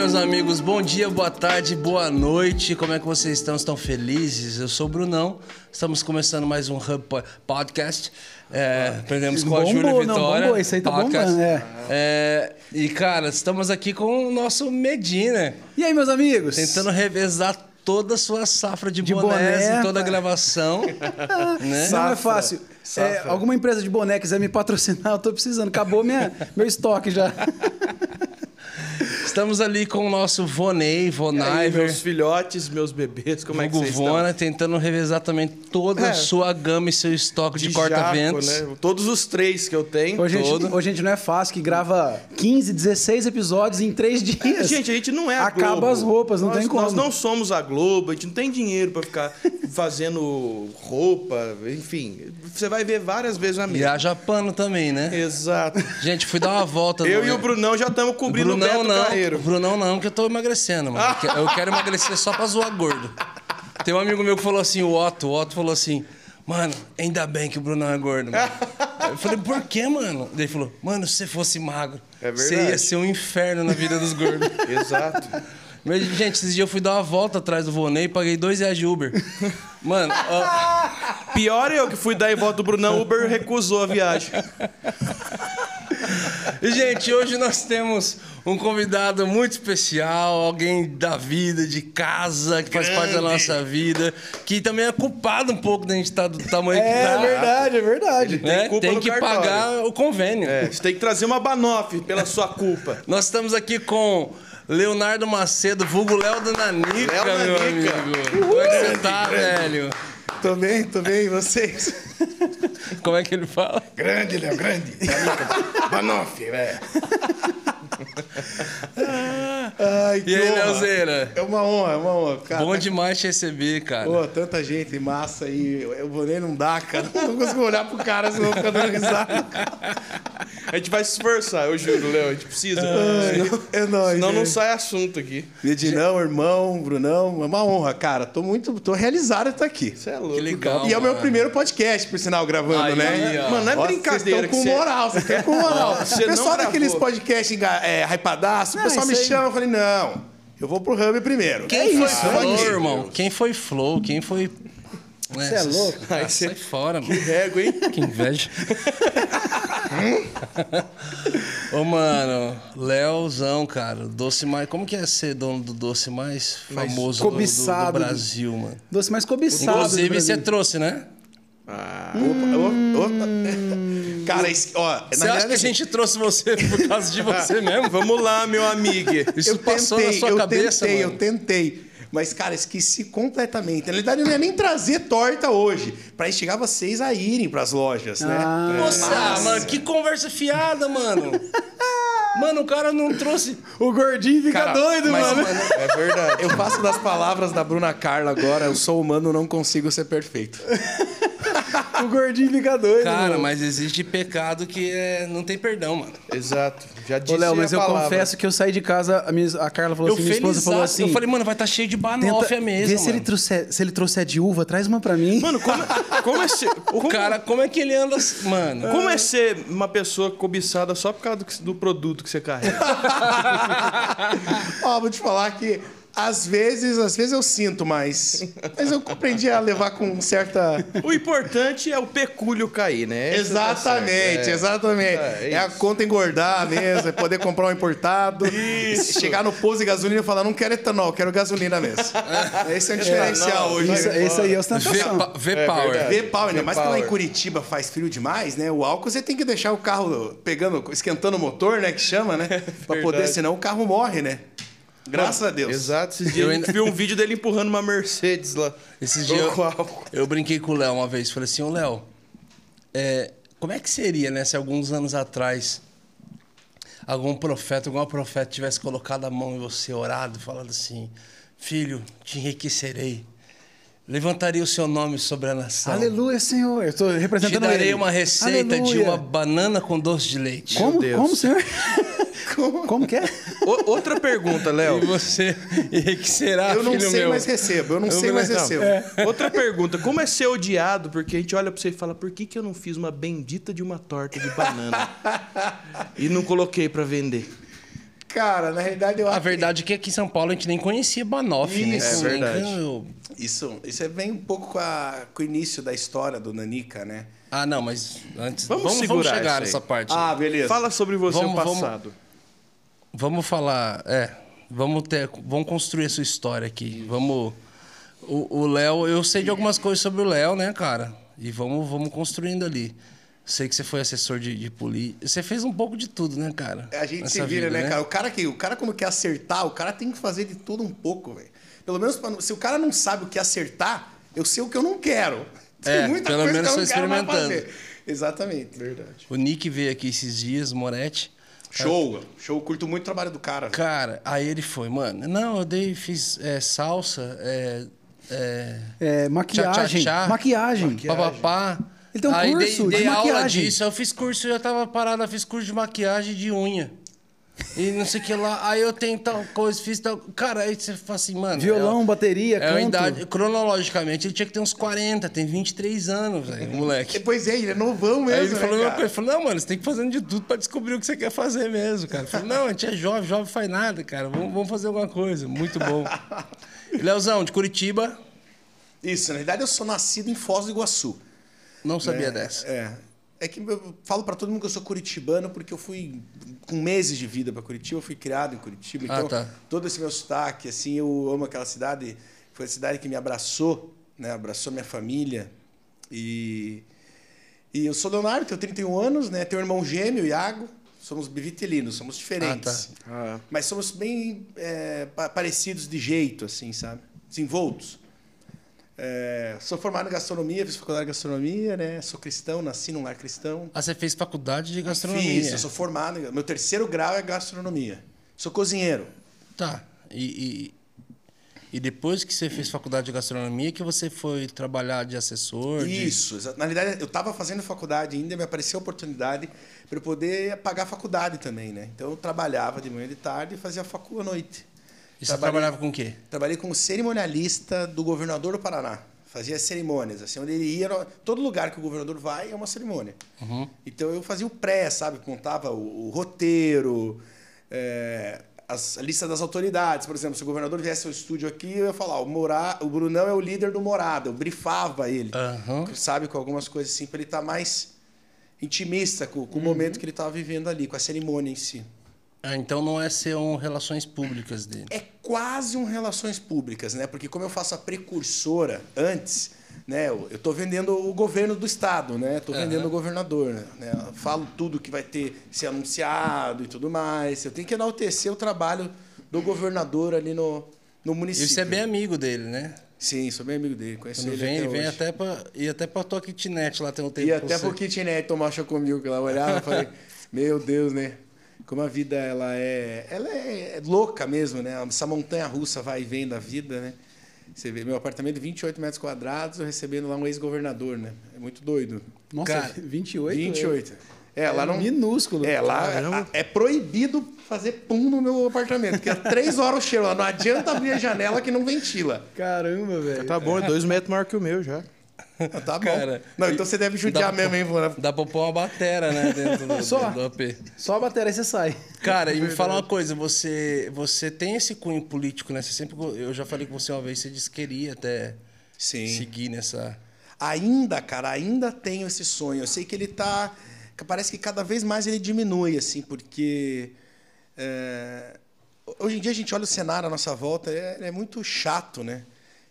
meus amigos, bom dia, boa tarde, boa noite. Como é que vocês estão? Estão felizes? Eu sou o Brunão. Estamos começando mais um Hub Po- Podcast. É, aprendemos com a Bombou, Júlia não, Vitória. bombou, isso aí tá bombando, é. É, E, cara, estamos aqui com o nosso Medina, E aí, meus amigos? tentando revezar toda a sua safra de, De bonés boné, em toda a gravação. né? Não é fácil. É, alguma empresa de boné quiser me patrocinar, eu tô precisando. Acabou minha, meu estoque já. Estamos ali com o nosso Vonei, E Vonaiver. meus filhotes, meus bebês, como é que vocês Vona, tentando revezar também toda a É. sua gama e seu estoque de, estão? corta-ventos. Né? Todos os três que eu tenho. Hoje, a gente, Todo. hoje a gente não é fácil, que grava 15, 16 episódios em 3 dias. Gente, a gente não é a Acaba Globo. as roupas, não nós, tem como. Nós não somos a Globo, a gente não tem dinheiro pra ficar fazendo roupa, enfim. Você vai ver várias vezes na E mesa. a Japano também, né? Exato. Gente, fui dar uma volta. Eu e o Brunão já estamos cobrindo Brunão o Beto não, Carreiro. O Brunão não, que eu tô emagrecendo, mano. Eu quero emagrecer só pra zoar gordo. Tem um amigo meu que falou assim, o Otto, o Otto falou assim, mano, ainda bem que o Brunão é gordo, mano. Eu falei, por quê, mano? Ele falou, mano, se você fosse magro, É você ia ser um inferno na vida dos gordos. Exato. Mas, gente, esses dias eu fui dar uma volta atrás do Vonei e paguei dois reais de Uber. Mano, ó, Pior eu que fui dar em volta do Brunão, Uber recusou a viagem. E, gente, hoje nós temos um convidado muito especial, alguém da vida, de casa, que faz parte da nossa vida, que também é culpado um pouco da gente estar do tamanho que É tá. verdade, é verdade. Tem culpa Tem no que cartório. pagar o convênio. É, você tem que trazer uma banoff pela sua culpa. Nós estamos aqui com Leonardo Macedo, vulgo Léo da Nanica, Léo meu Nanica. amigo. Como é que você tá, velho? Tô bem, tô bem, e vocês? Como é que ele fala? Grande, Léo, grande. Banoff, velho. Ai, que E aí. Leozeira? É uma honra, é uma honra. Cara, Bom demais te receber, cara. Pô, tanta gente massa aí. Eu vou nem não dá, cara. Não consigo olhar pro cara, senão fica dando risada. A gente vai se esforçar, eu juro, Léo. A gente precisa. Ai, é nóis. Senão não sai assunto aqui. Medinão, irmão, Brunão, é uma honra, cara. Tô muito, tô realizado de estar aqui. Você é louco. Que legal. E é o meu primeiro podcast, por sinal, gravando, Aí, né? ó. Mano, não é Ó, brincadeira Vocês estão com você- moral, vocês estão com moral. O você não pessoal daqueles podcasts enga- é, hypadaço, o pessoal me aí- chama, eu falei, não, eu vou pro Hub primeiro. Quem É foi isso, Flow, irmão? Quem foi Flow? Quem foi. Você é louco? Ah, sai fora, mano. Rego, hein? Que inveja. Ô, mano, Leozão, cara, doce mais. Como que é ser dono do doce mais famoso do- do, do, cobiçado. Brasil, mano? Doce mais cobiçado. do Inclusive, você trouxe, né? Opa, opa, opa. Cara, ó, Você acha verdade, que a gente trouxe você por causa de você mesmo? Vamos lá, meu amigo. Isso eu passou tentei, na sua eu cabeça, tentei, mano? eu tentei. Mas, cara, esqueci completamente. Na realidade, eu não ia nem trazer torta hoje. Pra instigar vocês a irem pras lojas, né? Ah. Nossa, ah, mano, que conversa fiada, mano. Mano, o cara não trouxe. O gordinho fica Cara, doido, mas, mano. É verdade. Eu faço das palavras da Bruna Carla agora, eu sou humano, não consigo ser perfeito. O gordinho fica doido. Cara, mano. mas existe pecado que é... não tem perdão, mano. Exato. Já disse Ô, Léo, mas a eu palavra. confesso que eu saí de casa, a, minha, a Carla falou Eu assim, minha esposa falou assim... Eu falei, mano, vai estar cheio de tenta banoffee a mesa, ver mano. se ele, trouxer, se ele trouxer de uva, traz uma pra mim. Mano, como, como é ser. O cara, como é que ele anda... assim? Mano... Como é ser uma pessoa cobiçada só por causa do, do produto que você carrega? Ó, vou te falar que às vezes, às vezes eu sinto, mas. Mas eu aprendi a levar com certa. o importante é o pecúlio cair, né? Esse tá certo. Exatamente, É. exatamente. É, É, a isso. conta engordar mesmo, é poder comprar um importado. Chegar no posto de gasolina e falar, não quero etanol, quero gasolina mesmo. Esse é o diferencial não, hoje. Isso, né? esse aí é ostentação. V-Power. É. V-Power, ainda mais que lá em. Curitiba faz frio demais, né? O álcool você tem que deixar o carro pegando, esquentando o motor, né? Que chama, né? Pra poder, senão o carro morre, né? Graças a Deus. Exato. Esses Eu dias a ainda- gente viu um vídeo dele empurrando uma Mercedes lá. Esses dias eu, eu brinquei com o Léo uma vez. Falei assim, ô Léo, é, como é que seria, né, se alguns anos atrás algum profeta, alguma profeta tivesse colocado a mão em você, orado, falado assim, filho, te enriquecerei. Levantaria o seu nome sobre a nação. Aleluia, Senhor. Eu Te representando darei ele. uma receita de Aleluia. uma banana com doce de leite. Como, Deus. como, senhor? como? que é? O- outra pergunta, E Léo. você enriquecerá, Eu não filho sei, meu. mas recebo. Eu não Eu sei, mas recebo. Outra pergunta, como é ser odiado? Porque a gente olha pra você e fala, por que, que eu não fiz uma bendita de uma torta de banana? e não coloquei pra vender. Cara, na realidade eu A acho que- verdade é que aqui em São Paulo a gente nem conhecia Banoff, né? Isso, é Com- verdade. Isso, isso vem um pouco com, a- com o início da história do Nanica, né? Ah, não, mas antes. Vamos Vamos, vamos, segurar chegar nessa parte. Ah, beleza. Fala sobre você Vamos- no vamos- passado. Vamos falar. É. Vamos ter. Vamos construir a sua história aqui. Vamos. O Léo, eu sei de algumas coisas sobre o Léo, né, cara? E vamos, vamos construindo ali. Sei que você foi assessor de, de polícia. Você fez um pouco de tudo, né, cara? A gente Nessa se vira, vida, né, cara? O cara que, o cara quando quer acertar, o cara tem que fazer de tudo um pouco, velho. Pelo menos se o cara não sabe o que é acertar, eu sei o que eu não quero. Tem É, muita pelo coisa menos que eu não experimentando. Exatamente. Verdade. O Nick veio aqui esses dias, Moretti. Show, show. Curto muito o trabalho do cara. Cara, aí ele foi, mano. Não, eu dei, fiz é, salsa, é, é, É, maquiagem. Tchá, tchá, tchá. Maquiagem. papapá. Ele tem um aí curso dei, de dei aula maquiagem. disso. Eu fiz curso, eu já tava parado, eu fiz curso de maquiagem de unha. E não sei o que lá. Aí eu tenho tal coisa, fiz tal. Cara, aí você fala assim, mano. Violão, é, bateria, é a canto. idade. Cronologicamente, ele tinha que ter uns 40, tem 23 anos, velho, o moleque. Pois é, ele é novão mesmo. Aí ele né, falou, cara? ele falou, não, mano, você tem que fazer de tudo pra descobrir o que você quer fazer mesmo, cara. Eu falei, não, a gente é jovem, jovem faz nada, cara. Vamos, vamos fazer alguma coisa. Muito bom. E Leozão, de Curitiba, Isso, na realidade eu sou nascido em Foz do Iguaçu. não sabia É, dessa. É. É que eu falo pra todo mundo que eu sou curitibano porque eu fui com meses de vida pra Curitiba, eu fui criado em Curitiba, Ah, então tá. todo esse meu sotaque, assim, eu amo aquela cidade, foi a cidade que me abraçou, né? Abraçou minha família. E e eu sou Leonardo, tenho 31 anos, né? Tenho um irmão gêmeo, Iago. Somos bivitelinos, somos diferentes. Ah, Mas somos bem é, pa- parecidos de jeito, assim, sabe? Desenvoltos. É, sou formado em gastronomia, fiz faculdade de gastronomia, né? Sou cristão, nasci num lar cristão. Ah, você fez faculdade de gastronomia. Fiz, eu sou formado. em- Meu terceiro grau é gastronomia. Sou cozinheiro. Tá. E, e, e depois que você fez faculdade de gastronomia, que você foi trabalhar de assessor? de- Isso. exa- Na realidade, eu estava fazendo faculdade ainda, me apareceu a oportunidade para eu poder pagar a faculdade também, né? Então eu trabalhava de manhã e de tarde e fazia facu à noite. E você trabalhava com o quê? Trabalhei como cerimonialista do governador do Paraná. Fazia cerimônias, assim, onde ele ia. Todo lugar que o governador vai é uma cerimônia. Então eu fazia o pré, sabe? Montava o, o roteiro, é, as, a lista das autoridades. Por exemplo, se o governador viesse ao estúdio aqui, eu ia falar: o, Mora, o Brunão é o líder do Morada. Eu brifava ele, Aham. sabe? Com algumas coisas assim, para ele estar mais intimista com, com o momento que ele estava vivendo ali, com a cerimônia em si. Ah, então não é ser um relações públicas dele. é quase um relações públicas, né? Porque como eu faço a precursora antes, né? Eu tô vendendo o governo do estado, né? Tô vendendo o governador, né? Eu falo tudo que vai ter ser anunciado e tudo mais. Eu tenho que enaltecer o trabalho do governador ali no, no E município. você é bem amigo dele, né? Sim, sou bem amigo dele, conheço Quando ele vem, até ele vem hoje. até pra, ir até pra tua kitnet lá tem um tempo. E até pro kitnet tomar que ela olhava e falei, meu Deus, né? Como a vida ela é, ela é louca mesmo, né? Essa montanha russa vai e vem da vida, né? Você vê, meu apartamento de 28 metros quadrados, eu recebendo lá um ex-governador, né? É muito doido. Nossa, Cara, 28? 28. É, É lá não. minúsculo. É, lá Caramba. é, é proibido fazer pum no meu apartamento, porque é três horas o cheiro. lá. Não adianta abrir a janela que não ventila. Caramba, velho. Tá bom, é dois metros maior que o meu já. Ah, Tá bom. Cara, não, então você deve judiar mesmo, hein, Vona? Dá pra pôr uma batera, né? Dentro do, Só. do, do AP. Só a bateria você sai. Cara, e me fala uma coisa, você, você tem esse cunho político, né? Você sempre. Eu já falei com você uma vez, você disse que queria até Sim. seguir nessa. Ainda, cara, ainda tenho esse sonho. Eu sei que ele tá. que Parece que cada vez mais ele diminui, assim, porque. é, hoje em dia a gente olha o cenário à nossa volta, é, ele é muito chato, né?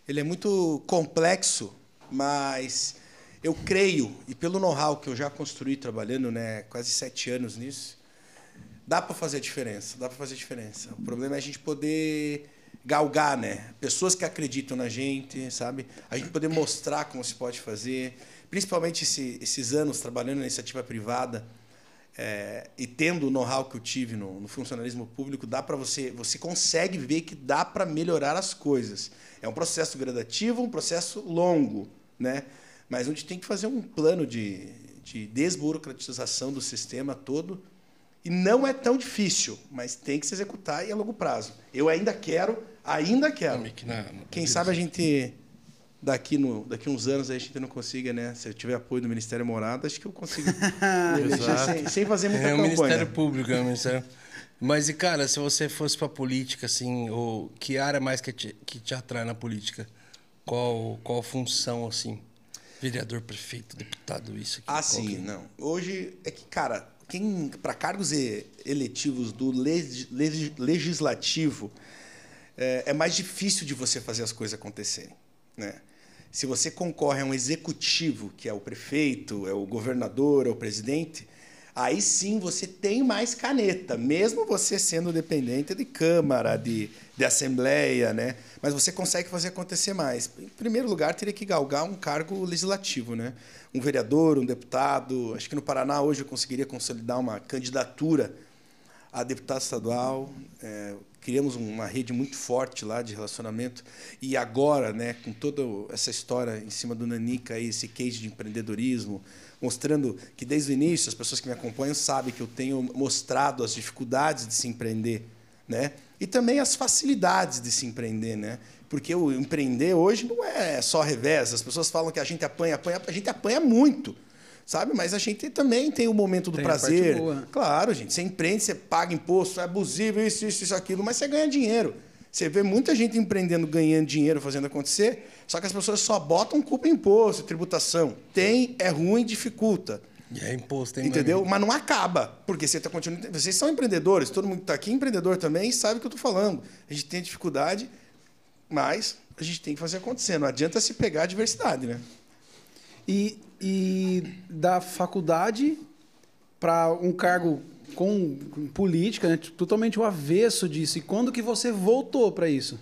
Ele é muito complexo, mas eu creio, e pelo know-how que eu já construí trabalhando, né, quase sete anos nisso, dá para fazer diferença, dá para fazer diferença. O problema é a gente poder galgar, né? Pessoas que acreditam na gente, sabe? A gente poder mostrar como se pode fazer, principalmente esse- esses anos trabalhando na iniciativa privada é, e tendo o know-how que eu tive no, no funcionalismo público, dá para você, você consegue ver que dá para melhorar as coisas. É um processo gradativo, um processo longo, né? Mas a gente tem que fazer um plano de, de desburocratização do sistema todo e não é tão difícil, mas tem que se executar e a longo prazo. Eu ainda quero, ainda quero. Meio que na- Quem sabe a gente daqui no daqui uns anos a gente não consiga, né? Se eu tiver apoio do Ministério Morada, acho que eu consigo sem, sem fazer muita É o campanha. Ministério Público, é o Ministério. Mas, e cara, se você fosse pra política, assim, ou que área mais que te, que te atrai na política? Qual, qual função, assim? Vereador, prefeito, deputado, isso aqui. Ah, sim, que... não. Hoje é que, cara, quem para cargos eletivos do legislativo é, é, mais difícil de você fazer as coisas acontecerem, né? Se você concorre a um executivo, que é o prefeito, é o governador, é o presidente, aí sim você tem mais caneta, mesmo você sendo dependente de Câmara, de, de Assembleia, né? Mas você consegue fazer acontecer mais. Em primeiro lugar, teria que galgar um cargo legislativo, né? Um vereador, um deputado. Acho que no Paraná hoje eu conseguiria consolidar uma candidatura a deputado estadual. É, criamos uma rede muito forte lá de relacionamento. E agora, né, com toda essa história em cima do Nanica, esse case de empreendedorismo, mostrando que desde o início as pessoas que me acompanham sabem que eu tenho mostrado as dificuldades de se empreender, né? E também as facilidades de se empreender, né? Porque o empreender hoje não é só revés. As pessoas falam que a gente apanha, apanha, a gente apanha muito, sabe? Mas a gente também tem o momento do tem prazer. Claro, gente. Você empreende, você paga imposto, é abusivo, isso, isso, isso, aquilo, mas você ganha dinheiro. Você vê muita gente empreendendo, ganhando dinheiro, fazendo acontecer, só que as pessoas só botam culpa em imposto, tributação. Tem, é ruim, dificulta. E é imposto, hein, Entendeu? Mas não acaba, porque você tá continuando. Vocês são empreendedores, todo mundo que está aqui é empreendedor também sabe o que eu estou falando. A gente tem dificuldade, mas a gente tem que fazer acontecer. Não adianta se pegar a diversidade, né? E, e da faculdade para um cargo com política, né? totalmente o avesso disso. E quando que você voltou para isso?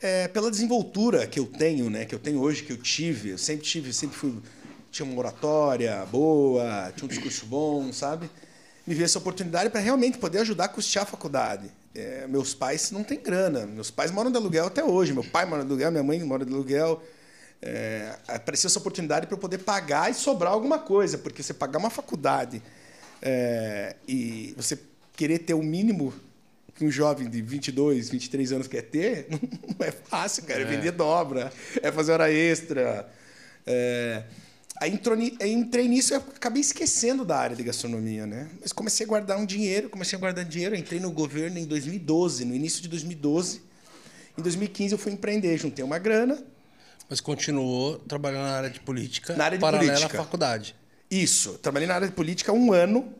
É, pela desenvoltura que eu tenho, né? Que eu tenho hoje, que eu tive. Eu sempre tive, sempre fui tinha uma oratória boa, tinha um discurso bom, sabe? Me vi essa oportunidade para realmente poder ajudar a custear a faculdade. É, meus pais não têm grana. Meus pais moram de aluguel até hoje. Meu pai mora de aluguel, minha mãe mora de aluguel. É, apareceu essa oportunidade para eu poder pagar e sobrar alguma coisa, porque você pagar uma faculdade é, e você querer ter o mínimo que um jovem de 22, 23 anos quer ter, não é fácil, cara. É, vender dobra, é fazer hora extra. É, Aí entrei nisso e acabei esquecendo da área de gastronomia, né? Mas comecei a guardar um dinheiro, comecei a guardar dinheiro. Entrei no governo em 2012, no início de 2012. Em 2015 eu fui empreender, juntei uma grana. Mas continuou trabalhando na área de política, na área de paralela política. à faculdade. Isso, trabalhei na área de política um ano,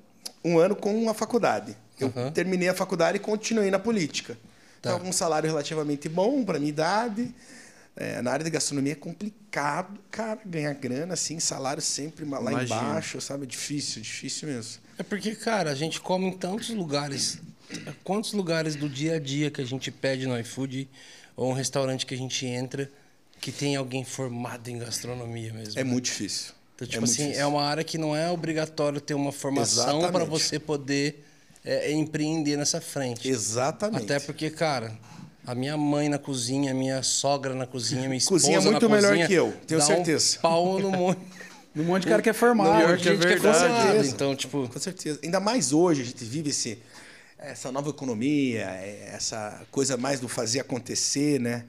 um ano com a faculdade. Eu uhum. terminei a faculdade e continuei na política. Tá. Então, um salário relativamente bom para minha idade. É, na área de gastronomia é complicado, cara, ganhar grana, assim, salário sempre lá Imagina. embaixo, sabe? Difícil, difícil mesmo. É porque, cara, a gente come em tantos lugares. Quantos lugares do dia a dia que a gente pede no iFood ou um restaurante que a gente entra que tem alguém formado em gastronomia mesmo? É muito difícil. Então, tipo é assim, é uma área que não é obrigatório ter uma formação para você poder é, empreender nessa frente. Exatamente. Até porque, cara, a minha mãe na cozinha, a minha sogra na cozinha, minha esposa cozinha muito na melhor cozinha, que eu, tenho certeza. Um pau no monte. no monte de cara que é formado. No monte de gente é que é formado. Então, tipo... Com certeza. Ainda mais hoje, a gente vive esse, essa nova economia, essa coisa mais do fazer acontecer, né?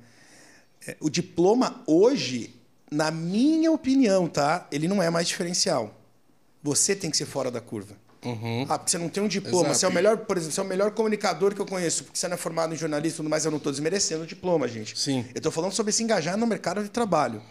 É, o diploma hoje, na minha opinião, tá? Ele não é mais diferencial. Você tem que ser fora da curva. Uhum. Ah, porque você não tem um diploma. Exato. Você é o melhor, por exemplo, você é o melhor comunicador que eu conheço, porque você não é formado em jornalismo e tudo mais, eu não estou desmerecendo o diploma, gente. Sim. Eu estou falando sobre se engajar no mercado de trabalho.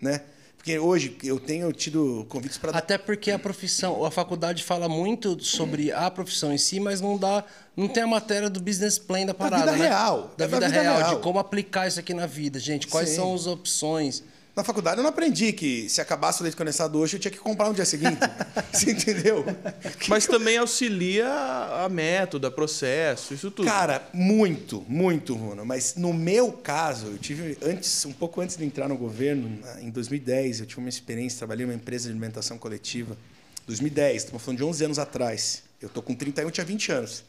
Né? Porque hoje eu tenho tido convites para. Até porque a profissão, a faculdade fala muito sobre a profissão em si, mas não dá. Não tem a matéria do business plan da parada. Da vida né? real. Da, é vida, da vida real, real, de como aplicar isso aqui na vida, gente. Quais Sim. são as opções na faculdade eu não aprendi que se acabasse o leite condensado hoje eu tinha que comprar no dia seguinte. Você entendeu? Mas também auxilia a método, a processo, isso tudo. Cara, muito, muito, Bruno. Mas no meu caso, eu tive antes, um pouco antes de entrar no governo, em 2010, eu tive uma experiência, trabalhei numa empresa de alimentação coletiva. 2010, estamos falando de 11 anos atrás. Eu tô com 31, eu tinha 20 anos.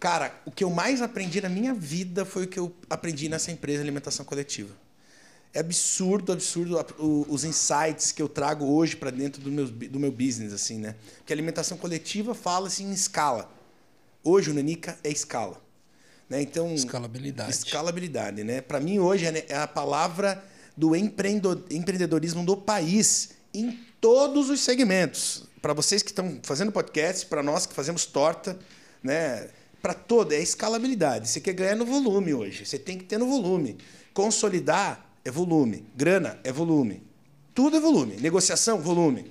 Cara, o que eu mais aprendi na minha vida foi o que eu aprendi nessa empresa de alimentação coletiva. É absurdo, absurdo os insights que eu trago hoje para dentro do meu, do meu business, assim, né? Porque a alimentação coletiva fala-se em escala. Hoje o Nanica é escala. Né? Então, escalabilidade. Escalabilidade, né? Para mim hoje é, é a palavra do empreendedorismo do país em todos os segmentos. Para vocês que estão fazendo podcast, para nós que fazemos torta, né? para toda é escalabilidade. Você quer ganhar no volume hoje, você tem que ter no volume. Consolidar é volume, grana é volume. Tudo é volume, negociação, volume.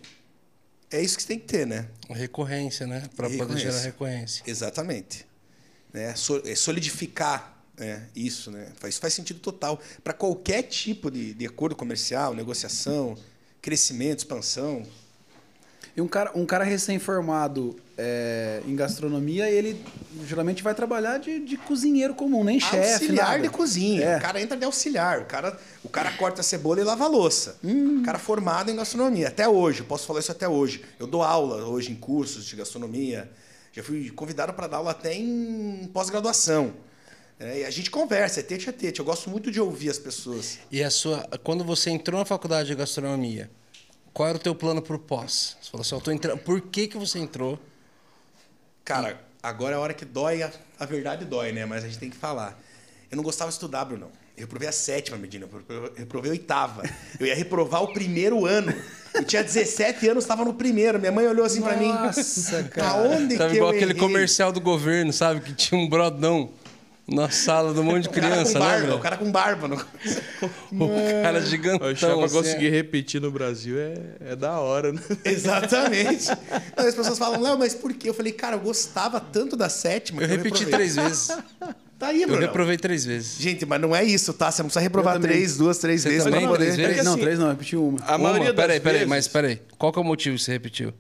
É isso que você tem que ter, né? Recorrência, né? Para poder Recorrência. gerar recorrência. Exatamente. Né? É solidificar né? isso, né? Faz, faz sentido total. Para qualquer tipo de, de acordo comercial, negociação, crescimento, expansão. E um cara, um cara recém-formado é, em gastronomia, ele geralmente vai trabalhar de, de cozinheiro comum, nem chefe. auxiliar nada. de cozinha. É. O cara entra de auxiliar. O cara, o cara corta a cebola e lava a louça. Hum. O cara formado em gastronomia. Até hoje, posso falar isso até hoje. Eu dou aula hoje em cursos de gastronomia. Já fui convidado para dar aula até em pós-graduação. É, e a gente conversa, é tete a tete. Eu gosto muito de ouvir as pessoas. E a sua, quando você entrou na faculdade de gastronomia, qual era o teu plano pro pós? Você falou assim, eu tô entrando. Por que que você entrou? Cara, agora é a hora que dói, a, a verdade dói, né? Mas a gente tem que falar. Eu não gostava de estudar, Brunão. Eu reprovei a sétima, Medina. Eu reprovei- a oitava. Eu ia reprovar o primeiro ano. Eu tinha 17 anos, estava no primeiro. Minha mãe olhou assim pra mim. Nossa, cara. Aonde Tava que igual eu aquele errei? comercial do governo, sabe? Que tinha um brodão na sala do monte de criança, com barba, o cara com barba. No... O cara gigantão. Eu achava pra assim, conseguir repetir no Brasil é, é da hora, né? Exatamente. Aí as pessoas falam, Léo, mas por quê? Eu falei, cara, eu gostava tanto da sétima. Eu que repeti reprovei. três vezes. Tá aí, Eu Bruno. reprovei três vezes. Gente, mas não é isso, tá? Você não precisa reprovar Eu três, duas, três Você vezes também? pra poder. Três vezes? Não, assim, três não, eu repeti uma. A maioria Uma, das peraí, peraí, vezes- mas peraí. Qual que é o motivo que você repetiu?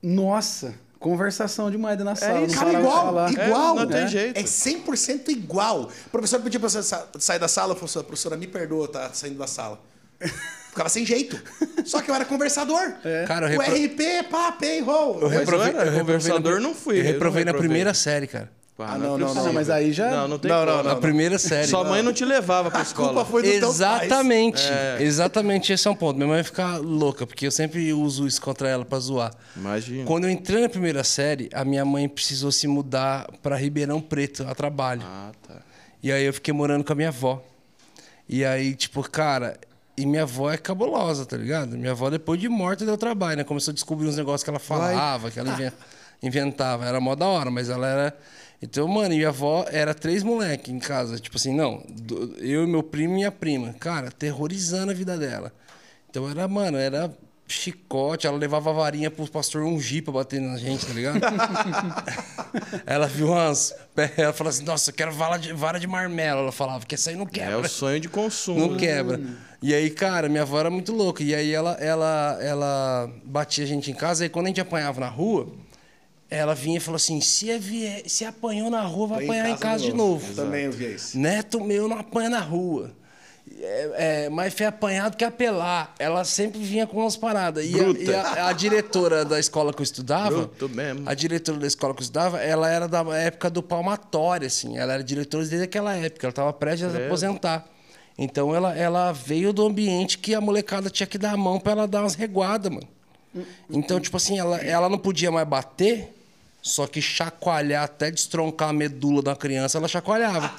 Nossa, conversação demais na sala. isso, não Cara, de igual, falar. igual. É, não tem né? jeito. É 100% igual. O professor pedia pra você sa- sair da sala, professora, professora, me perdoa, tá saindo da sala. Ficava sem jeito. Só que eu era conversador. Cara, eu O repro- RP, pá, pay, roll. Eu reprovei, eu eu reprovei conversador, na, não fui, Eu eu reprovei na reprovei. primeira série, cara. Ah, não, não, Ah, não, mas aí já. Não, não tem Não, como. não, não. Na primeira série. Sua mãe não te levava pra A escola. culpa foi do teu pai. Exatamente. Exatamente, esse é um ponto. Minha mãe vai ficar louca, porque eu sempre uso isso contra ela pra zoar. Imagina. Quando eu entrei na primeira série, a minha mãe precisou se mudar pra Ribeirão Preto a trabalho. Ah, tá. E aí eu fiquei morando com a minha avó. E aí, tipo, cara, e minha avó é cabulosa, tá ligado? Minha avó, depois de morta, deu trabalho, né? Começou a descobrir uns negócios que ela falava, que ela inven- inventava. Era mó da hora, mas ela era. Então, mano, e minha avó era três moleques em casa. Tipo assim, não, eu e meu primo e minha prima. Cara, terrorizando a vida dela. Então era, mano, era chicote, ela levava a varinha pro pastor ungir pra bater na gente, tá ligado? ela viu umas. Ela falou assim: Nossa, eu quero vara de, vara de marmelo. Ela falava, porque essa aí não É quebra. o sonho de consumo. Não quebra. E aí, cara, minha avó era muito louca. E aí ela, ela, ela batia a gente em casa, e quando a gente apanhava na rua, ela vinha e falou assim: se, é vier, se apanhou na rua, vai Põe apanhar em casa de novo. Também eu via isso. Neto meu não apanha na rua. É, é, mais foi apanhado que apelar. Ela sempre vinha com umas paradas. E, a, e a- a diretora da escola que eu estudava, Bruto mesmo. a diretora da escola que eu estudava, ela era da época do palmatório, assim. Ela era diretora desde aquela época. Ela estava prestes a se aposentar. Então ela, ela veio do ambiente que a molecada tinha que dar a mão para ela dar umas reguadas, mano. Então, tipo assim, ela, ela não podia mais bater, só que chacoalhar até destroncar a medula da criança, ela chacoalhava.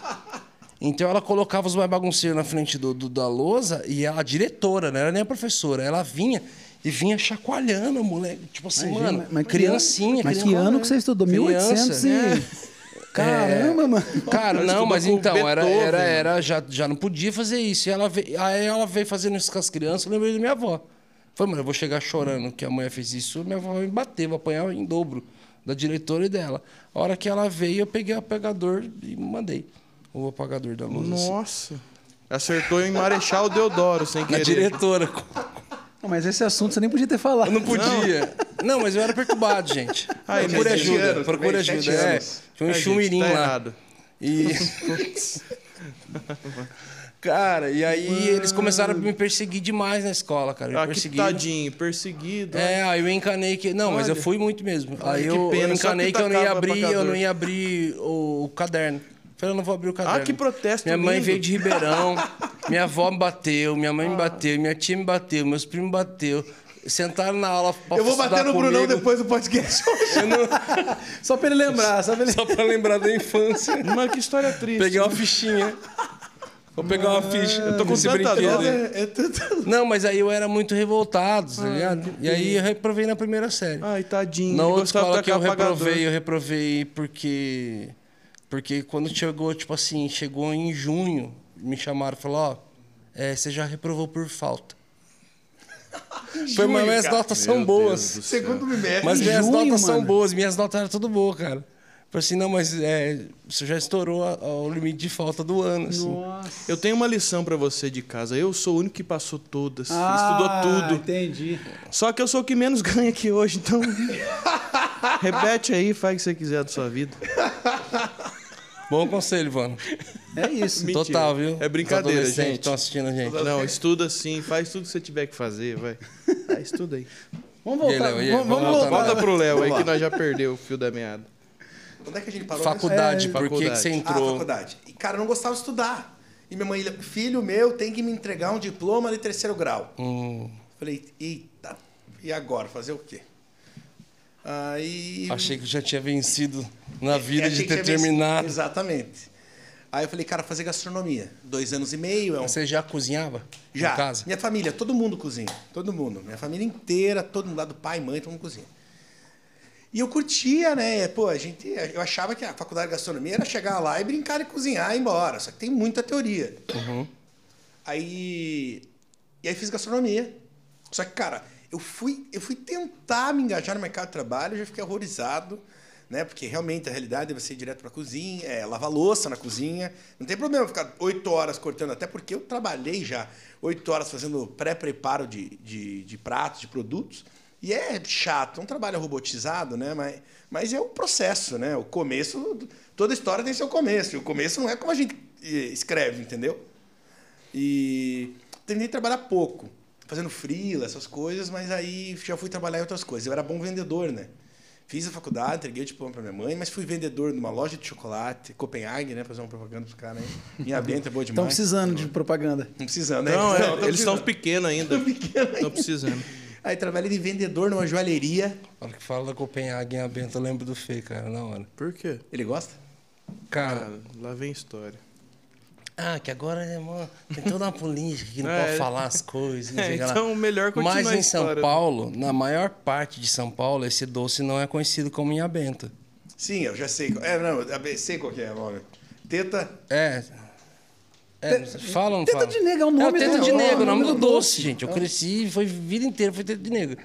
Então ela colocava os mais bagunceiros na frente do, do- da lousa e ela, a diretora, não era nem a professora, ela vinha e vinha chacoalhando, moleque. Tipo assim, Imagina, mano, mas que criancinha. Mas que ano que você estudou? Criança, 1800 e... é. Caramba, mano. Cara, não, mas então, era, era, mano. era já, já não podia fazer isso. E ela veio, aí ela veio fazendo isso com as crianças, eu lembrei da minha avó. Falei, mano, eu vou chegar chorando que a mãe fez isso, minha avó vai me bater, vou apanhar em dobro da diretora e dela. A hora que ela veio, eu peguei o apagador e mandei o apagador da luz. assim, Nossa. Acertou em Marechal Deodoro, sem na querer. diretora. Não, Mas esse assunto você nem podia ter falado. Eu não podia. Não, mas eu era perturbado, gente. Ai, procure mas sete ajuda, anos procure ajuda. É, tinha um É, gente, chumirim tá lá. errado. E. cara, e aí eles começaram a me perseguir demais na escola, cara. Me Ah, que perseguiram. tadinho, perseguido. É, aí eu encanei que. Não, mas eu Olha. fui muito mesmo. Olha, aí que eu, pena, eu encanei que eu não ia abrir, eu não ia abrir o, o caderno. Falei, eu não vou abrir o caderno. Ah, que protesto Minha mãe lindo. veio de Ribeirão, minha avó me bateu, minha mãe me bateu, minha tia me bateu, meus primos me bateu. Sentaram na aula pra Eu vou bater no Brunão depois do podcast. Só pra ele lembrar, ele... Só pra lembrar da infância. Mas que história triste. Peguei uma fichinha. Vou pegar uma ficha. Eu tô com esse tanta brinquedo. É, é tudo- Não, mas aí eu era muito revoltado, tá ligado? E aí eu reprovei na primeira série. Ai, tadinho. Na outra escola que eu apagador. reprovei, eu reprovei porque. Porque quando chegou, tipo assim, chegou em junho, me chamaram e falaram, ó, é, você já reprovou por falta. Foi, mas minhas notas são Meu boas. Segundo bimestre. Mas minhas junho, notas são mano. boas, minhas notas eram tudo boas, cara. Falei assim, não, mas é, você já estourou a- a- o limite de falta do ano, assim. Nossa. Eu tenho uma lição pra você de casa. Eu sou o único que passou todas. Ah, estudou tudo. entendi. Só que eu sou o que menos ganha aqui hoje, então. Repete aí, faz o que você quiser da sua vida. Bom conselho, Vano. É isso. Mentira. Total, viu? É brincadeira, gente. Estão assistindo a gente. Não, estuda sim, faz tudo que você tiver que fazer, vai. Vai, estuda aí. Vamos E aí, voltar. Léo, aí? vamos, Vamos vamos voltar, voltar. Volta pro Léo aí que nós já perdeu o fio da meada. Onde é que a gente parou? Faculdade, É, por que você Ah, entrou? faculdade. E, cara, eu não gostava de estudar. E minha mãe, filho meu, tem que me entregar um diploma de terceiro grau. Hum, Falei, eita, e agora? Fazer o quê? Aí. achei que já tinha vencido na vida É, de ter terminado. Exatamente. Aí eu falei, cara, fazer gastronomia. Dois anos e meio. É um... Você já cozinhava? Já. Em casa? Minha família, todo mundo cozinha. Todo mundo. Minha família inteira, todo mundo lá do pai, mãe, todo mundo cozinha. E eu curtia, né? Pô, a gente, eu achava que a faculdade de gastronomia era chegar lá e brincar e cozinhar e ir embora. Só que tem muita teoria. Uhum. Aí, e aí fiz gastronomia. Só que, cara, eu fui, eu fui tentar me engajar no mercado de trabalho, eu já fiquei horrorizado, né? Porque realmente a realidade é você ir direto para a cozinha, é lavar louça na cozinha. Não tem problema ficar oito horas cortando, até porque eu trabalhei já oito horas fazendo pré-preparo de, de, de pratos, de produtos. E é chato, é um trabalho robotizado, né? Mas, mas é o processo, né? O começo, toda história tem seu começo. E o começo não é como a gente escreve, entendeu? E tentei trabalhar pouco, fazendo freela, essas coisas, mas aí já fui trabalhar em outras coisas. Eu era bom vendedor, né? Fiz a faculdade, entreguei o diploma para minha mãe, mas fui vendedor numa loja de chocolate, Copenhague, né? Fazer uma propaganda pros caras aí. Minha benta é boa demais. Estão precisando de propaganda. Não precisando, né? Não, é, tão eles estão precisando. pequenos ainda. Estão precisando. Aí trabalhei de vendedor numa joalheria. Na hora que fala da Copenhague em Abento, eu lembro do Fê, cara, na hora. Por quê? Ele gosta? Cara, Ah, lá vem história. ah, que agora é, mano, tem toda uma política que não É. pode falar as coisas. É, sei o que lá. então melhor continuar Mas a em São história. Paulo, na maior parte de São Paulo, esse doce não é conhecido como inhabenta. Sim, eu já sei. É, não, sei qual que é o nome. Teta. É. É, fala ou não Teta fala? de negro é o É o nome teta do- de é o negro, o nome do do doce, gente. Eu cresci, foi a vida inteira, foi teta de negro.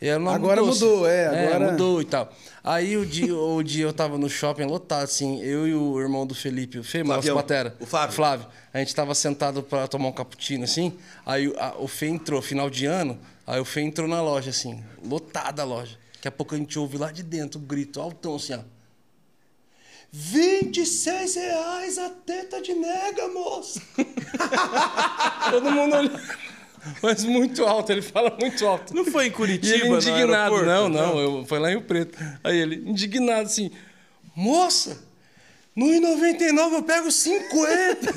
Era o nome do Agora doce. mudou, é, agora- mudou e tal. Aí o dia, o dia eu tava no shopping lotado, assim, eu e o irmão do Felipe, o Fê, nosso Flavião. batera. O Flávio. Flávio. A gente tava sentado pra tomar um cappuccino, assim. Aí a- o Fê entrou, final de ano, aí o Fê entrou na loja, assim, lotada a loja. Daqui a pouco a gente ouve lá de dentro o grito altão, assim, ó. 26 reais a teta de nega, moça. Todo mundo olhando. Mas muito alto, ele fala muito alto. Não foi em E Curitiba, ele no indignado. Não, não, eu, foi lá em Rio Preto. Aí ele, indignado assim, moça, no I99 eu pego 50.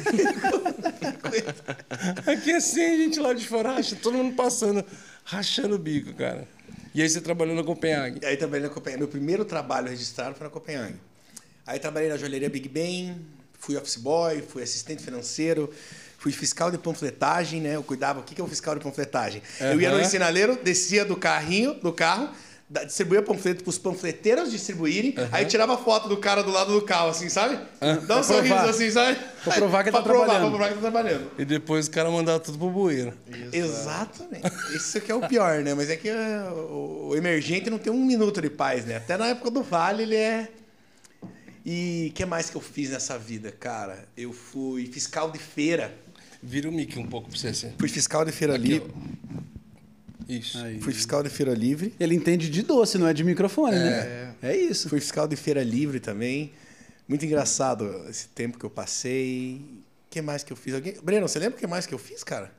Aqui assim, a gente lá de fora, racha, todo mundo passando, rachando o bico, cara. E aí você trabalhou na Copenhague. E aí trabalhei na Copenhague. Meu primeiro trabalho registrado foi na Copenhague. Aí trabalhei na joalheria Big Ben, fui office boy, fui assistente financeiro, fui fiscal de panfletagem, né? Eu cuidava, o que é o fiscal de panfletagem? Eu ia no ensinaleiro, descia do carrinho, do carro, distribuía panfleto pros panfleteiros distribuírem, aí tirava foto do cara do lado do carro, assim, sabe? Dá um Pra sorriso assim, sabe? Pra provar que Pra tá provar, trabalhando. Pra provar que tá trabalhando. E depois o cara mandava tudo pro bueiro. Exatamente. Isso que é o pior, né? Mas é que o, o emergente não tem um minuto de paz, né? Até na época do Vale ele é. E o que mais que eu fiz nessa vida, cara? Eu fui fiscal de feira. Vira o mic um pouco pra você, assim. Fui fiscal de feira livre. Isso. Fui fiscal de feira livre. Ele entende de doce, não é de microfone, né? É isso. Fui fiscal de feira livre também. Muito engraçado esse tempo que eu passei. O que mais que eu fiz? Alguém... Breno, você lembra o que mais que eu fiz, cara?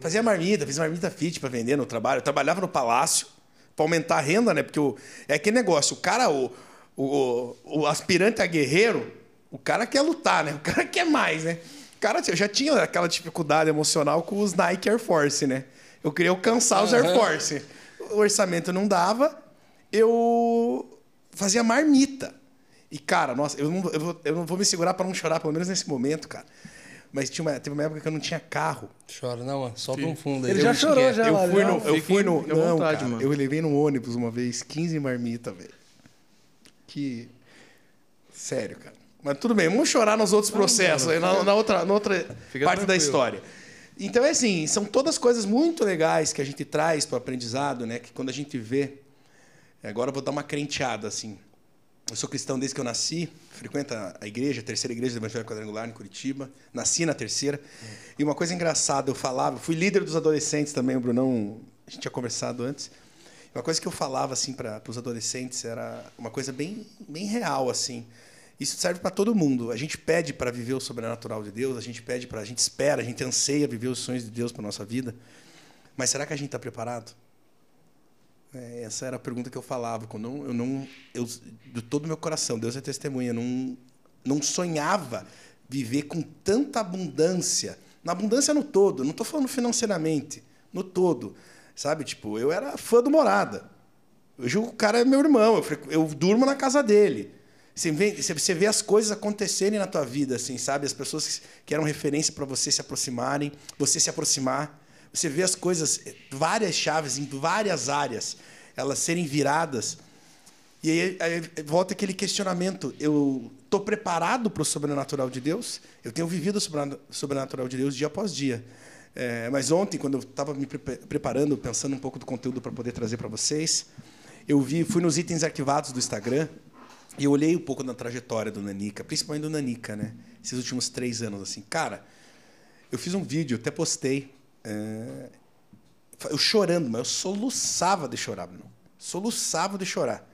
Fazia marmita, fiz marmita fit para vender no trabalho. Eu trabalhava no palácio para aumentar a renda, né? Porque o... é aquele negócio, o cara, o, o, o aspirante a guerreiro, o cara quer lutar, né? O cara quer mais, né? O cara eu já tinha aquela dificuldade emocional com os Nike Air Force, né? Eu queria alcançar os Air. Force. O orçamento não dava, eu fazia marmita. E, cara, nossa, eu não, eu vou, eu não vou me segurar para não chorar, pelo menos nesse momento, cara. mas tinha uma, teve uma época que eu não tinha carro. Chora, não, mano. Só um fundo aí. Ele já Eu- chorou, já. Eu fui já. no. Eu fui no. Não, vontade, cara, mano. Eu levei no ônibus uma vez 15 marmita, velho. Que. Sério, cara. Mas tudo bem, vamos chorar nos outros processos, aí, na, na outra, na outra Fica parte da tranquilo. história. Então é assim, são todas coisas muito legais que a gente traz para o aprendizado, né? Que quando a gente vê. Agora eu vou dar uma crenteada, assim. Eu sou cristão desde que eu nasci, frequento a igreja, a terceira igreja do Evangelho Quadrangular em Curitiba. Nasci na terceira. E uma coisa engraçada, eu falava, fui líder dos adolescentes também, o Brunão, a gente tinha conversado antes. Uma coisa que eu falava assim para os adolescentes era uma coisa bem, bem real assim. Isso serve para todo mundo. A gente pede para viver o sobrenatural de Deus, a gente pede para, a gente espera, a gente anseia viver os sonhos de Deus para nossa vida. Mas será que a gente está preparado? É, essa era a pergunta que eu falava. Quando eu, eu não, eu, de todo meu coração, Deus é testemunha, não, não sonhava viver com tanta abundância. Na abundância no todo, não estou falando financeiramente, no todo. Sabe, tipo, eu era fã do Morada. Hoje o cara é meu irmão, eu, eu durmo na casa dele. Você vê, você- vê as coisas acontecerem na tua vida, assim, sabe? As pessoas que eram referência para você se aproximarem, você se aproximar. Você vê as coisas, várias chaves em várias áreas, elas serem viradas. E aí, aí volta aquele questionamento: eu estou preparado para o sobrenatural de Deus? Eu tenho vivido o sobrenat- sobrenatural de Deus dia após dia. É, mas ontem, quando eu estava me prepa- preparando, pensando um pouco do conteúdo para poder trazer para vocês, eu vi, fui nos itens arquivados do Instagram e olhei um pouco da trajetória do Nanica, principalmente do Nanica, né? Esses últimos três anos, assim. Cara, eu fiz um vídeo, até postei. é, eu chorando, mas eu soluçava de chorar, não. Soluçava de chorar.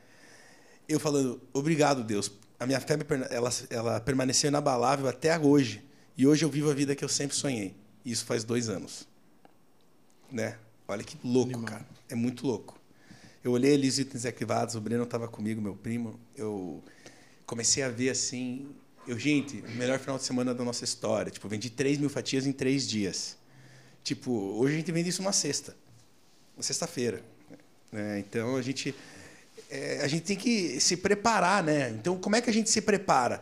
Eu falando, obrigado, Deus. A minha fé, ela, ela permaneceu inabalável até hoje. E hoje eu vivo a vida que eu sempre sonhei. Isso faz dois anos. Né? Olha que louco, cara. É muito louco. Eu olhei ali os itens arquivados, o Breno estava comigo, meu primo. Eu comecei a ver assim. Eu, gente, o melhor final de semana da nossa história. Tipo, vendi 3 mil fatias em três dias. Tipo, hoje a gente vende isso uma sexta. Uma sexta-feira. né? Então a gente. é, a gente tem que se preparar, né? Então, como é que a gente se prepara?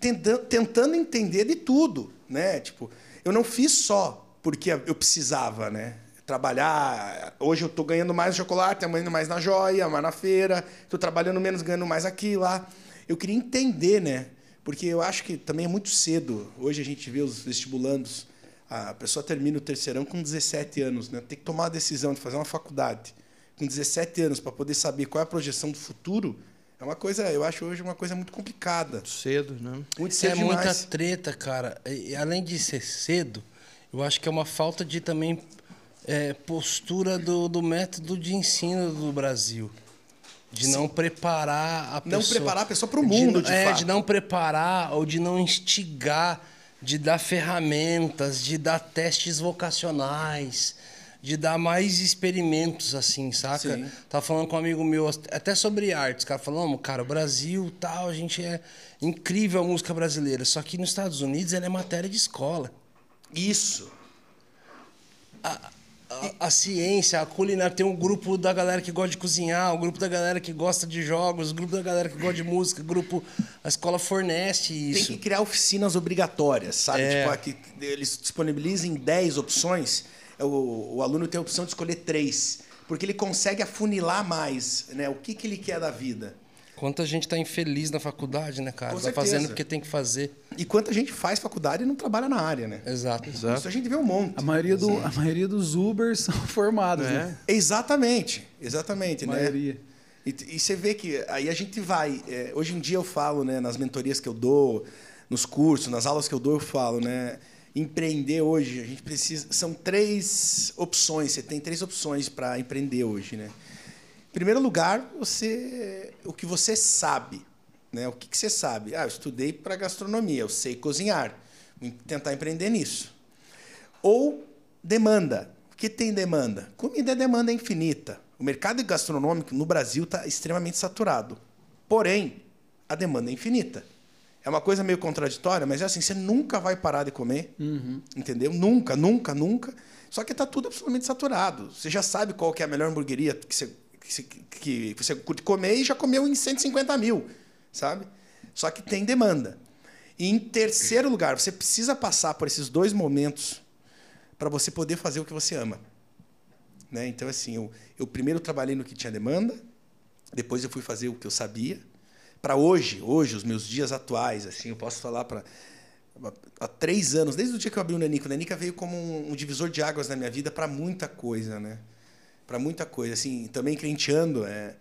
Tentando, tentando entender de tudo, né? Tipo, eu não fiz só porque eu precisava, né? Trabalhar. Hoje eu estou ganhando mais no chocolate, amanhã mais na joia, mais na feira. Estou trabalhando menos, ganhando mais aqui lá. Eu queria entender, né? Porque eu acho que também é muito cedo. Hoje a gente vê os vestibulandos. A pessoa termina o terceirão com 17 anos, né? Tem que tomar a decisão de fazer uma faculdade com 17 anos para poder saber qual é a projeção do futuro. É uma coisa, eu acho hoje uma coisa muito complicada. Cedo, né? Muito é cedo muita demais. treta, cara. E, além de ser cedo, eu acho que é uma falta de também é, postura do, do método de ensino do Brasil. De não preparar a Não pessoa. preparar a pessoa pro mundo, de é, fato. de não preparar ou de não instigar, de dar ferramentas, de dar testes vocacionais, de dar mais experimentos, assim, saca? Sim. Tava falando com um amigo meu até sobre artes, cara, falando, cara, o Brasil, tal, a gente é incrível a música brasileira, só que nos Estados Unidos ela é matéria de escola. Isso. A, a ciência, a culinária, tem um grupo da galera que gosta de cozinhar, um grupo da galera que gosta de jogos, um grupo da galera que gosta de música, grupo a escola fornece Tem isso. que criar oficinas obrigatórias, sabe? É. Tipo, aqui, eles disponibilizem 10 opções, o, o aluno tem a opção de escolher três, porque ele consegue afunilar mais, né? O que, que ele quer da vida. Quanta gente tá infeliz na faculdade, né, cara? Com tá certeza. fazendo porque tem que fazer. E quanta gente faz faculdade e não trabalha na área, né? Exato. Isso a gente vê um monte. A maioria, do, a maioria dos Ubers são formados, É. né? Exatamente, exatamente, A né? maioria. E, e você vê que aí a gente vai. é, hoje em dia eu falo, né, nas mentorias que eu dou, nos cursos, nas aulas que eu dou, eu falo, né? Empreender hoje, a gente precisa. São três opções. Você tem três opções para empreender hoje, né? Em primeiro lugar, você, o que você sabe, né? O que, que você sabe? Ah, eu estudei para gastronomia, eu sei cozinhar. Vou tentar empreender nisso. Ou demanda. O que tem demanda? Comida é demanda infinita. O mercado gastronômico no Brasil está extremamente saturado. Porém, a demanda é infinita. É uma coisa meio contraditória, mas é assim, você nunca vai parar de comer. Entendeu? Nunca, nunca, nunca. Só que está tudo absolutamente saturado. Você já sabe qual que é a melhor hamburgueria que você, que, que você curte comer e já comeu em 150 mil, sabe? Só que tem demanda. E em terceiro lugar, você precisa passar por esses dois momentos para você poder fazer o que você ama. Né? Então, assim, eu, eu primeiro trabalhei no que tinha demanda, depois eu fui fazer o que eu sabia. Para hoje, hoje, os meus dias atuais, assim, eu posso falar para há três anos, desde o dia que eu abri o Nanica, o Nanica veio como um, um divisor de águas na minha vida para muita coisa, né? Para muita coisa, assim, também crenteando. É,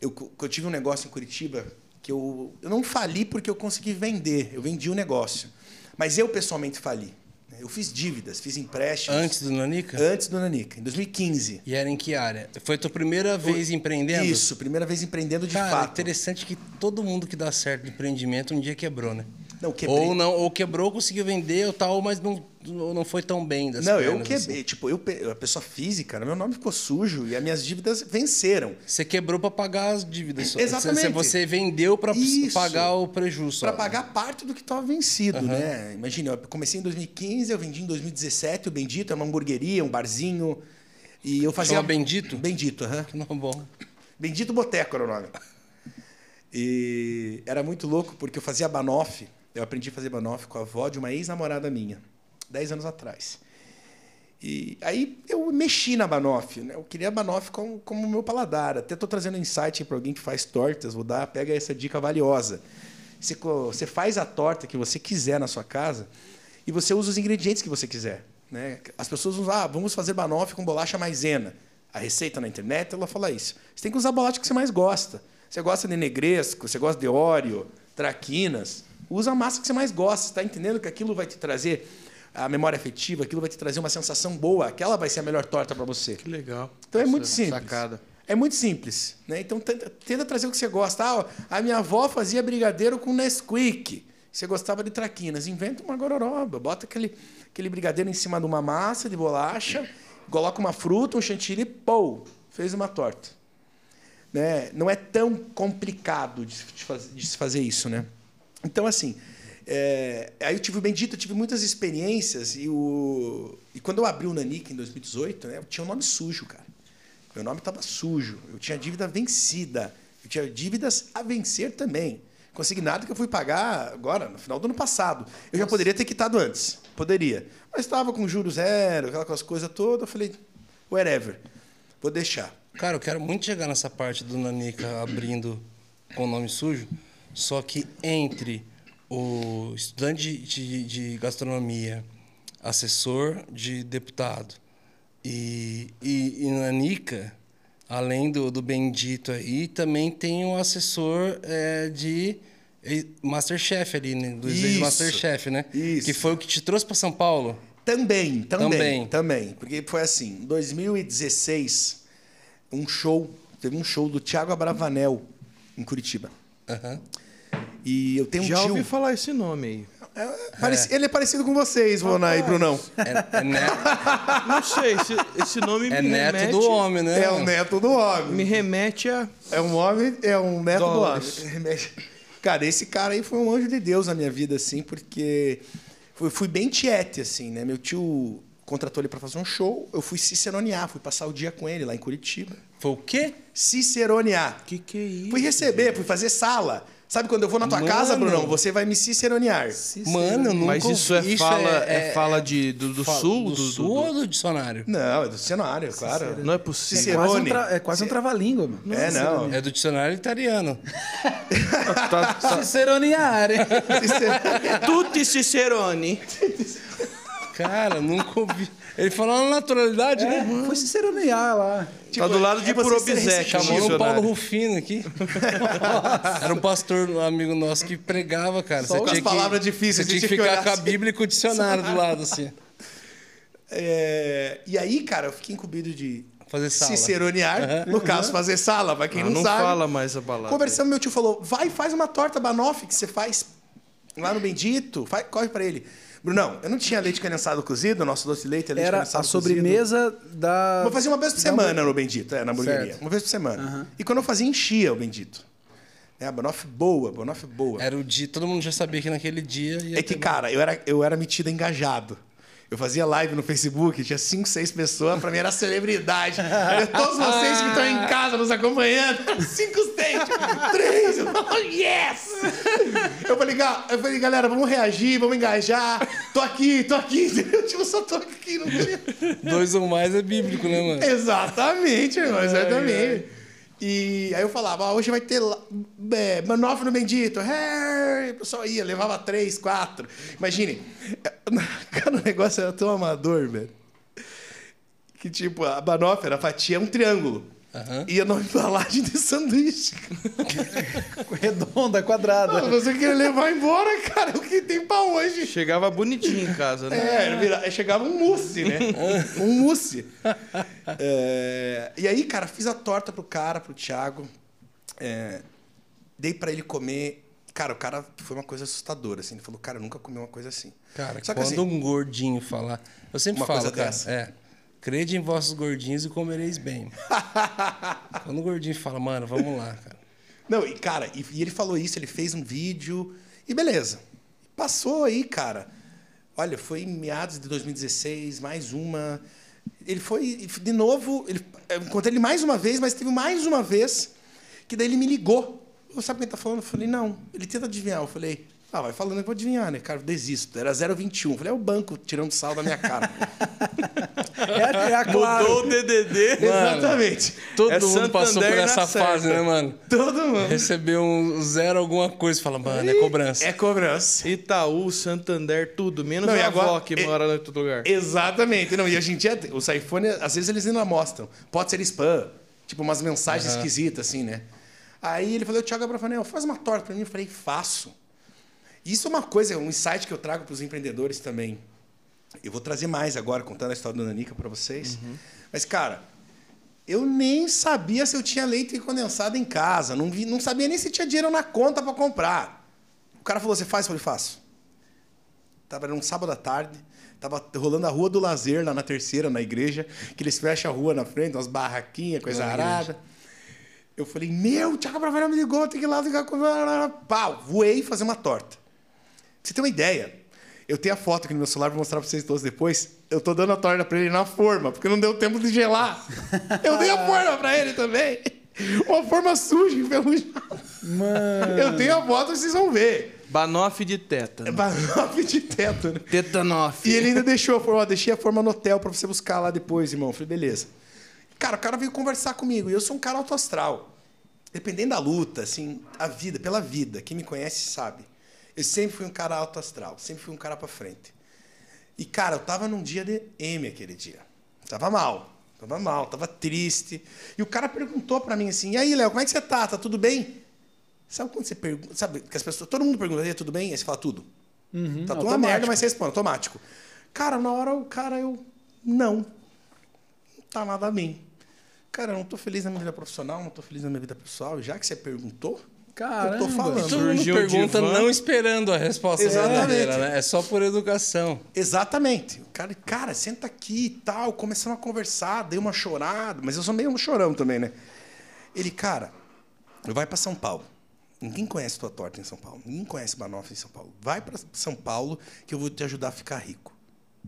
eu, eu tive um negócio em Curitiba que eu, eu não fali porque eu consegui vender, eu vendi o negócio, mas eu pessoalmente fali. Eu fiz dívidas, fiz empréstimos. Antes do Nanica? Antes do Nanica, em 2015. E era em que área? Foi a tua primeira vez empreendendo? Isso, primeira vez empreendendo de Cara, fato. interessante que todo mundo que dá certo no empreendimento um dia quebrou, né? Não, quebrei. Ou não, ou quebrou, conseguiu vender ou tal, mas não, não foi tão bem das Não, eu pernas, quebrei. assim. Tipo, eu, a pessoa física, meu nome ficou sujo e as minhas dívidas venceram. Você quebrou para pagar as dívidas. Exatamente. Você, você vendeu para pagar o prejuízo. Para pagar parte do que estava vencido, né? Imagina, eu comecei em 2015, eu vendi em 2017 o Bendito, é uma hamburgueria, um barzinho. E eu fazia. Chama Bendito? Bendito, aham. Não, bom. Bendito Boteco era o nome. E era muito louco porque eu fazia banoffee. Eu aprendi a fazer banoffee com a avó de uma ex-namorada minha, 10 anos atrás. E aí eu mexi na banoffee, né? Eu queria banoffee como como meu paladar. Até estou trazendo um insight para alguém que faz tortas, vou dar, pega essa dica valiosa. Você, você faz a torta que você quiser na sua casa e você usa os ingredientes que você quiser. Né? As pessoas usam, ah, vamos fazer banoffee com bolacha maisena. A receita na internet, ela fala isso. Você tem que usar a bolacha que você mais gosta. Você gosta de negresco, você gosta de óleo, traquinas. Usa a massa que você mais gosta. Você está entendendo que aquilo vai te trazer a memória afetiva, aquilo vai te trazer uma sensação boa. Aquela vai ser a melhor torta para você. Que legal. Então é muito simples. Sacada. É muito simples. Né? Então tenta, tenta trazer o que você gosta. Ah, a minha avó fazia brigadeiro com Nesquik. Você gostava de traquinas. Inventa uma gororoba. Bota aquele, aquele brigadeiro em cima de uma massa de bolacha, coloca uma fruta, um chantilly, pô, fez uma torta. Né? Não é tão complicado de, se faz- de se fazer isso, né? Então, assim, é, aí eu tive o Bendito, eu tive muitas experiências e, o, e quando eu abri o Nanica em 2018, né, eu tinha um nome sujo, cara. Meu nome estava sujo, eu tinha dívida vencida, eu tinha dívidas a vencer também. Consignado que eu fui pagar agora, no final do ano passado. Eu já poderia ter quitado antes, poderia. Mas estava com juros zero, aquelas coisas todas, eu falei, whatever, vou deixar. Cara, eu quero muito chegar nessa parte do Nanica abrindo com o nome sujo, só que entre o estudante de, de- de gastronomia, assessor de deputado e, e, e Nanica, além do, do Bendito aí, também tem um assessor é, de eh, Masterchef ali, né? do Isso. Masterchef, né? Isso. Que foi o que te trouxe para São Paulo. Também, também, Também. também, Porque foi assim, em 2016, um show, teve um show do Thiago Abravanel em Curitiba. Aham. E eu tenho um Já tio. ouvi falar esse nome aí. É, pareci- Ele é parecido com vocês, Vonai e Brunão. É, é neto, Não sei, esse, esse nome é me neto remete... do homem, né? É o neto do homem. Me remete a... É um homem, é um neto Dólares. do homem. Cara, esse cara aí foi um anjo de Deus na minha vida, assim, porque fui, fui bem tiete, assim, né? Meu tio contratou ele para fazer um show, eu fui ciceronear, fui passar o dia com ele lá em Curitiba. Foi o quê? Ciceronear. Que que é isso? Fui receber, fui fazer sala. Sabe quando eu vou na tua Mano. casa, Brunão? Você vai me ciceronear. Mano, eu nunca Mas isso é ouvi- fala, é, fala de, do, do fala- sul? Do, do, sul do- ou do dicionário? Não, é do cenário, claro. Não é possível. Cicero- Quase um Cicerone. tra- é quase um trava-língua, mano. É, não. É do dicionário italiano. Tá, tá. Ciceroneare. Tutti Cicerone. Cara, nunca ouvi. Ele falou na naturalidade, né? Foi ciceronear lá. tá do lado de é Purobizek. receptivo. Chamou o dicionário. Paulo Rufino aqui. Era um pastor, um amigo nosso, que pregava, cara. Só umas palavras difíceis, Você tinha que ficar com a assim. Bíblia e com o dicionário do lado, assim. É, e aí, cara, eu fiquei incumbido de Fazer sala. ciceronear. No caso, fazer sala, pra quem Ah, não, não sabe. fala mais a balada. Conversando, meu tio falou: vai, faz uma torta banoffee que você faz lá no Bendito. Vai, corre pra ele. Brunão, eu não tinha leite condensado cozido, nosso doce de leite é leite Era condensado a sobremesa da. Vou fazer uma vez por da- semana no Bendito, é, na hamburgueria. Certo. Uma vez por semana. E quando eu fazia, enchia o Bendito. É, a banoffee boa, banoffee boa. Era o dia, todo mundo já sabia que naquele dia ia É que, ter- cara, eu era, eu era metido engajado. Eu fazia live no Facebook, tinha 5, 6 pessoas, pra mim era celebridade. Era todos vocês que estão em casa nos acompanhando, 5, 6, 3, eu falo, yes! Eu falei, eu falei, galera, vamos reagir, vamos engajar. Tô aqui, tô aqui, entendeu? Tipo, eu só tô aqui, não tinha. Dois ou mais é bíblico, né, mano? Exatamente, irmão, exatamente. E aí eu falava, ah, hoje vai ter é, manófilo bendito. Hey! O pessoal ia, levava três, quatro. Imagine, cara, o negócio era tão amador, velho. Que tipo, a era a fatia, é um triângulo. Aham. Ia numa embalagem de sanduíche. Redonda, quadrada. Mano, você queria levar embora, cara, o que tem pra hoje. Chegava bonitinho em casa, né? É, vira- chegava um mousse, né? um mousse. É, e aí, cara, fiz a torta pro cara, pro Thiago. É, dei pra ele comer. Cara, o cara foi uma coisa assustadora, assim. Ele falou, cara, eu nunca comi uma coisa assim. Cara, Só que quando assim, um gordinho falar. Eu sempre Uma falo, coisa cara. dessa. É. Crede em vossos gordinhos e comereis bem. quando o gordinho fala, mano, vamos lá, cara. Não, e cara, e, e ele falou isso, ele fez um vídeo e beleza. Passou aí, cara. Olha, foi em meados de 2016, mais uma. Ele foi, de novo, ele, eu encontrei ele mais uma vez, mas teve mais uma vez que daí ele me ligou. Eu, sabe quem tá falando? Eu falei, não. Ele tenta adivinhar. Eu falei, ah, vai falando, eu vou adivinhar, né? Cara, desisto. Era 0,21. Eu falei, é o banco tirando sal da minha cara. É, é a Mudou claro. o DDD. Exatamente. Todo É mundo passou por Santander essa fase, né, mano? Todo mundo. Recebeu um zero alguma coisa, fala, mano, é cobrança. É cobrança. Itaú, Santander, tudo. Menos Não, a agora- avó que e- mora em outro lugar. Exatamente. Não, e hoje em dia, os iPhone, às vezes eles ainda mostram. Pode ser spam. Tipo, umas mensagens esquisitas, assim, né? Aí ele falou, Thiago Abravanel, faz uma torta pra mim. Eu falei, faço. Isso é uma coisa, um insight que eu trago pros empreendedores também. Eu vou trazer mais agora, contando a história da Nanica pra vocês. Mas, cara, eu nem sabia se eu tinha leite condensado em casa. Não, vi, não sabia nem se tinha dinheiro na conta pra comprar. O cara falou, você faz? Eu falei, faço. Tava era um sábado à tarde, tava rolando a Rua do Lazer lá na terceira, na igreja, que eles fecham a rua na frente, umas barraquinhas, coisa arada. Eu falei, meu, o Thiago Bravanel me ligou, tem que ir lá ligar com... Pau, voei fazer uma torta. Pra você ter uma ideia, eu tenho a foto aqui no meu celular, vou mostrar pra vocês todos depois. Eu tô dando a torta pra ele na forma, porque não deu tempo de gelar. Eu dei a forma pra ele também. Uma forma suja, enferrujada. Mano. Eu tenho a foto, vocês vão ver. Banoff de teta. Banoffee de teto, né? Tetanoff. E ele ainda deixou a forma, ó, deixei a forma no hotel pra você buscar lá depois, irmão. Eu falei, beleza. Cara, o cara veio conversar comigo e eu sou um cara alto astral. Dependendo da luta, assim, a vida, pela vida, quem me conhece sabe. Eu sempre fui um cara alto astral, sempre fui um cara pra frente. E, cara, eu tava num dia de M aquele dia. Tava mal, tava mal, tava triste. E o cara perguntou pra mim assim: e aí, Léo, como é que você tá? Tá tudo bem? Sabe quando você pergunta? Sabe que as pessoas, todo mundo pergunta, aí, tudo bem? Aí você fala tudo. Uhum, Tá tudo uma merda, mas você responde, automático. Cara, na hora o cara, eu. Não. Não tá nada bem. Cara, eu não tô feliz na minha vida profissional, não tô feliz na minha vida pessoal. Já que você perguntou, Caramba. eu tô falando. Todo mundo Surgiu pergunta divã. não esperando a resposta Exatamente. verdadeira, né? É só por educação. Exatamente. O cara, cara, senta aqui e tal. Começamos a conversar, dei uma chorada, mas eu sou meio um chorão também, né? Ele, cara, vai pra São Paulo. Ninguém conhece tua torta em São Paulo. Ninguém conhece Banoffee em São Paulo. Vai pra São Paulo que eu vou te ajudar a ficar rico.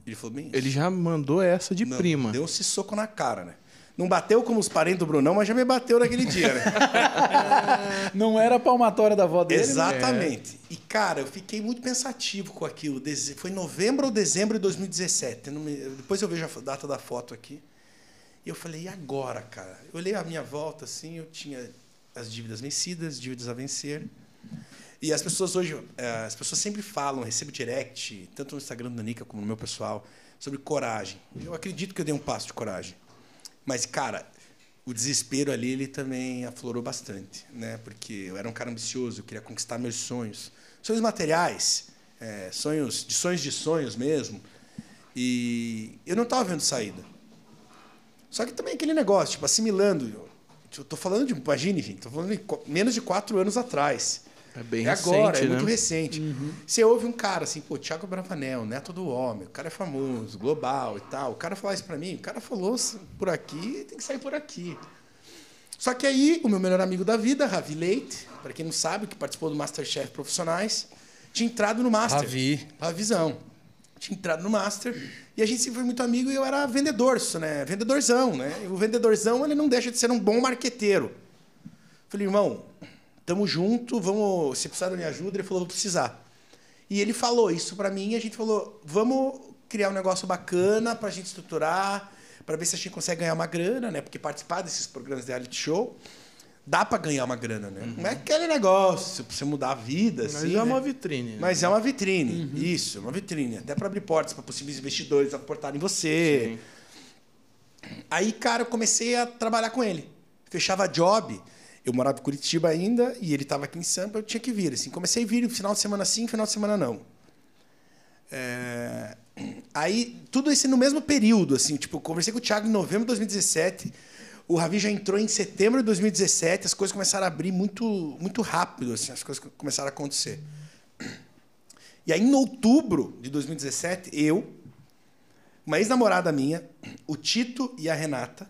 Ele falou bem isso. Ele já mandou essa de Não, prima. Deu esse soco na cara, né? Não bateu como os parentes do Brunão, mas já me bateu naquele dia, né? Não era a palmatória da avó dele? né? Exatamente. E, cara, eu fiquei muito pensativo com aquilo. Foi novembro ou dezembro de 2017. Eu não me- Depois eu vejo a data da foto aqui. E eu falei, e agora, cara? Eu olhei a minha volta, assim, eu tinha as dívidas vencidas, dívidas a vencer. E as pessoas hoje, eh, as pessoas sempre falam, recebo direct, tanto no Instagram da Nica como no meu pessoal, sobre coragem. Eu acredito que eu dei um passo de coragem. Mas, cara, o desespero ali, ele também aflorou bastante, né? Porque eu era um cara ambicioso, eu queria conquistar meus sonhos. Sonhos materiais, eh, sonhos de sonhos de sonhos mesmo. E eu não estava vendo saída. Só que também aquele negócio, tipo, assimilando. Eu tô falando de, imagine, gente, tô falando de menos de quatro anos atrás. É bem é agora, recente, é né? muito recente. Você ouve um cara assim, pô, Thiago Bravanel, neto do homem, o cara é famoso, global e tal. O cara falar isso pra mim, o cara falou por aqui, tem que sair por aqui. Só que aí, o meu melhor amigo da vida, Ravi Leite, para quem não sabe, que participou do Masterchef Profissionais, tinha entrado no Master. Ravi. Ravizão. tinha entrado no Master e a gente sempre foi muito amigo e eu era vendedor, né? Vendedorzão, né? E o vendedorzão, ele não deixa de ser um bom marqueteiro. Falei, irmão, tamo junto, vamos, se precisar minha ajuda, ele falou, vou precisar. E ele falou isso para mim e a gente falou, vamos criar um negócio bacana pra gente estruturar, para ver se a gente consegue ganhar uma grana, né? Porque participar desses programas de reality show dá para ganhar uma grana, né? Não é aquele negócio pra você mudar a vida, Mas assim, é né? uma vitrine. né? Mas é uma vitrine, isso, uma vitrine. Até para abrir portas para possíveis investidores aportarem em você. Aí, cara, eu comecei a trabalhar com ele. Fechava job. Eu morava em Curitiba ainda e ele estava aqui em Sampa, eu tinha que vir. Assim, comecei a vir final de semana sim, final de semana não. É, Aí, tudo isso no mesmo período, assim, tipo, conversei com o Thiago em novembro de 2017. O Ravi já entrou em setembro de 2017, as coisas começaram a abrir muito, muito rápido, assim, as coisas começaram a acontecer. E aí, em outubro de 2017, eu, uma ex-namorada minha, o Tito e a Renata,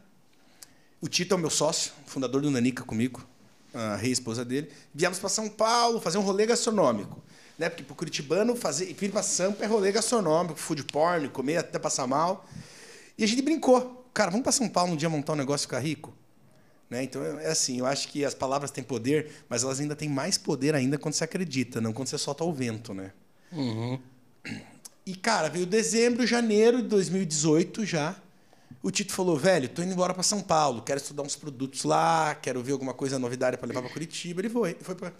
o Tito é o meu sócio, fundador do Nanica comigo, a rei-esposa dele, viemos para São Paulo fazer um rolê gastronômico. Né? Porque pro Curitibano fazer, vir para Sampa é rolê gastronômico, food porn, comer até passar mal. E a gente brincou. Cara, vamos para São Paulo um dia montar um negócio e ficar rico? Né? Então, é assim, eu acho que as palavras têm poder, mas elas ainda têm mais poder ainda quando você acredita, não quando você solta o vento, né? E, cara, veio dezembro, janeiro de 2018 já. O Tito falou, velho, tô indo embora para São Paulo, quero estudar uns produtos lá, quero ver alguma coisa novidade para levar para Curitiba. Ele foi, foi pra,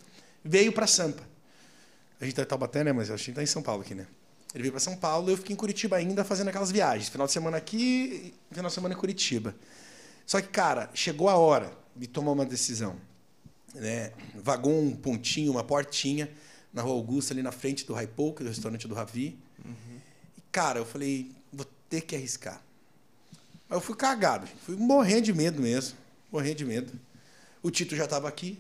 veio para Sampa. A gente tá em Taubaté, né? Mas a gente tá em São Paulo aqui, né? Ele veio para São Paulo, eu fiquei em Curitiba ainda fazendo aquelas viagens. Final de semana aqui, final de semana em Curitiba. Só que, cara, chegou a hora de tomar uma decisão. Né? Vagou um pontinho, uma portinha na Rua Augusta, ali na frente do Hypoke, do restaurante do Ravi. E, cara, eu falei, vou ter que arriscar. Mas eu fui cagado, gente. fui morrendo de medo mesmo. Morrendo de medo. O Tito já estava aqui.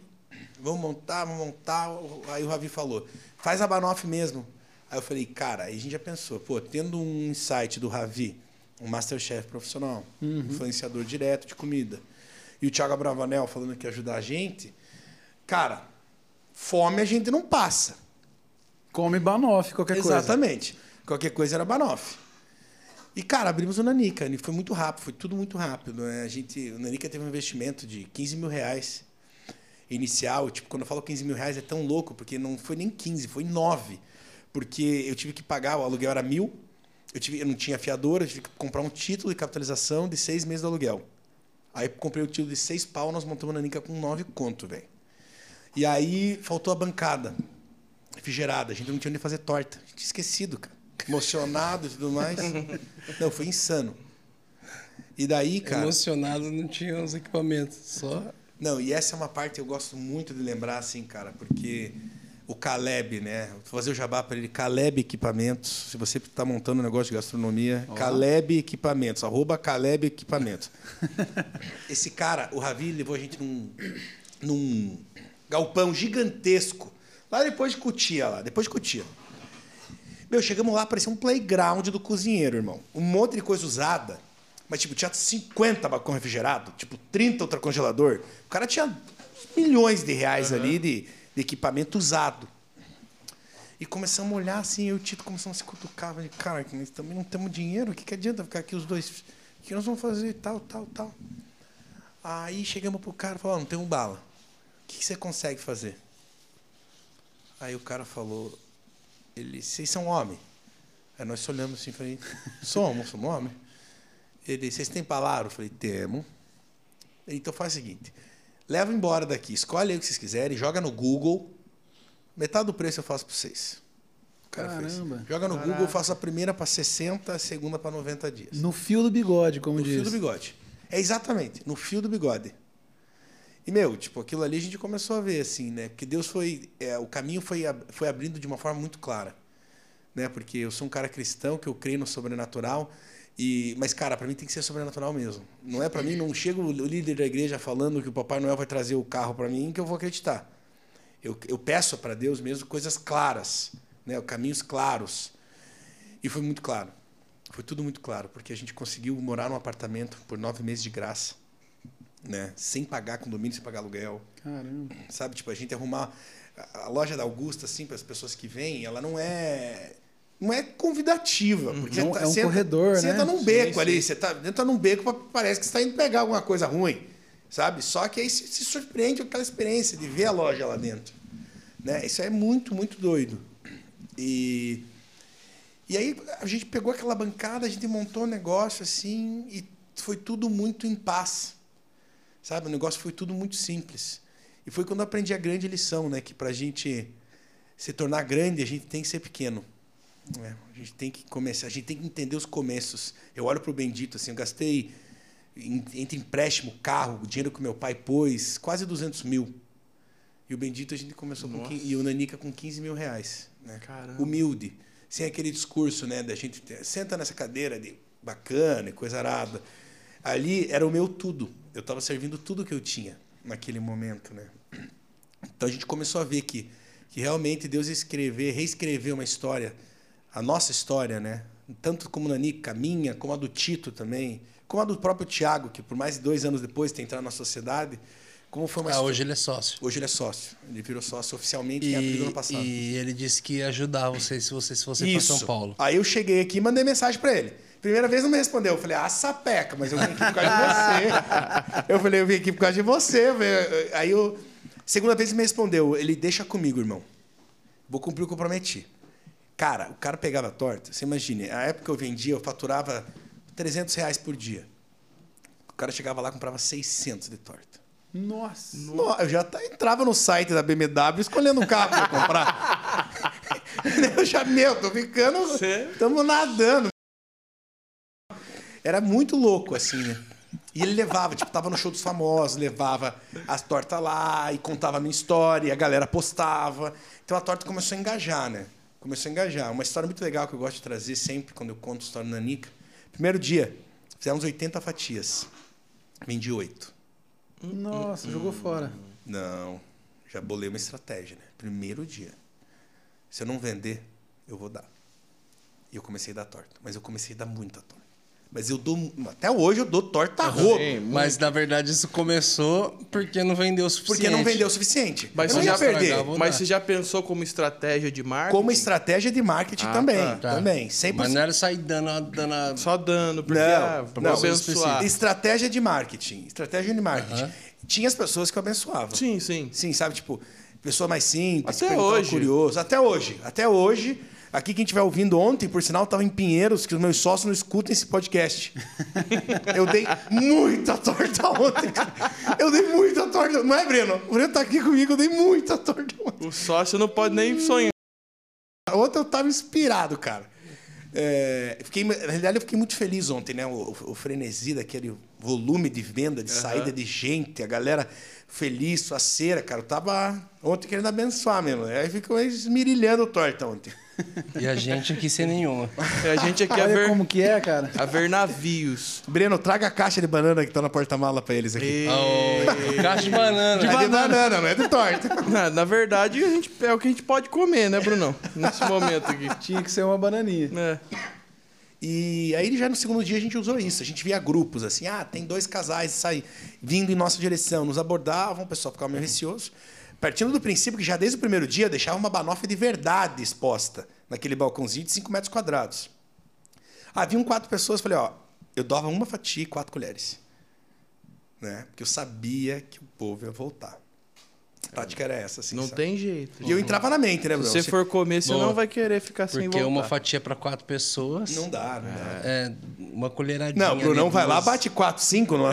Vamos montar, vamos montar. Aí o Ravi falou, faz a Banoff mesmo. Aí eu falei, cara, aí a gente já pensou, pô, tendo um insight do Ravi, um Masterchef profissional, influenciador direto de comida, e o Thiago Abravanel falando que ia ajudar a gente, cara, fome a gente não passa. Come banoff, qualquer coisa. Exatamente. Qualquer coisa era Banoff. E, cara, abrimos o Nanica. E foi muito rápido, foi tudo muito rápido. Né? A gente, o Nanica teve um investimento de 15 mil reais inicial. Tipo, quando eu falo 15 mil reais é tão louco, porque não foi nem 15, foi 9. Porque eu tive que pagar, o aluguel era mil, eu, tive, eu não tinha fiadora, eu tive que comprar um título de capitalização de seis meses do aluguel. Aí comprei o título de seis pau, nós montamos a Nanica com nove conto, velho. E aí faltou a bancada refrigerada. A gente não tinha onde fazer torta. A gente tinha esquecido, cara. Emocionado e tudo mais. Não, foi insano. E daí, cara. Emocionado, não tinha os equipamentos. Só. Não, e essa é uma parte que eu gosto muito de lembrar, assim, cara, porque o Caleb, né? Vou fazer o jabá para ele, Caleb Equipamentos. Se você está montando um negócio de gastronomia, Caleb Equipamentos, arroba Caleb Equipamentos. Esse cara, o Ravi, levou a gente num, num galpão gigantesco, lá depois de Cutia, lá, depois de Cutia. Meu, chegamos lá, parecia um playground do cozinheiro, irmão. Um monte de coisa usada. Mas, tipo, tinha 50 balcão refrigerado, tipo, 30 ultracongelador. O cara tinha milhões de reais ali de, de equipamento usado. E começamos a olhar assim, eu e o Tito começamos a se cutucar. Falei, cara, nós também não temos dinheiro, o que, que adianta ficar aqui os dois? O que nós vamos fazer? Tal, tal, tal. Aí chegamos pro cara e falamos, não tem um bala. O que, que você consegue fazer? Aí o cara falou, ele, vocês são homem? Aí nós olhamos assim e falei, somos, somos homem. Ele, vocês têm palavra? Eu falei, temos. Ele, Então faz o seguinte, leva embora daqui, escolhe aí o que vocês quiserem, joga no Google, metade do preço eu faço para vocês. O cara fez. Caramba. Joga no Google, eu faço a primeira para 60, a segunda para 90 dias. No fio do bigode, como No diz. fio do bigode. É exatamente, no fio do bigode. E, meu, tipo, aquilo ali a gente começou a ver, assim, né? Porque Deus foi. é, o caminho foi, foi abrindo de uma forma muito clara. Né? Porque eu sou um cara cristão, que eu creio no sobrenatural. E, mas, cara, para mim tem que ser sobrenatural mesmo. Não é para mim, não chega o líder da igreja falando que o Papai Noel vai trazer o carro para mim que eu vou acreditar. Eu, eu peço para Deus mesmo coisas claras, né? caminhos claros. E foi muito claro. Foi tudo muito claro, porque a gente conseguiu morar num apartamento por nove meses de graça, né? Sem pagar condomínio, sem pagar aluguel, Caramba. sabe? Tipo, a gente arrumar a- loja da Augusta, assim, para as pessoas que vêm, ela não é não é convidativa. Porque Não, você é um você corredor, você né? entra num Sim, beco sim. ali, você tá, entra num beco, pa- parece que você está indo pegar alguma coisa ruim, sabe? Só que aí se, se surpreende com aquela experiência de ver a loja lá dentro. Né? Isso é muito, muito doido. E, e aí a gente pegou aquela bancada, a gente montou um negócio assim, e foi tudo muito em paz. Sabe? O negócio foi tudo muito simples. E foi quando eu aprendi a grande lição, né? Que pra gente se tornar grande, a gente tem que ser pequeno. É, a gente tem que começar, a gente tem que entender os começos. Eu olho pro Bendito, assim, eu gastei entre empréstimo, carro, o dinheiro que meu pai pôs, quase 200 mil. E o Bendito a gente começou com... quin- E o Nanica com 15 mil reais. Né? Caramba. Humilde. Sem aquele discurso, né? Da gente senta nessa cadeira de bacana e coisa arada. Ali era o meu tudo. Eu estava servindo tudo que eu tinha naquele momento, né? Então a gente começou a ver que, que realmente Deus escrever, reescrever uma história, a nossa história, né? Tanto como Nanica, a minha, como a do Tito também, como a do próprio Tiago, que por mais de dois anos depois tem entrado na sociedade, como foi uma Ah, hoje ele é sócio. Hoje ele é sócio. Ele virou sócio oficialmente em abril do ano E, passado. e ele disse que ia ajudar vocês se você se fosse para São Paulo. Aí eu cheguei aqui e mandei mensagem pra ele. Primeira vez não me respondeu. Eu falei, ah, sapeca, mas eu vim aqui por causa de você. eu falei, eu vim aqui por causa de você. Aí eu. Segunda vez ele me respondeu, ele deixa comigo, irmão. Vou cumprir o que eu prometi. Cara, o cara pegava a torta, você imagine, a época que eu vendia, eu faturava 300 reais por dia. O cara chegava lá e comprava 600 de torta. Nossa. No- Eu já tá- entrava no site da BMW escolhendo um carro pra comprar. eu já, meu, tô ficando. Estamos nadando. Era muito louco, assim, né? E ele levava, tipo, tava no show dos famosos, levava as tortas lá e contava a minha história, e a galera postava. Então a torta começou a engajar, né? Começou a engajar. Uma história muito legal que eu gosto de trazer sempre quando eu conto a história da Nica. Primeiro dia, fizemos 80 fatias. Vendi 8. Nossa, jogou fora. Não, já bolei uma estratégia, né? Primeiro dia. Se eu não vender, eu vou dar. E eu comecei a dar torta. Mas eu comecei a dar muita torta. Mas eu dou. Até hoje eu dou torta a rodo. Sim, Mas na verdade isso começou porque não vendeu o suficiente. Porque não vendeu o suficiente. Mas eu não você ia já perder. Mas você já pensou como estratégia de marketing? Como estratégia de marketing Ah, também. tá. Tá. Também. Sempre. Mas não era sair dando, dando a- Só dando, porque Não, ah, não, abençoar. Estratégia de marketing. Estratégia de marketing. Tinha as pessoas que eu abençoava. Sim, sim. Sim, sabe? Tipo, pessoa mais simples, Até hoje. curioso. Até hoje. Até hoje. Aqui, quem estiver ouvindo ontem, por sinal, estava em Pinheiros, que os meus sócios não escutam esse podcast. Eu dei muita torta ontem. cara. Eu dei muita torta. Não é, Breno? O Breno tá aqui comigo, eu dei muita torta ontem. O sócio não pode nem sonhar. Ontem eu tava inspirado, cara. É, fiquei, na realidade, eu fiquei muito feliz ontem, né? O, o frenesi daquele volume de venda, de saída de gente, a galera feliz, faceira, cara. Eu tava ontem querendo abençoar mesmo. Aí ficou esmirilhando torta ontem. E a gente aqui sem nenhuma. É, A gente aqui a Olha ver, como que é, cara. a ver navios. Breno, traga a caixa de banana que tá na porta-mala pra eles aqui. Ô, Caixa de banana. É de banana, não é de torta. Na, na verdade, a gente, é o que a gente pode comer, né, Brunão? Nesse momento aqui. Tinha que ser uma bananinha. É. E aí já no segundo dia a gente usou isso. A gente via grupos assim, ah, tem dois casais sai, vindo em nossa direção, nos abordavam, o pessoal ficava meio receoso. Partindo do princípio que já desde o primeiro dia deixava uma banofa de verdade exposta naquele balcãozinho de 5 metros quadrados. Haviam quatro pessoas, falei, ó, eu dava uma fatia e quatro colheres. Né? Porque eu sabia que o povo ia voltar. A prática era essa, assim. Não sabe? tem jeito. E eu entrava na mente, né, Se Bruno? você for comer, você Boa. não vai querer ficar sem Porque voltar. uma fatia para quatro pessoas. Não dá, não dá. É, uma colheradinha. Não, o Brunão ali, vai lá, bate 4, 5 no...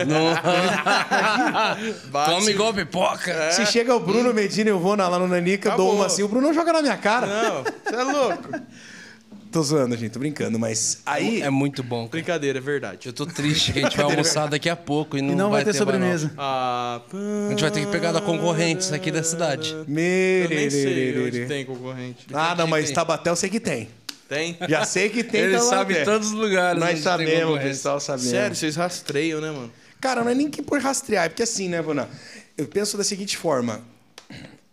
Bate. Come igual pipoca. Se chega o Bruno Medina e eu vou na- lá no Nanica, eu dou Acabou. uma assim, o Bruno joga na minha cara. Não, você é louco. Tô zoando, gente, tô brincando, mas aí. É muito bom. Cara. Brincadeira, é verdade. Eu tô triste que a gente vai almoçar daqui a pouco e não, E não vai ter banoffee. sobremesa. Ah, A gente vai ter que pegar da concorrente aqui da cidade. Eu nem sei onde Mererererê. tem concorrente. Ah, não, mas. Tabaté eu sei que tem. Tem? Já sei que tem Ele Taubaté. sabe todos os lugares. Nós sabemos, pessoal sabemos. Sério, vocês rastreiam, né, mano? Cara, não é nem que por rastrear, é porque assim, né, Bruna? Eu penso da seguinte forma.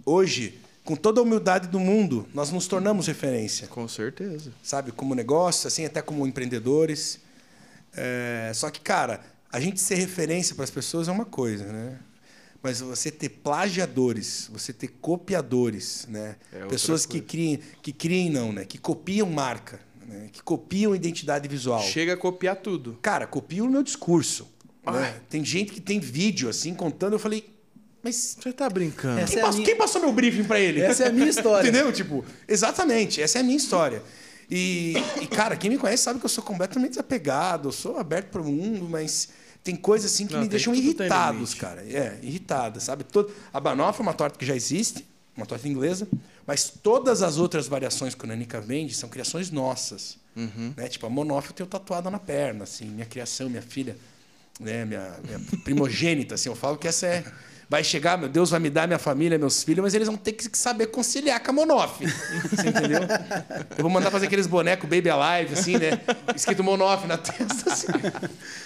Hoje, com toda a humildade do mundo, nós nos tornamos referência. Com certeza. sabe? Como negócio, assim, até como empreendedores. É, só que, cara, a gente ser referência para as pessoas é uma coisa, né? Mas você ter plagiadores, você ter copiadores, né? É Pessoas que criem, que criem não, né? Que copiam marca, né? Que copiam identidade visual. Chega a copiar tudo. Cara, copiam o meu discurso. né? Tem gente que tem vídeo assim contando. Eu falei, mas Você tá brincando. Quem, é minha- quem passou meu briefing pra ele? Essa é a minha história. Entendeu? Tipo, exatamente, essa é a minha história. E, e, cara, quem me conhece sabe que eu sou completamente desapegado, eu sou aberto para o mundo, mas tem coisas assim que Não, me deixam irritados, cara. É, irritadas, sabe? Todo, a banoffee é uma torta que já existe, uma torta inglesa, mas todas as outras variações que o Nanica vende são criações nossas. Uhum. Né? Tipo, a monoffee eu tenho tatuada na perna, assim, minha criação, minha filha, né? minha, minha primogênita, assim, eu falo que essa é... Vai chegar, meu Deus vai me dar minha família, meus filhos, mas eles vão ter que saber conciliar com a monoff. Você entendeu? Eu vou mandar fazer aqueles bonecos Baby Alive, assim, né? Escrito monoff na testa, assim.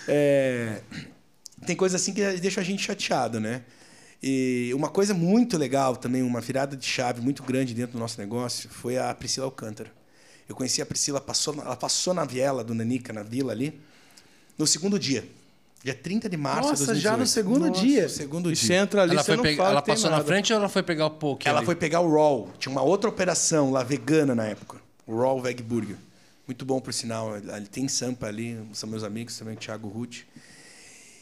É, Tem coisa assim que deixa a gente chateado, né? E uma coisa muito legal também, uma virada de chave muito grande dentro do nosso negócio, foi a Priscila Alcântara. Eu conheci a Priscila, passou, ela passou na viela do Nanica, na vila ali, no segundo dia. Dia 30 de março Nossa, de 2018. já no segundo Nossa, dia. segundo E dia. você entra ali, ela você foi pegar- fala ela que tem passou na nada. frente ou ela foi pegar o poke? Ela ali? foi pegar o Raw. Tinha uma outra operação lá, vegana na época. O Raw Veg Burger. Muito bom, por sinal. Ali tem Sampa ali, são meus amigos também, o Thiago Ruth.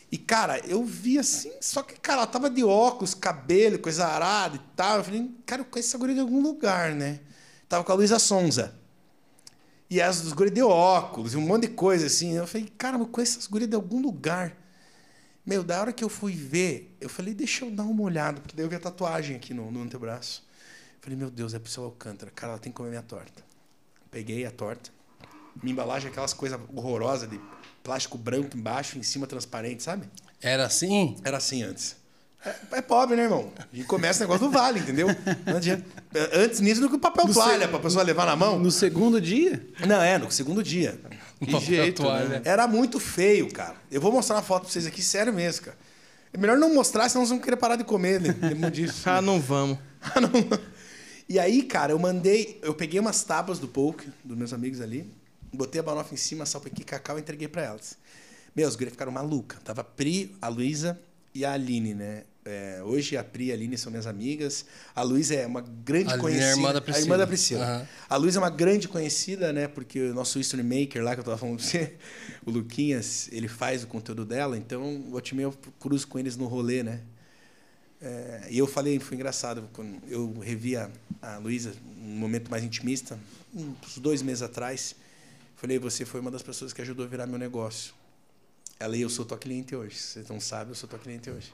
E, cara, eu vi assim, só que, cara, ela tava de óculos, cabelo, coisa arada e tal. Eu falei, cara, eu conheço essa guria de algum lugar, né? Tava com a Luísa Sonza. E as dos gurias de óculos, e um monte de coisa assim. Eu falei, cara, eu conheço essas gurias de algum lugar. Meu, da hora que eu fui ver, eu falei, deixa eu dar uma olhada, porque daí eu vi a tatuagem aqui no, no antebraço. Falei, meu Deus, é Priscila Alcântara. Cara, ela tem que comer minha torta. Peguei a torta. Minha embalagem é aquelas coisas horrorosas de plástico branco embaixo, em cima transparente, sabe? Era assim? Era assim antes. É, é pobre, né, irmão? E começa o negócio do vale, entendeu? Não adianta. Antes nisso do que o papel toalha, pra pessoa levar na mão. No segundo dia? Não, é, no segundo dia. Que papel jeito, toalha. né? Era muito feio, cara. Eu vou mostrar uma foto pra vocês aqui, sério mesmo, cara. É melhor não mostrar, senão vocês vão querer parar de comer, né? Disso? Ah, não vamos. Ah, não. E aí, cara, eu mandei. Eu peguei umas tábuas do poke, dos meus amigos ali, botei a banofa em cima, salpiquei cacau e entreguei pra elas. Meu, as gurias ficaram malucas. Tava a Pri, a Luísa e a Aline, né? É, hoje a Pri e a Aline são minhas amigas. A Luísa é uma grande A Aline é a conhecida. irmã da Priscila. A irmã da Priscila. Aham. A Luísa é uma grande conhecida, né? Porque o nosso history maker lá, que eu tava falando pra você, o Luquinhas, ele faz o conteúdo dela, então o time eu cruzo com eles no rolê, né? É, e eu falei, foi engraçado, quando eu revi a, a Luísa num momento mais intimista, uns dois meses atrás. Falei, você foi uma das pessoas que ajudou a virar meu negócio. Ela e eu sou tua cliente hoje. Vocês não sabem, eu sou tua cliente hoje.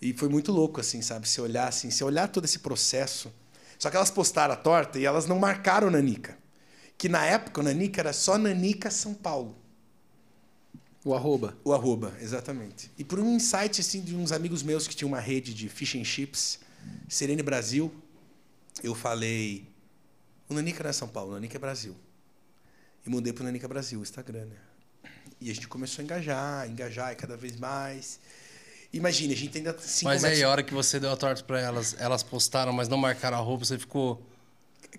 E foi muito louco, assim, sabe? Se olhar assim, se olhar todo esse processo. Só que elas postaram a torta e elas não marcaram Nanica. Que na época o Nanica era só Nanica São Paulo. O arroba. O arroba, exatamente. E por um insight assim, de uns amigos meus que tinham uma rede de fish and chips, Serene Brasil, eu falei: o Nanica não é São Paulo, o Nanica é Brasil. E mudei para o Nanica Brasil, Instagram. Né? E a gente começou a engajar, engajar e cada vez mais. Imagine, a gente ainda se Mas começa- aí, a hora que você deu a torta pra elas, elas postaram, mas não marcaram a roupa, você ficou.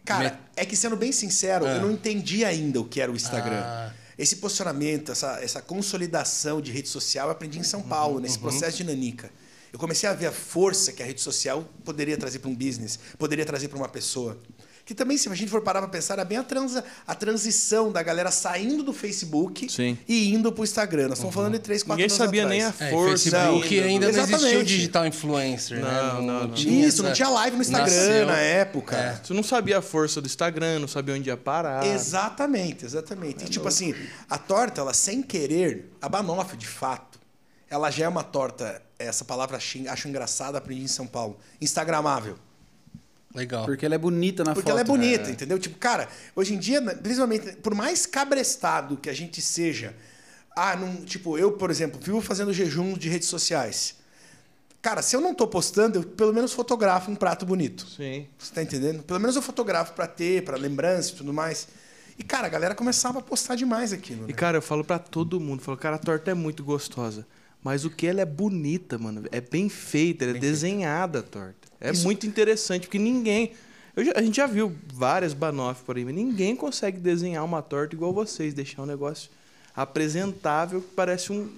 Cara, Me- é que sendo bem sincero, Ah. eu não entendi ainda o que era o Instagram. Ah. Esse posicionamento, essa, essa consolidação de rede social, eu aprendi em São Uhum, Paulo, nesse processo de Nanica. Eu comecei a ver a força que a rede social poderia trazer para um business, poderia trazer para uma pessoa. Que também, se a gente for parar para pensar, era bem a, transa, a transição da galera saindo do Facebook Sim. e indo para o Instagram. Nós estamos falando de três, quatro Ninguém anos sabia nem a atrás. É, força. Facebook ainda. ainda não existia o Exatamente. digital influencer, né? Não, não, não. tinha Isso, não tinha live no Instagram Nasceu- na época. É. Você não sabia a força do Instagram, não sabia onde ia parar. Exatamente, exatamente. e, tipo assim, a torta, ela sem querer, a banoffee, de fato, ela já é uma torta, essa palavra acho engraçada, aprendi em São Paulo, instagramável. Legal. Porque ela é bonita na Porque foto. ela é bonita, entendeu? Tipo, cara, hoje em dia, né, principalmente, por mais cabrestado que a gente seja, ah, não, tipo, eu, por exemplo, vivo fazendo jejum de redes sociais. Cara, se eu não tô postando, eu pelo menos fotografo um prato bonito. Sim. Você tá entendendo? Pelo menos eu fotografo pra ter, pra lembrança e tudo mais. E, cara, a galera começava a postar demais aquilo, né? E, cara, eu falo pra todo mundo, falo, cara, a torta é muito gostosa. Mas o que ela é bonita, mano. É bem feita, ela é desenhada a torta. É Isso- muito interessante, porque ninguém. eu já- a gente já viu várias banoffes por aí, mas ninguém consegue desenhar uma torta igual vocês, deixar um negócio apresentável que parece um.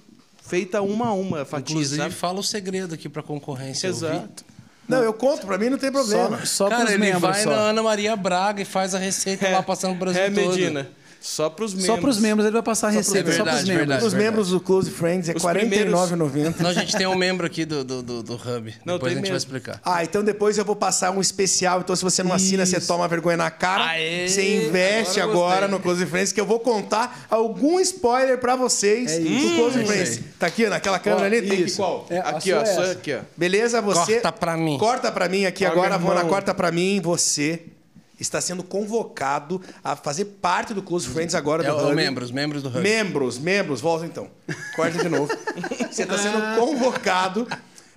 feita uma a uma, fatia, Inclusive, sabe? fala o segredo aqui pra concorrência. Exato. Não, eu conto, pra mim não tem problema. Só, só Cara, ele membros vai só. na Ana Maria Braga e faz a receita lá passando o Brasil é, todo. Medina. Só pros membros. Só pros membros, ele vai passar a receita É só pros verdade, membros. verdade. Os membros do Close Friends é Os R$ 49,90. Não, a gente tem um membro aqui do, do, do, do Hub. Não, Depois a gente vai mesmo. explicar. Ah, então depois eu vou passar um especial. Então, se você não assina, você Isso. toma vergonha na cara. Aê, você investe agora agora, no Close Friends, que eu vou contar algum spoiler pra vocês É do isso. Close Hum, Friends. Tá aqui, naquela câmera ali? Tem que isso. qual? É, a Aqui, sua ó, é só essa. aqui, ó. Beleza? Você. Corta pra mim. Corta pra mim aqui agora, Mona, irmão. corta pra mim. Você está sendo convocado a fazer parte do Close Friends agora É do o Hub. membro, os membros do Hub. Membros, membros, volta então. Corta de novo. Você está sendo convocado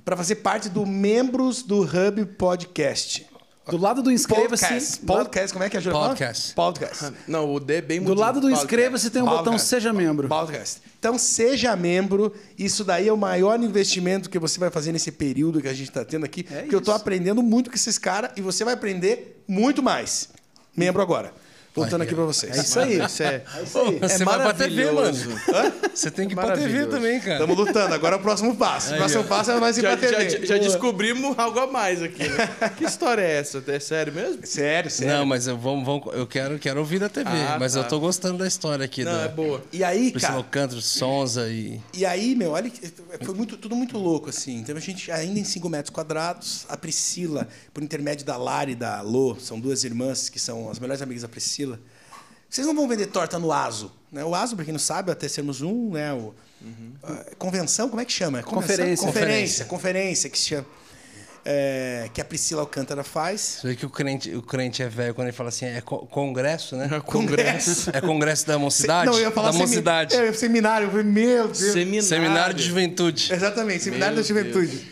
para fazer parte do Membros do Hub Podcast. Do lado do inscreva-se. Podcast. Podcast, como é que é fala? Podcast. Podcast. Não, o D é bem Do mudinho. lado do inscreva-se tem um botão Podcast. Seja Membro. Podcast. Então, seja membro. Isso daí é o maior investimento que você vai fazer nesse período que a gente está tendo aqui. É porque eu estou isso. aprendendo muito com esses caras e você vai aprender muito mais. Membro agora. Voltando Aí, aqui para vocês. É isso aí. Isso é... É isso aí. Você vai pra TV, mano. maravilhoso. Você tem que ir pra TV também, cara. Estamos lutando. Agora é o próximo passo. O próximo passo é nós ir Já, pra TV. já, já descobrimos algo a mais aqui, né? Que história é essa? É sério mesmo? Sério, sério. Não, mas eu, vamos, vamos, eu quero, quero ouvir da TV. Ah, mas tá. eu tô gostando da história aqui. Não, da é boa. E aí, Priscila cara, Alcântara, Sonza e... e aí, meu, olha, que- foi muito, tudo muito louco, assim. Então, a gente, ainda em 5 metros quadrados, a Priscila, por intermédio da Lari e da Lô, são duas irmãs que são as melhores amigas da Priscila. Vocês não vão vender torta no ASO. Né? O ASO, para quem não sabe, até sermos um, né? O, a convenção, como é que chama? Convenção? Conferência. Conferência, conferência que se chama. É, que a Priscila Alcântara faz. Você vê que o crente, o crente é velho quando ele fala assim, é co- congresso, né? Congresso. É congresso da mocidade? Não, eu ia falar da mocidade. É, seminário. Meu Deus. Seminário. Seminário de Juventude. Exatamente, Seminário Meu da Juventude.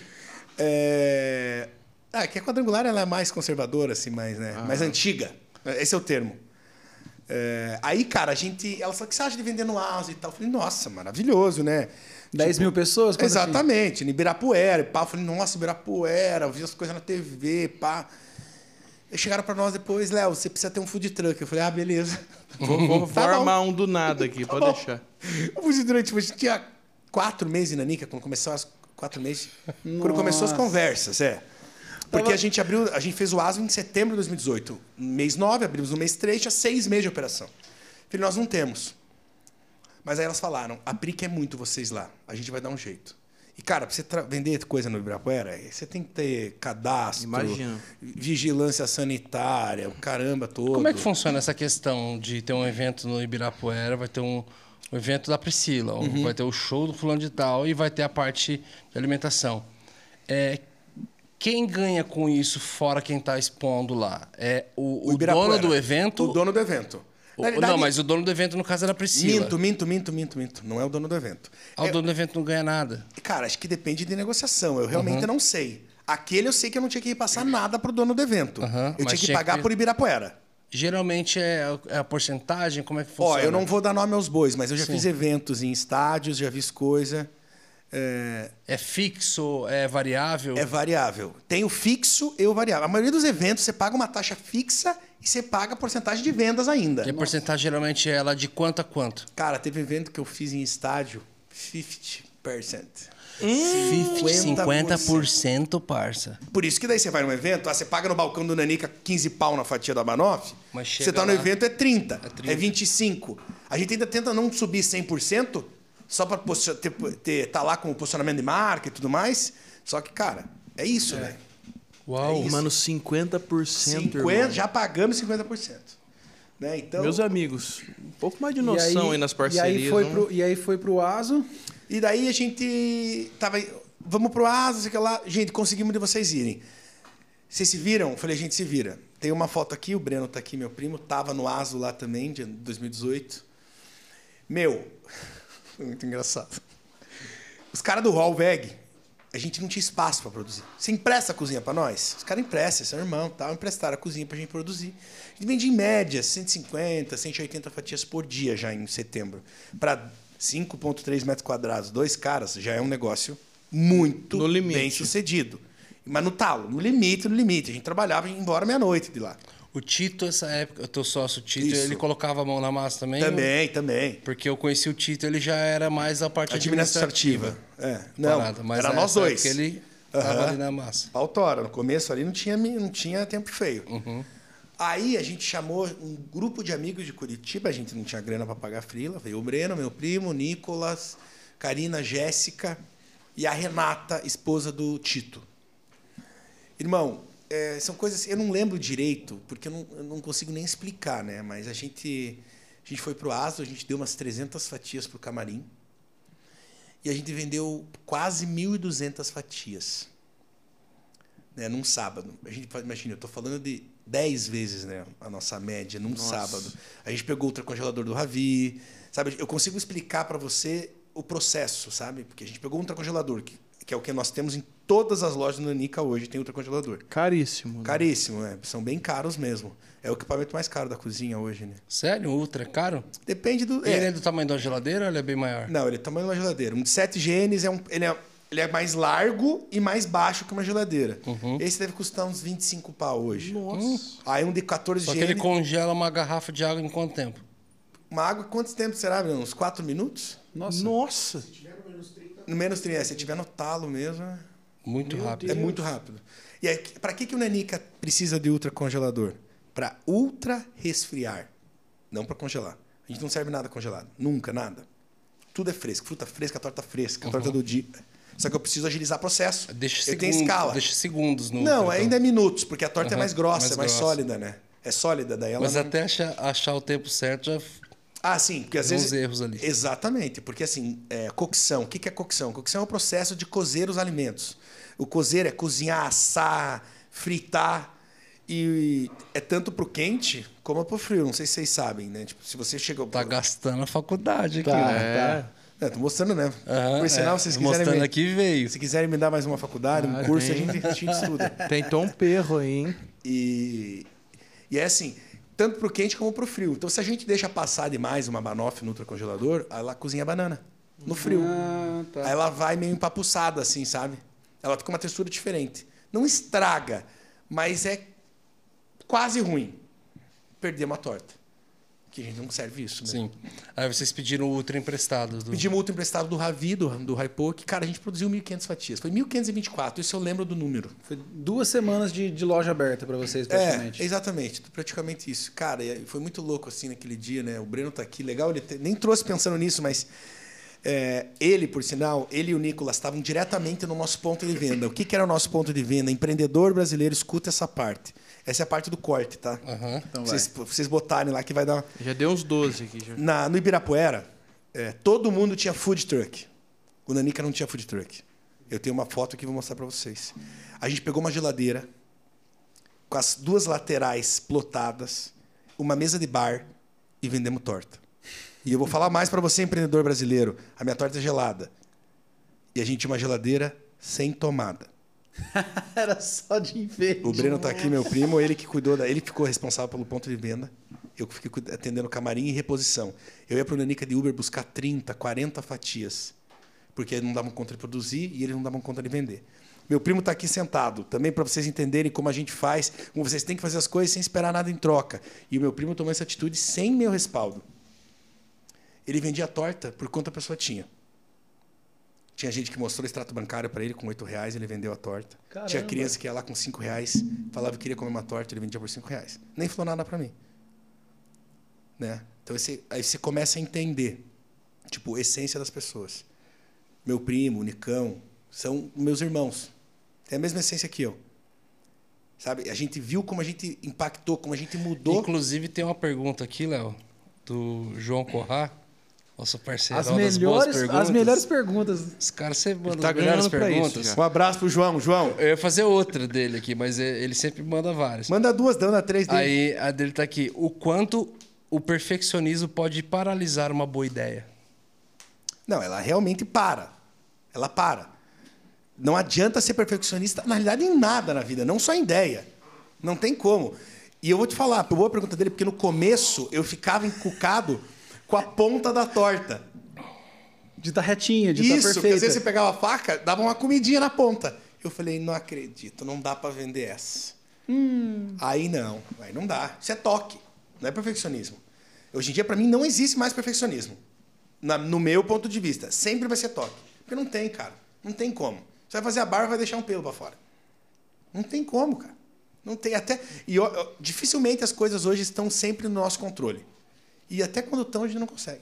É... Ah, que a quadrangular ela é mais conservadora, assim, mais, né? mais antiga. Esse é o termo. É, Aí, cara, a gente. Ela falou: o que você acha de vender no ASO e tal? Eu falei, nossa, maravilhoso, né? 10 mil pessoas? Assim? Exatamente, em Ibirapuera, e pá. Eu falei, nossa, Ibirapuera, eu vi as coisas na TV, pá. E chegaram pra nós depois, Léo, você precisa ter um food truck. Eu falei, ah, beleza. Vou, Tá formar um do nada aqui, pode bom. deixar. O food truck, tipo, a gente tinha quatro meses na Nica, quando começou as quatro meses. Quando começou as Nossa. conversas, é. Porque a gente abriu, a gente fez o ASO em setembro de 2018. Mês 9, abrimos no mês 3, tinha seis meses de operação. Falei, nós não temos. Mas aí elas falaram, a Pric é muito vocês lá, a gente vai dar um jeito. E, cara, pra você vender coisa no Ibirapuera, você tem que ter cadastro, Imagino. vigilância sanitária, o caramba todo. Como é que funciona essa questão de ter um evento no Ibirapuera, vai ter um, um evento da Priscila, um- Uhum. vai ter o show do fulano de tal e vai ter a parte de alimentação. É, quem ganha com isso, fora quem está expondo lá? É o, o Ibirapuera. dono do evento? O dono do evento. O- verdade, não, mas o dono do evento, no caso, era Priscila. Minto, minto, minto, minto, minto. Não é o dono do evento. Ah, o dono do evento não ganha nada. Cara, acho que depende de negociação. Eu realmente não sei. Aquele eu sei que eu não tinha que repassar nada pro dono do evento. Aham, eu tinha que tinha pagar que- por Ibirapuera. Geralmente é a, é a porcentagem, como é que Ó, funciona? eu não vou dar nome aos bois, mas eu já Sim. fiz eventos em estádios, já fiz coisa. É, É fixo, é variável? é variável. Tem o fixo e o variável. A maioria dos eventos você paga uma taxa fixa e você paga a porcentagem de vendas ainda. E a porcentagem geralmente é ela de quanto a quanto? Cara, teve evento que eu fiz em estádio, 50%. 50%, 50% parça. Por isso que daí você vai num evento, ah, você paga no balcão do Nanica 15 pau na fatia da Banoff, você tá no lá- evento é 30, é, 30. 25. A gente ainda tenta não subir 100%, só para ter, ter, tá lá com o posicionamento de marca e tudo mais. Só que, cara, é isso, velho. Uau. isso. Mano, 50%, 50, irmão. já pagamos 50%. Né? Então, Meus amigos, um pouco mais de noção aí, nas parcerias. E aí foi, não? pro, e aí foi pro ASO. E daí a gente tava. Vamos pro Asa, sei que lá. Gente, conseguimos de vocês irem. Vocês se viram? Eu falei, a gente se vira. Tem uma foto aqui, o Breno tá aqui, meu primo, tava no ASO lá também, de 2018. Meu, muito engraçado. Os caras do Hall Veg, a gente não tinha espaço para produzir. Você empresta a cozinha para nós? Os caras emprestam, são irmão, tal, emprestaram a cozinha pra gente produzir. A gente vende em média 150, 180 fatias por dia já em setembro. Para 5,3 metros quadrados, dois caras, já é um negócio muito bem sucedido. Mas no talo, no limite, no limite. A gente trabalhava ia embora meia-noite de lá. O Tito, essa época, o teu sócio Tito, Isso. ele colocava a mão na massa também? Também, também. Porque eu conheci o Tito, ele já era mais a parte administrativa. administrativa. É. Não, parada, mas era nós dois. ele tava Aham. ali na massa. Pau tora. No começo ali não tinha, não tinha tempo feio. Uhum. Aí a gente chamou um grupo de amigos de Curitiba, a gente não tinha grana para pagar frila. Veio o Breno, meu primo, o Nicolas, Karina, Jéssica e a Renata, esposa do Tito. Irmão, é, são coisas. Eu não lembro direito, porque eu não, eu não consigo nem explicar, né? Mas a gente, a gente foi pro Aso, a gente deu umas 300 fatias pro camarim. E a gente vendeu quase 1.200 fatias. Né, num sábado. A gente imagina, eu estou falando de 10 vezes né, a nossa média num sábado. A gente pegou o ultracongelador do Ravi. Sabe, eu consigo explicar para você o processo, sabe? Porque a gente pegou um ultracongelador, que, que é o que nós temos em todas as lojas do Nanica hoje, tem ultracongelador. Caríssimo. né? Caríssimo, né? São bem caros mesmo. É o equipamento mais caro da cozinha hoje, né? Sério? O Ultra é caro? Depende do. Ele é. é do tamanho da geladeira ou ele é bem maior? Não, ele é tamanho de uma geladeira. Um de 7 genes é um, ele, é, ele é mais largo e mais baixo que uma geladeira. Uhum. Esse deve custar uns 25 pau hoje. Nossa. Aí um de 14 Só que ele genes. congela uma garrafa de água em quanto tempo? Uma água, quanto tempo será? meu? Uns 4 minutos? Nossa. Nossa. No menos 30. Se tiver no talo mesmo, é- Muito rápido. é muito rápido. E aí, para que, que o Nanica precisa de ultracongelador? Para ultra resfriar, não para congelar. A gente não serve nada congelado. Nunca, nada. Tudo é fresco. Fruta fresca, torta fresca, torta do dia. Só que eu preciso agilizar processo. Deixa eu segundos, tenho escala. Deixa segundos no Não, ainda é minutos, porque a torta é Aham, mais grossa, mais é mais grossa. sólida, né? É sólida, daí ela Mas não- até achar, achar o tempo certo já. Ah, sim, porque às Tem uns vezes. erros ali. Exatamente, porque assim, é, cocção. O que é cocção? Cocção é o processo de cozer os alimentos. O cozer é cozinhar, assar, fritar. E é tanto pro quente como pro frio. Não sei se vocês sabem, né? Tipo, se você chega. Tá gastando a faculdade aqui, Tá, né? É. É, tô mostrando, né? Aham, Por sinal, é. vocês quiserem. Mostrando me- aqui veio. Se quiserem me dar mais uma faculdade, um Ah, curso, a gente, a gente estuda. Tem Tom Perro aí, hein? E, e é assim, tanto pro quente como pro frio. Então, se a gente deixa passar demais uma banoffee no ultracongelador, ela cozinha a banana no frio. Ah, tá. Aí ela vai meio empapuçada, assim, sabe? Ela fica uma textura diferente. Não estraga, mas é quase ruim. Perder uma torta. Que a gente não serve isso, né? Sim. Aí vocês pediram o Ultra emprestado. Do... Pedimos outro emprestado do Ravi, do, do Raipo, que, cara, a gente produziu 1.500 fatias. Foi 1.524, isso eu lembro do número. Foi duas semanas de, de loja aberta pra vocês, praticamente. É, exatamente, praticamente isso. Cara, foi muito louco assim naquele dia, né? O Breno tá aqui, legal, ele te- nem trouxe pensando nisso, mas é, ele, por sinal, ele e o Nicolas estavam diretamente no nosso ponto de venda. O que, que era o nosso ponto de venda? Empreendedor brasileiro, escuta essa parte. Essa é a parte do corte, tá? Aham. Então vocês, vocês botarem lá que vai dar. Já deu uns 12 aqui. Já. Na, no Ibirapuera, é, todo mundo tinha food truck. O Nanica não tinha food truck. Eu tenho uma foto aqui, vou mostrar para vocês. A gente pegou uma geladeira com as duas laterais plotadas, uma mesa de bar e vendemos torta. E eu vou falar mais para você, empreendedor brasileiro. A minha torta é gelada. E a gente tinha uma geladeira sem tomada. Era só de enfeite. O Breno tá aqui, meu primo, ele que cuidou da, ele ficou responsável pelo ponto de venda. Eu que fiquei atendendo camarim e reposição. Eu ia pro Nanica de Uber buscar 30, 40 fatias, porque não davam conta de produzir e eles não davam conta de vender. Meu primo tá aqui sentado, também para vocês entenderem como a gente faz, como vocês têm que fazer as coisas sem esperar nada em troca. E o meu primo tomou essa atitude sem meu respaldo. Ele vendia torta por quanto a pessoa tinha. Tinha gente que mostrou o extrato bancário para ele com 8 reais, ele vendeu a torta. Caramba. Tinha criança que ia lá com 5 reais, falava que queria comer uma torta, ele vendia por 5 reais. Nem falou nada para mim. Né? Então você, aí você começa a entender, tipo, a essência das pessoas. Meu primo, o Nicão, são meus irmãos. Tem a mesma essência que eu. Sabe? A gente viu como a gente impactou, como a gente mudou. Inclusive tem uma pergunta aqui, Léo, do João Corrá, nosso parceiro As melhores, perguntas. as melhores perguntas. Os caras sempre mandam tá as melhores isso perguntas. já. Um abraço pro João. João, Eu ia fazer outra dele aqui, mas é- ele sempre manda várias. manda duas, dando a três dele. Aí a dele tá aqui. O quanto o perfeccionismo pode paralisar uma boa ideia? Não, ela realmente para. Ela para. Não adianta ser perfeccionista, na realidade, em nada na vida, não só em ideia. Não tem como. E eu vou te falar, boa pergunta dele, porque no começo eu ficava encucado com a ponta da torta. De estar retinha, de estar Isso, porque perfeita. às vezes você pegava a faca, dava uma comidinha na ponta. Eu falei, não acredito, não dá para vender essa. Aí não, aí não dá. Isso é toque, não é perfeccionismo. Hoje em dia, pra mim, não existe mais perfeccionismo. Na- no meu ponto de vista. Sempre vai ser toque. Porque não tem, cara. Não tem como. Você vai fazer a barba vai deixar um pelo pra fora. Não tem como, cara. Não tem até. E ó, dificilmente as coisas hoje estão sempre no nosso controle. E até quando estão, a gente não consegue.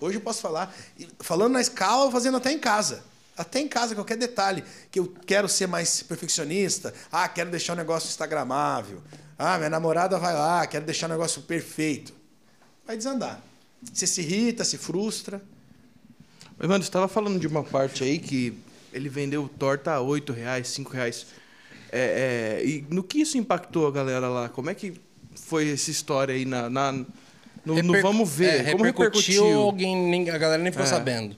Hoje eu posso falar, falando na escala, fazendo até em casa. Até em casa, qualquer detalhe. Que eu quero ser mais perfeccionista. Ah, quero deixar o negócio instagramável. Ah, minha namorada vai lá, quero deixar o negócio perfeito. Vai desandar. Você se irrita, se frustra. Mas, mano, você tava falando de uma parte aí que ele vendeu torta a 8 reais, 5 reais. É, é, e no que isso impactou a galera lá? Como é que foi essa história aí na, na- no, no Reper- Vamos Ver? É, Como repercutiu, repercutiu? alguém, nem- a galera nem ficou É. sabendo.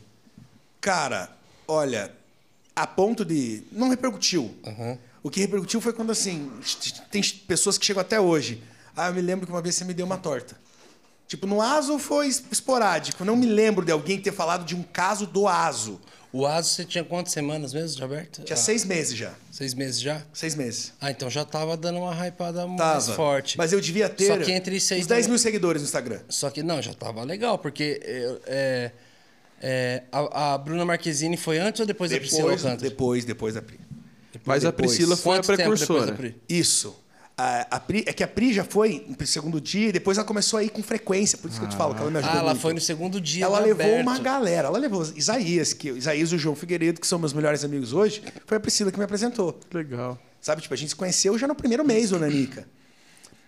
Cara, olha, a ponto de. Não repercutiu. Uhum. O que repercutiu foi quando, assim, tem pessoas que chegam até hoje. Ah, eu me lembro que uma vez você me deu uma torta. Tipo, no ASO foi es- esporádico. Não me lembro de alguém ter falado de um caso do ASO. O ASO você tinha quantas semanas mesmo de aberto? Tinha Ah, seis meses já. Seis meses já? Seis meses. Ah, então já tava dando uma hypada mais Tava. forte. Mas eu devia ter Só que entre seis uns 10 da- mil seguidores no Instagram. Só que não, já tava legal, porque é, é, a, a Bruna Marquezine foi antes ou depois, da Priscila Depois, Alcântara? depois, depois da Pri. Mas a Depois. Priscila foi a Quanto tempo depois precursora. da Pri? Isso. A, a Pri, é que a Pri já foi no segundo dia e depois ela começou a ir com frequência. Por isso que eu te falo que ela me ajudou Ah, ela muito. foi no segundo dia Ela levou aberto. uma galera. Ela levou Isaías, que Isaías e o João Figueiredo, que são meus melhores amigos hoje, foi a Priscila que me apresentou. Legal. Sabe, tipo, a gente se conheceu já no primeiro mês, ô Nanica.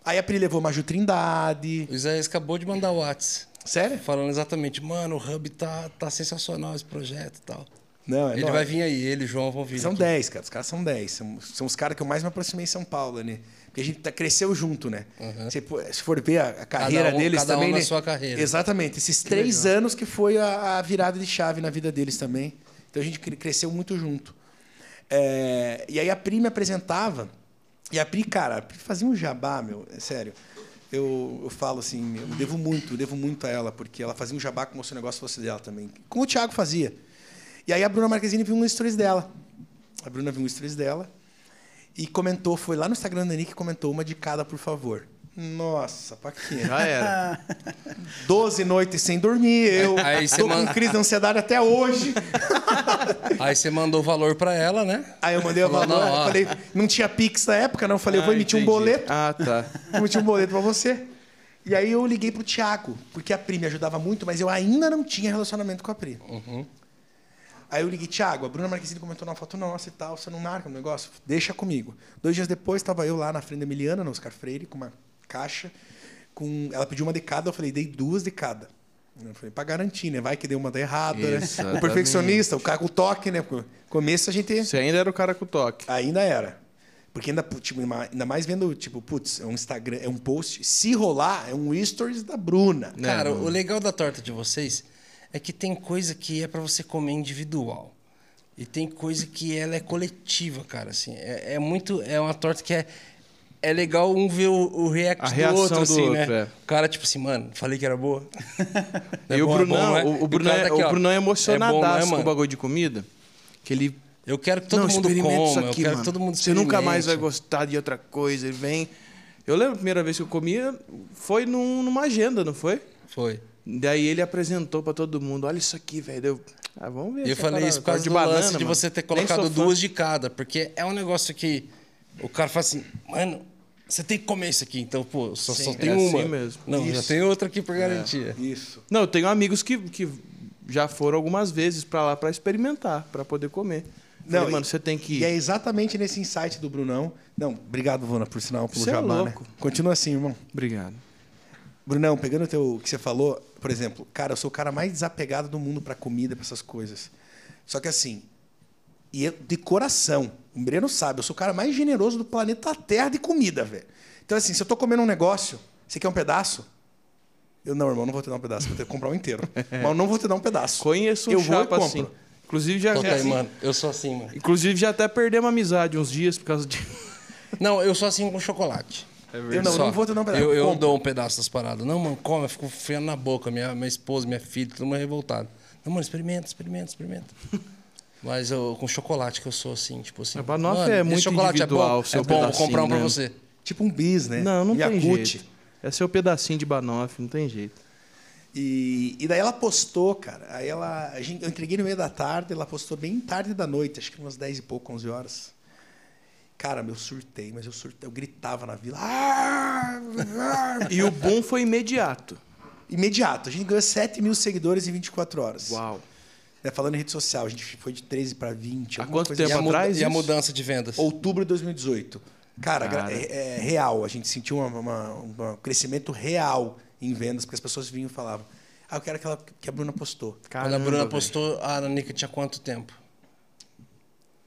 Aí a Pri levou Maju Trindade. O Isaías acabou de mandar o WhatsApp. Sério? Falando exatamente, mano, o Hub tá, tá sensacional esse projeto e tal. Não, é ele nóis. vai vir aí, ele e o João vão vir. São aqui. 10, cara. Os caras são 10. São, são os caras que eu mais me aproximei em São Paulo, né? Porque a gente tá, cresceu junto, né? Se, se for ver a, a carreira um- deles um também. na né? sua carreira. Exatamente. Esses três anos que foi a, a virada de chave na vida deles também. Então a gente cre- cresceu muito junto. É, e aí a Pri me apresentava. E a Pri, cara, a Pri fazia um jabá, meu. É sério. Eu, eu falo assim, eu devo muito, eu devo muito a ela, porque ela fazia um jabá como se o negócio fosse dela também. Como o Thiago fazia. E aí a Bruna Marquezine viu um stories dela. A Bruna viu um stories dela e comentou, foi lá no Instagram da Nick e comentou uma de cada, por favor. Nossa, pra quê? Já era. 12 noites sem dormir, eu Aí você tô com manda- crise de ansiedade até hoje. Aí você mandou o valor pra ela, né? Aí eu mandei o valor, não, ó. falei, não tinha Pix na época, não. Eu falei, eu vou Ah, emitir um entendi. boleto, Ah, tá. vou emitir um boleto pra você. E aí eu liguei pro Thiago, porque a Pri me ajudava muito, mas eu ainda não tinha relacionamento com a Pri. Aí eu liguei, Thiago, a Bruna Marquezine comentou na foto nossa e tal, você não marca o negócio? Deixa comigo. Dois dias depois, estava eu lá na frente da Emiliana, no Oscar Freire, com uma caixa. Com... Ela pediu uma de cada, eu falei, dei duas de cada. Eu falei, pra garantir, né? Vai que deu uma da errada, né? O perfeccionista, o cara com o toque, né? No começo a gente Você ainda era o cara com o toque. ainda era. Porque ainda, tipo, ainda mais vendo, tipo, putz, é um Instagram, é um post. Se rolar, é um stories da Bruna. Cara, mano? o legal da torta de vocês é que tem coisa que é pra você comer individual. E tem coisa que ela é coletiva, cara. Assim, é, é muito. É uma torta que é. É legal um ver o, o react do reação outro, do assim, outro, né? é. O cara, tipo assim, mano, falei que era boa. É e o bom, é Brunão, bom, não é? o, E o Brunão, cara é, tá aqui, o. Brunão é É bom, emocionadaço é, com o bagulho de comida. Que ele. Eu quero que todo não, mundo coma, isso eu aqui, quero mano. que todo mundo Você nunca mais vai gostar de outra coisa. Ele vem. Eu lembro a primeira vez que eu comia, foi num- numa agenda, não foi? Foi. Daí ele apresentou pra todo mundo: olha isso aqui, velho. Eu, ah, vamos ver. Eu falei isso por causa lance banana, de mano. você ter colocado duas de cada. Porque é um negócio que o cara fala assim, mano, você tem que comer isso aqui. Então, pô, só, só tem é uma. assim mesmo. Não, já Isso. tem outra aqui por garantia. Isso. Não, eu tenho amigos que, que já foram algumas vezes pra lá pra experimentar, pra poder comer. Falei, Não, mano, e- você tem que. E é exatamente nesse insight do Brunão. Não, obrigado, Vona, por sinal, pelo Você é jabá, né? louco. Continua assim, irmão. Obrigado. Brunão, pegando o teu, o que você falou, por exemplo, cara, eu sou o cara mais desapegado do mundo pra comida, pra essas coisas. Só que assim, e eu, de coração, o Breno sabe, eu sou o cara mais generoso do planeta Terra de comida, velho. Então assim, se eu tô comendo um negócio, você quer um pedaço? Eu não, irmão, não vou te dar um pedaço, vou ter que comprar um inteiro. Mas eu não vou te dar um pedaço. Conheço um eu vou e chapa compro. assim. Inclusive já, Toca aí, já- mano. Eu sou assim, mano. Inclusive já até perdemos amizade uns dias por causa de. Não, eu sou assim com chocolate. Eu não, Só. não vou te dar um pedaço. Eu, eu dou um pedaço das paradas. Não, mano, come, eu fico enfiando na boca. Minha, minha esposa, minha filha, todo mundo é revoltado. Não, mano, experimenta, experimenta, experimenta. Mas eu, com chocolate que eu sou assim, tipo assim. Mas pra nós mano, é muito chocolate individual é bom, seu é bom, vou comprar um pra né? você. Tipo um bis, né? Não, não tem jeito. É seu pedacinho de banoffee, não tem jeito. E, e daí ela postou, cara. Aí ela. A gente, eu entreguei no meio da tarde, ela postou bem tarde da noite, acho que umas 10 e pouco, 11 horas. Cara, meu surtei, mas eu surtei, eu gritava na vila. "Ah, ah". E o boom foi imediato. Imediato. A gente ganhou 7 mil seguidores em 24 horas. Uau. É, falando em rede social, a gente foi de 13 para 20. Há quanto coisa tempo E a, assim. atrás e a mudança de vendas? Outubro de 2018. Cara, Cara. É, é real. A gente sentiu uma- uma- um crescimento real em vendas, porque as pessoas vinham e falavam. Ah, eu quero aquela que a Bruna postou. Quando a Caramba, Bruna velho. postou, a Nanica tinha quanto tempo?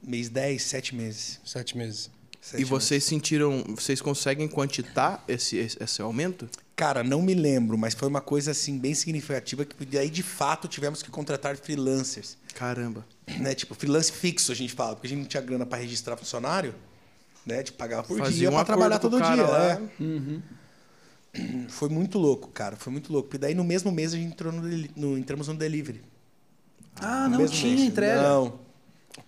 Mês 10, 7 meses. Sete meses. Sete E vocês sentiram, vocês conseguem quantitar esse, esse, aumento? Cara, não me lembro, mas foi uma coisa assim bem significativa que daí de fato tivemos que contratar freelancers, Caramba. né? Tipo, freelance fixo a gente fala, porque a gente não tinha grana para registrar funcionário, né? Tipo, pagava por Fazia dia um para trabalhar todo dia, cara lá. é. Foi muito louco, cara, foi muito louco. E daí no mesmo mês a gente entrou no, no entramos no delivery. Ah, No não tinha mês. entrega. Não,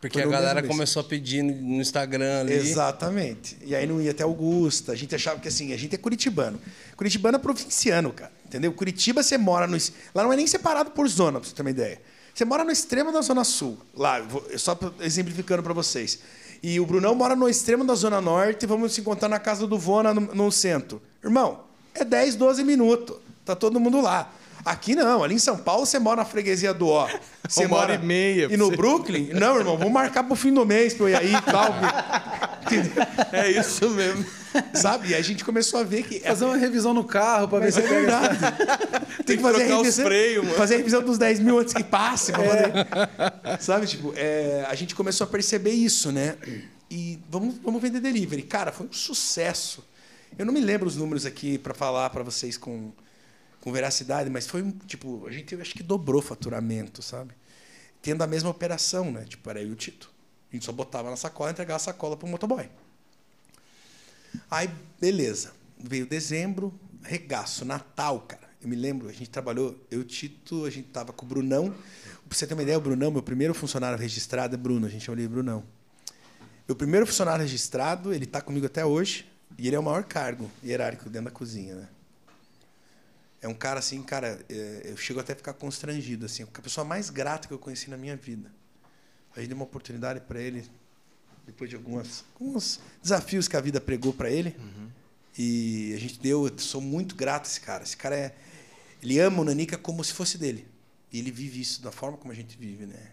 Porque a galera começou a pedir no- Instagram ali. Exatamente. E aí não ia até Augusta. A gente achava que assim, a gente é curitibano. Curitibano é provinciano, cara. Entendeu? Curitiba você mora no. Lá não é nem separado por zona, pra você ter uma ideia. Você mora no extremo da Zona Sul. Lá, só exemplificando para vocês. E o Brunão mora no extremo da Zona Norte vamos se encontrar na casa do Vona, no, no centro. Irmão, é 10, 12 minutos. Tá todo mundo lá. Aqui não, ali em São Paulo você mora na freguesia do Ó. Você Uma hora mora e meia E no você- Brooklyn? Não, irmão, vamos marcar pro fim do mês pra eu ir aí e tal. É isso mesmo. Sabe? E a gente começou a ver que. Fazer uma revisão no carro pra ver Mas se é verdade. Tem, que fazer trocar a os revisão, freios, mano. Fazer a revisão dos 10 mil antes que passe. Pra poder... Sabe? Tipo, é, a gente começou a perceber isso, né? E vamos, vamos vender delivery. Cara, foi um sucesso. Eu não me lembro os números aqui para falar para vocês com, com veracidade, mas foi, tipo, a gente acho que dobrou o faturamento, sabe? Tendo a mesma operação, né? Tipo, era eu e o Tito. A gente só botava na sacola e entregava a sacola pro motoboy. Aí, beleza. Veio dezembro, regaço, Natal, cara. Eu me lembro, a gente trabalhou, eu o Tito, a gente tava com o Brunão. Pra você ter uma ideia, o Brunão, meu primeiro funcionário registrado é Bruno, a gente chama ele de Brunão. Meu primeiro funcionário registrado, ele tá comigo até hoje, e ele é o maior cargo hierárquico dentro da cozinha, né? É um cara assim, cara, é, eu chego até a ficar constrangido, assim, a pessoa mais grata que eu conheci na minha vida. A gente deu uma oportunidade para ele, depois de algumas, alguns desafios que a vida pregou para ele. E a gente deu, eu sou muito grato a esse cara. Esse cara é. Ele ama o Nanica como se fosse dele. E ele vive isso da forma como a gente vive, né?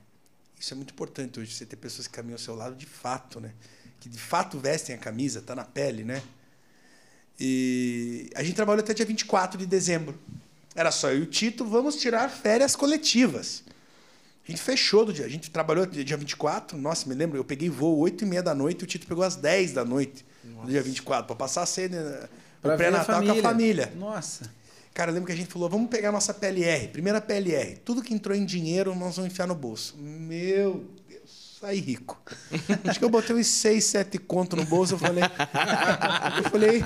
Isso é muito importante hoje, você ter pessoas que caminham ao seu lado de fato, né? Que de fato vestem a camisa, tá na pele, né? E a gente trabalhou até dia 24 de dezembro. Era só eu e o Tito, vamos tirar férias coletivas. A gente fechou do dia. A gente trabalhou dia 24. Nossa, me lembro, eu peguei voo 8 e meia da noite e o Tito pegou às 10 da noite no dia 24, para passar a cena Pra o pré-natal com a família. Nossa. Cara, eu lembro que a gente falou, vamos pegar a nossa PLR, primeira PLR. Tudo que entrou em dinheiro, nós vamos enfiar no bolso. Meu Deus, saí rico. Acho que eu botei uns 6, 7 conto no bolso, eu falei. Eu falei.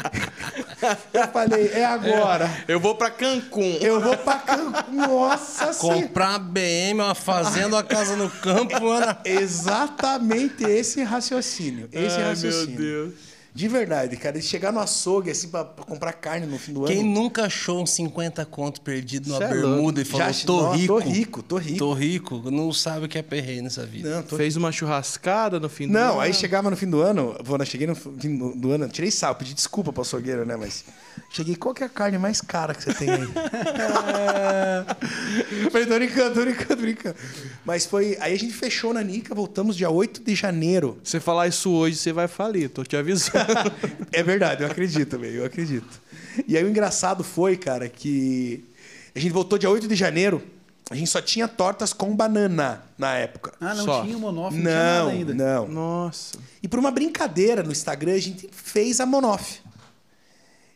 Eu falei, é agora. Eu vou pra Cancún. Eu vou pra Cancún. Nossa senhora. Comprar uma BM, uma fazenda, uma casa no campo, mano. Exatamente esse raciocínio. Esse Ai, raciocínio. meu Deus. De verdade, cara. De chegar no açougue, assim, pra, pra comprar carne no fim do Quem ano. nunca achou uns 50 conto perdido numa Cê é bermuda e falou, Já- tô Não, rico. Tô rico, tô rico. Tô rico. Não sabe o que é perreio nessa vida. Não, tô Fez uma churrascada no fim do Não, ano. aí chegava no fim do ano, Vona, cheguei no fim do do ano, tirei sal, pedi desculpa pro açougueiro, né? Mas cheguei, qual que é a carne mais cara que você tem aí? Falei, tô brincando, tô brincando, tô brincando. Mas foi. Aí a gente fechou na Nica, voltamos dia 8 de janeiro. Você falar isso hoje, você vai falir, tô te avisando. É verdade, eu acredito também, eu acredito. E aí o engraçado foi, cara, que a gente voltou dia 8 de janeiro, a gente só tinha tortas com banana na época. Ah, não Só. tinha o Monoff, não, tinha nada Não, ainda. não. Nossa. E por uma brincadeira no Instagram, a gente fez a Monoff.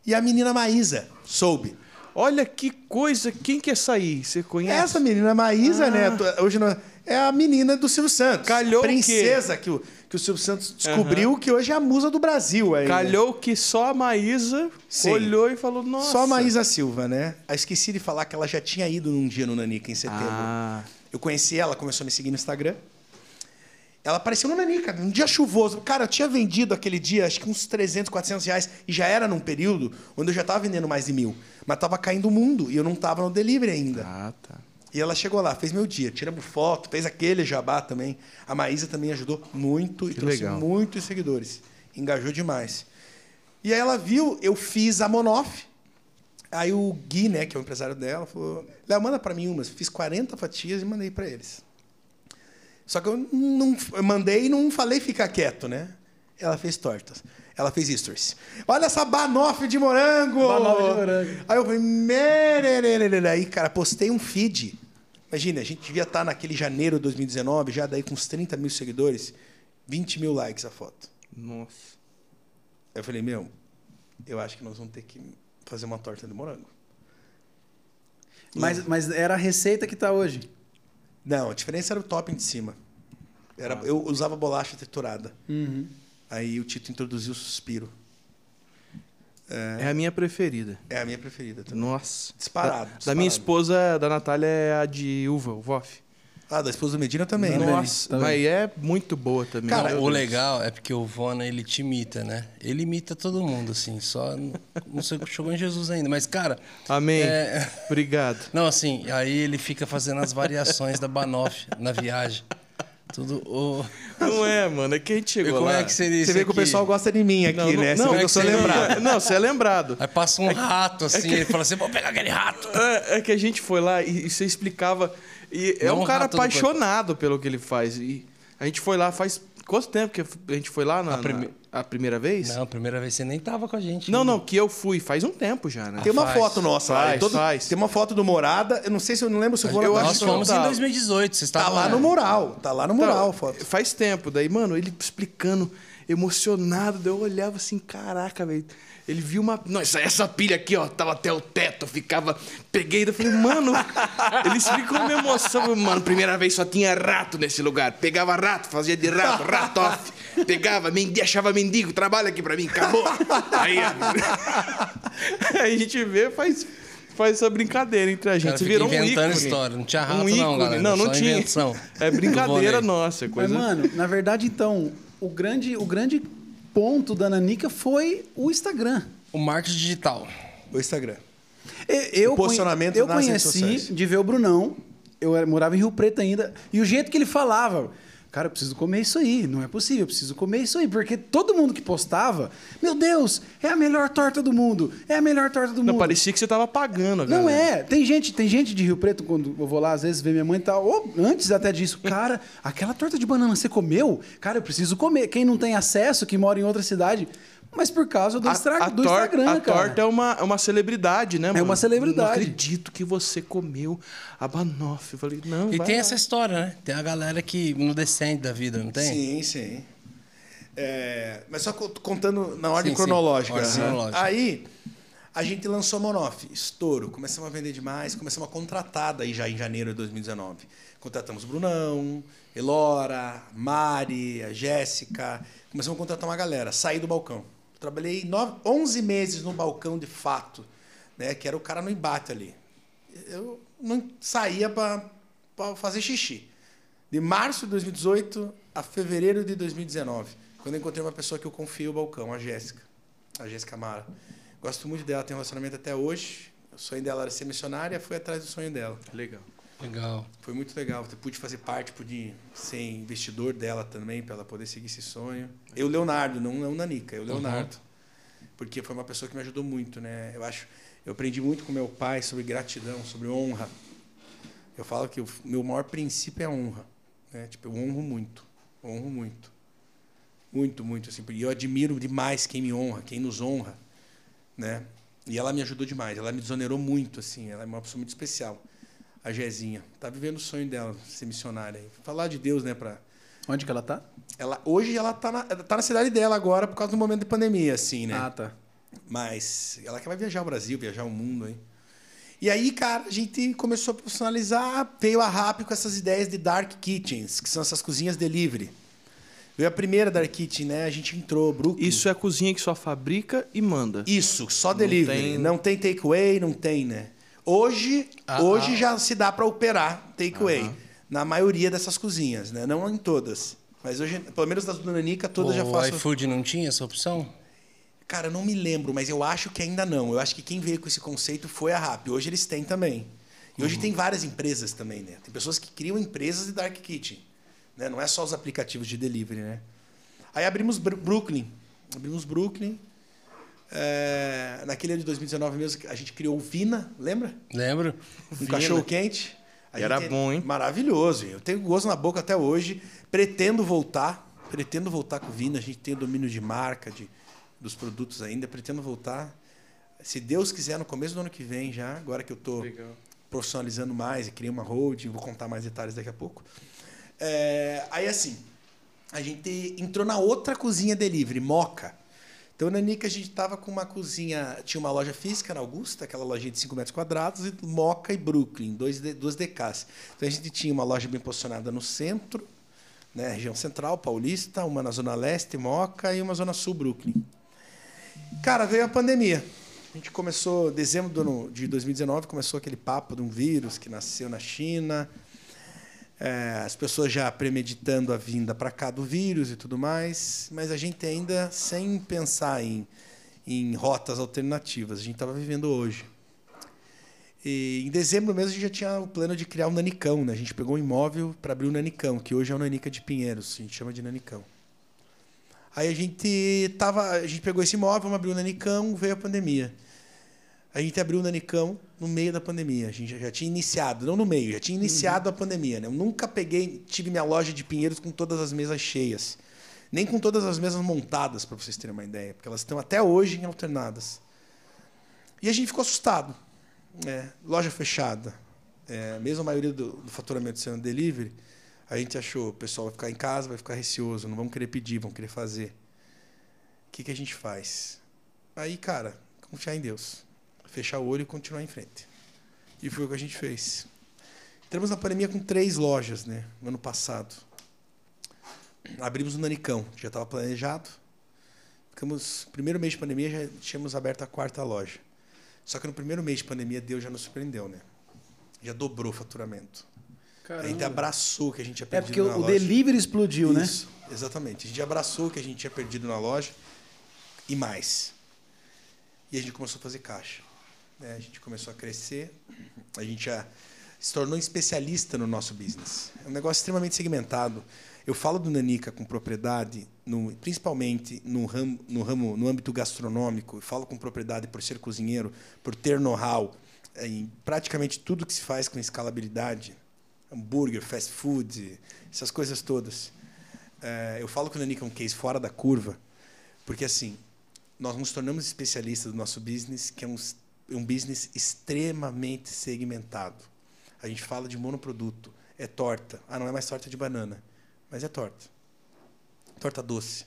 E a menina Maísa soube. Olha que coisa, quem que é essa aí? Você conhece? Essa menina Maísa, né? to- Hoje não- é a menina do Silvio Santos. Calhou? Princesa que o, que o Silvio Santos descobriu que hoje é a musa do Brasil. Aí, né? Calhou que só a Maísa Sim. olhou e falou, nossa. Só a Maísa Silva, né? Eu esqueci de falar que ela já tinha ido num dia no Nanica em setembro. Ah, Eu conheci ela, começou a me seguir no Instagram. Ela apareceu no Nanica, um dia chuvoso. Cara, eu tinha vendido aquele dia, acho que uns 300, 400 reais. E já era num período onde eu já tava vendendo mais de mil. Mas tava caindo o mundo e eu não tava no delivery ainda. Ah, tá. E ela chegou lá, fez meu dia, tiramos foto, fez aquele jabá também. A Maísa também ajudou muito e Que trouxe legal. muitos seguidores. Engajou demais. E aí ela viu, eu fiz a Monoff. Aí o Gui, né, que é o empresário dela, falou: Léo, manda pra mim umas. Fiz 40 fatias e mandei pra eles. Só que eu não eu mandei e não falei ficar quieto, né? Ela fez tortas. Ela fez stories. Olha essa banoffee de morango! Banoffee de morango. Aí eu falei, aí, cara, postei um feed. Imagina, a gente devia estar naquele janeiro de 2019, já daí com uns 30 mil seguidores, 20 mil likes a foto. Nossa. Aí eu falei, meu, eu acho que nós vamos ter que fazer uma torta de morango. Mas, mas era a receita que tá hoje. Não, a diferença era o topping de cima. Era, Eu usava bolacha triturada. Uhum. Aí o Tito introduziu o suspiro. É a minha preferida. É a minha preferida também. Nossa. Disparado, Da, da disparado. minha esposa, da Natália, é a de uva, o Voff. Ah, da esposa do Medina também, né? Nossa, também. mas é muito boa também. Cara, Meu o Deus. legal é porque o Vona, ele te imita, né? Ele imita todo mundo, assim, só... Não sei o que chegou em Jesus ainda, mas, cara... Amém. É... Obrigado. Não, assim, aí ele fica fazendo as variações da Banoff na viagem. Tudo... O... Não é, mano. É que a gente chegou Como lá. é que seria Você vê que o pessoal gosta de mim aqui, Não, não, né? Você não, vê que é eu sou que você- lembrado. Não, você é lembrado. Aí passa um rato, assim, ele fala assim, vou pegar aquele rato. É, é que a gente foi lá e, e você explicava. E é um cara apaixonado pelo que ele faz. E a gente foi lá faz. Quanto tempo que a gente foi lá na, A prime- na- a primeira vez? Não, primeira vez você nem tava com a gente. Não, né? não, que eu fui. Faz um tempo já, né? Tem uma Faz. foto nossa lá. Faz, Todo- faz. Tem uma foto do Morada. Eu não sei se eu não lembro se eu vou Eu lá. acho Nós que fomos não em tava. 2018, vocês Tá lá no mural. Tá lá no mural a foto. Faz tempo. Daí, mano, ele explicando, emocionado. Daí eu olhava assim, caraca, velho. Ele viu uma. Nossa, essa pilha aqui, ó, tava até o teto, ficava. Peguei, eu falei, mano. ele explicou uma emoção. Mano, primeira vez só tinha rato nesse lugar. Pegava rato, fazia de rato, rato off. Pegava, mendi, achava mendigo, trabalha aqui pra mim, acabou. Aí, aí a gente vê, faz. Faz essa brincadeira entre a gente. Cara, virou um inventando ícone. história. Não tinha rato um não, galera. Não, não Só tinha. invenção É brincadeira nossa. é Mas, Coisa... mano, na verdade, então, o grande, o grande ponto da Nanica foi o Instagram. O marketing digital. O Instagram. Eu, O posicionamento eu nas redes conheci sociais. de ver o Brunão, eu morava em Rio Preto ainda, e o jeito que ele falava, cara, eu preciso comer isso aí, não é possível, eu preciso comer isso aí, porque todo mundo que postava, meu Deus, é a melhor torta do mundo, é a melhor torta do Não, mundo. parecia que você tava pagando, Não galera. é. Tem gente, tem gente de Rio Preto, quando eu vou lá, às vezes ver minha mãe e tal, ou antes até disso, cara, aquela torta de banana você comeu? Cara, eu preciso comer. Quem não tem acesso, que mora em outra cidade, mas por causa do, A, Instra- a do tor- Instagram, a cara. torta é uma, é uma celebridade, né, mano? uma celebridade. Não acredito que você comeu a banoffee. Eu falei, não, E vai tem lá. essa história, né? Tem a galera que não descende da vida, não tem? Sim, sim. É, mas só co- contando na ordem Sim, sim. cronológica. Ordem Aham. cronológica. Aí, a gente lançou Monoff, estouro. Começamos a vender demais, começamos a contratar daí já em janeiro de 2019. Contratamos Brunão, Elora, Mari, a Jéssica. Começamos a contratar uma galera. Saí do balcão. Trabalhei nove, 11 meses no balcão de fato, né? que era o cara no embate ali. Eu não saía para fazer xixi. De março de 2018 a fevereiro de 2019, quando eu encontrei uma pessoa que eu confio o balcão, a Jéssica. A Jéssica Mara. Gosto muito dela, tenho um relacionamento até hoje. O sonho dela era ser missionária, fui atrás do sonho dela. Legal. Legal. Foi muito legal. Eu pude fazer parte, pude ser investidor dela também, para ela poder seguir esse sonho. Eu, Leonardo, não não Nanica, eu, Leonardo. Porque foi uma pessoa que me ajudou muito, né? Eu acho, eu aprendi muito com meu pai sobre gratidão, sobre honra. Eu falo que o meu maior princípio é a honra, né? Tipo, eu honro muito, honro muito. Muito, muito assim, e eu admiro demais quem me honra, quem nos honra, né? E ela me ajudou demais, ela me desonerou muito assim, ela é uma pessoa muito especial a Jezinha. Tá vivendo o sonho dela, ser missionária. Falar de Deus, né? Pra... Onde que ela tá? Ela, hoje ela tá na, tá na cidade dela agora por causa do momento de pandemia, assim, né? Ah, tá. Mas ela que vai viajar o Brasil, viajar o mundo aí. E aí, cara, a gente começou a profissionalizar, veio a RAP com essas ideias de Dark Kitchens, que são essas cozinhas delivery. Veio a primeira Dark Kitchen, né? A gente entrou, Brooklyn. Isso é a cozinha que só fabrica e manda. Isso, só delivery. tem- Não tem takeaway, não tem, né? Hoje, Ah, hoje ah. já se dá para operar takeaway na maioria dessas cozinhas, né? Não em todas. Mas hoje, pelo menos das do Nanica, todas já o faço. iFood não tinha essa opção? Cara, eu não me lembro, mas eu acho que ainda não. Eu acho que quem veio com esse conceito foi a Rap. Hoje eles têm também. E hoje tem várias empresas também, né? Tem pessoas que criam empresas de Dark Kitchen. Né? Não é só os aplicativos de delivery, né? Aí abrimos Brooklyn. Abrimos Brooklyn. É, naquele ano de 2019 mesmo, a gente criou o Vina, lembra? Lembro? Um cachorro quente. A era gente- bom, hein? Maravilhoso. Eu tenho gosto na boca até hoje. Pretendo voltar. Pretendo voltar com o Vina. A gente tem o domínio de marca, de, dos produtos ainda. Pretendo voltar. Se Deus quiser, no começo do ano que vem já, agora que eu estou profissionalizando mais e criei uma holding, vou contar mais detalhes daqui a pouco. É, aí assim, a gente entrou na outra cozinha delivery, Moca. Então na Nica a gente estava com uma cozinha, tinha uma loja física na Augusta, aquela lojinha de 5 metros quadrados, e Moca e Brooklyn, dois, duas DKs. Então a gente tinha uma loja bem posicionada no centro, né, região central, paulista, uma na zona leste, Moca, e uma zona sul, Brooklyn. Cara, veio a pandemia. A gente começou, dezembro de 2019, começou aquele papo de um vírus que nasceu na China. É, as pessoas já premeditando a vinda para cá do vírus e tudo mais, mas a gente ainda sem pensar em, em rotas alternativas. A gente estava vivendo hoje. E em dezembro mesmo a gente já tinha o plano de criar o Nanicão. Né? A gente pegou um imóvel para abrir o Nanicão, que hoje é o Nanica de Pinheiros, a gente chama de Nanicão. Aí a gente tava, a gente pegou esse imóvel, abrir o Nanicão, veio a pandemia. A gente abriu o Nanicão no meio da pandemia. A gente já tinha iniciado, não no meio, já tinha iniciado a pandemia. Né? Eu nunca peguei, tive minha loja de Pinheiros com todas as mesas cheias. Nem com todas as mesas montadas, para vocês terem uma ideia, porque elas estão até hoje em alternadas. E a gente ficou assustado. né? Loja fechada. É, mesmo a maioria do, do faturamento sendo delivery, a gente achou, o pessoal vai ficar em casa, vai ficar receoso, não vão querer pedir, vão querer fazer. O que, que a gente faz? Aí, cara, confiar em Deus. Fechar o olho e continuar em frente. E foi o que a gente fez. Entramos na pandemia com três lojas, né? No ano passado. Abrimos o Nanicão, que já estava planejado. Ficamos, primeiro mês de pandemia, já tínhamos aberto a quarta loja. Só que no primeiro mês de pandemia, Deus já nos surpreendeu, né? Já dobrou o faturamento. A gente abraçou o que a gente tinha É perdido porque na o, o loja. delivery explodiu, né? Isso, exatamente. A gente abraçou o que a gente tinha perdido na loja e mais. E a gente começou a fazer caixa. Né? A gente começou a crescer, a gente já se tornou especialista no nosso business. É um negócio extremamente segmentado. Eu falo do Nanica com propriedade, no- principalmente no ramo, no ramo, no âmbito gastronômico. Eu falo com propriedade por ser cozinheiro, por ter know-how em praticamente tudo que se faz com escalabilidade, hambúrguer, fast food, essas coisas todas. É, eu falo que o Nanica é um case fora da curva, porque assim, nós nos tornamos especialistas do nosso business, que é um, s- um business extremamente segmentado. A gente fala de monoproduto, é torta. Ah, não é mais torta de banana, mas é torta. Torta doce.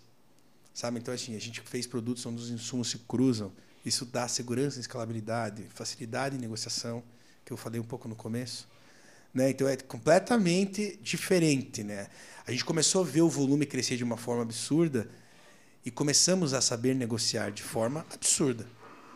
Sabe? Então, assim, a gente fez produtos onde os insumos se cruzam. Isso dá segurança, escalabilidade, facilidade em negociação, que eu falei um pouco no começo. Né? Então é completamente diferente. Né? A gente começou a ver o volume crescer de uma forma absurda e começamos a saber negociar de forma absurda.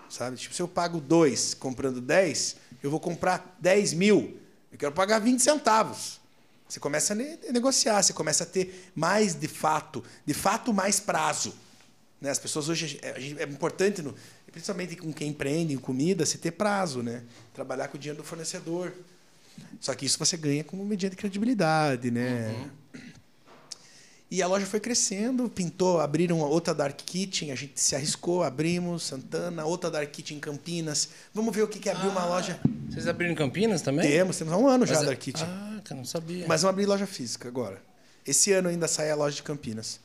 Sabe? Tipo, se eu pago dois comprando 10, eu vou comprar 10 mil. Eu quero pagar 20 centavos. Você começa a ne- negociar, você começa a ter mais de fato, de fato mais prazo. Né? As pessoas hoje é, importante, no- principalmente com quem empreende em comida, você ter prazo, né? Trabalhar com o dinheiro do fornecedor. Só que isso você ganha como mediante credibilidade, né? E a loja foi crescendo, pintou, abriram outra Dark Kitchen, a gente se arriscou, abrimos, Santana, outra Dark Kitchen em Campinas. Vamos ver o que que é abrir uma loja. Vocês abriram em Campinas também? Temos, temos há um ano já Mas a é- Dark Kitchen. Ah, que eu não sabia. Mas vamos abrir loja física agora. Esse ano ainda sai a loja de Campinas.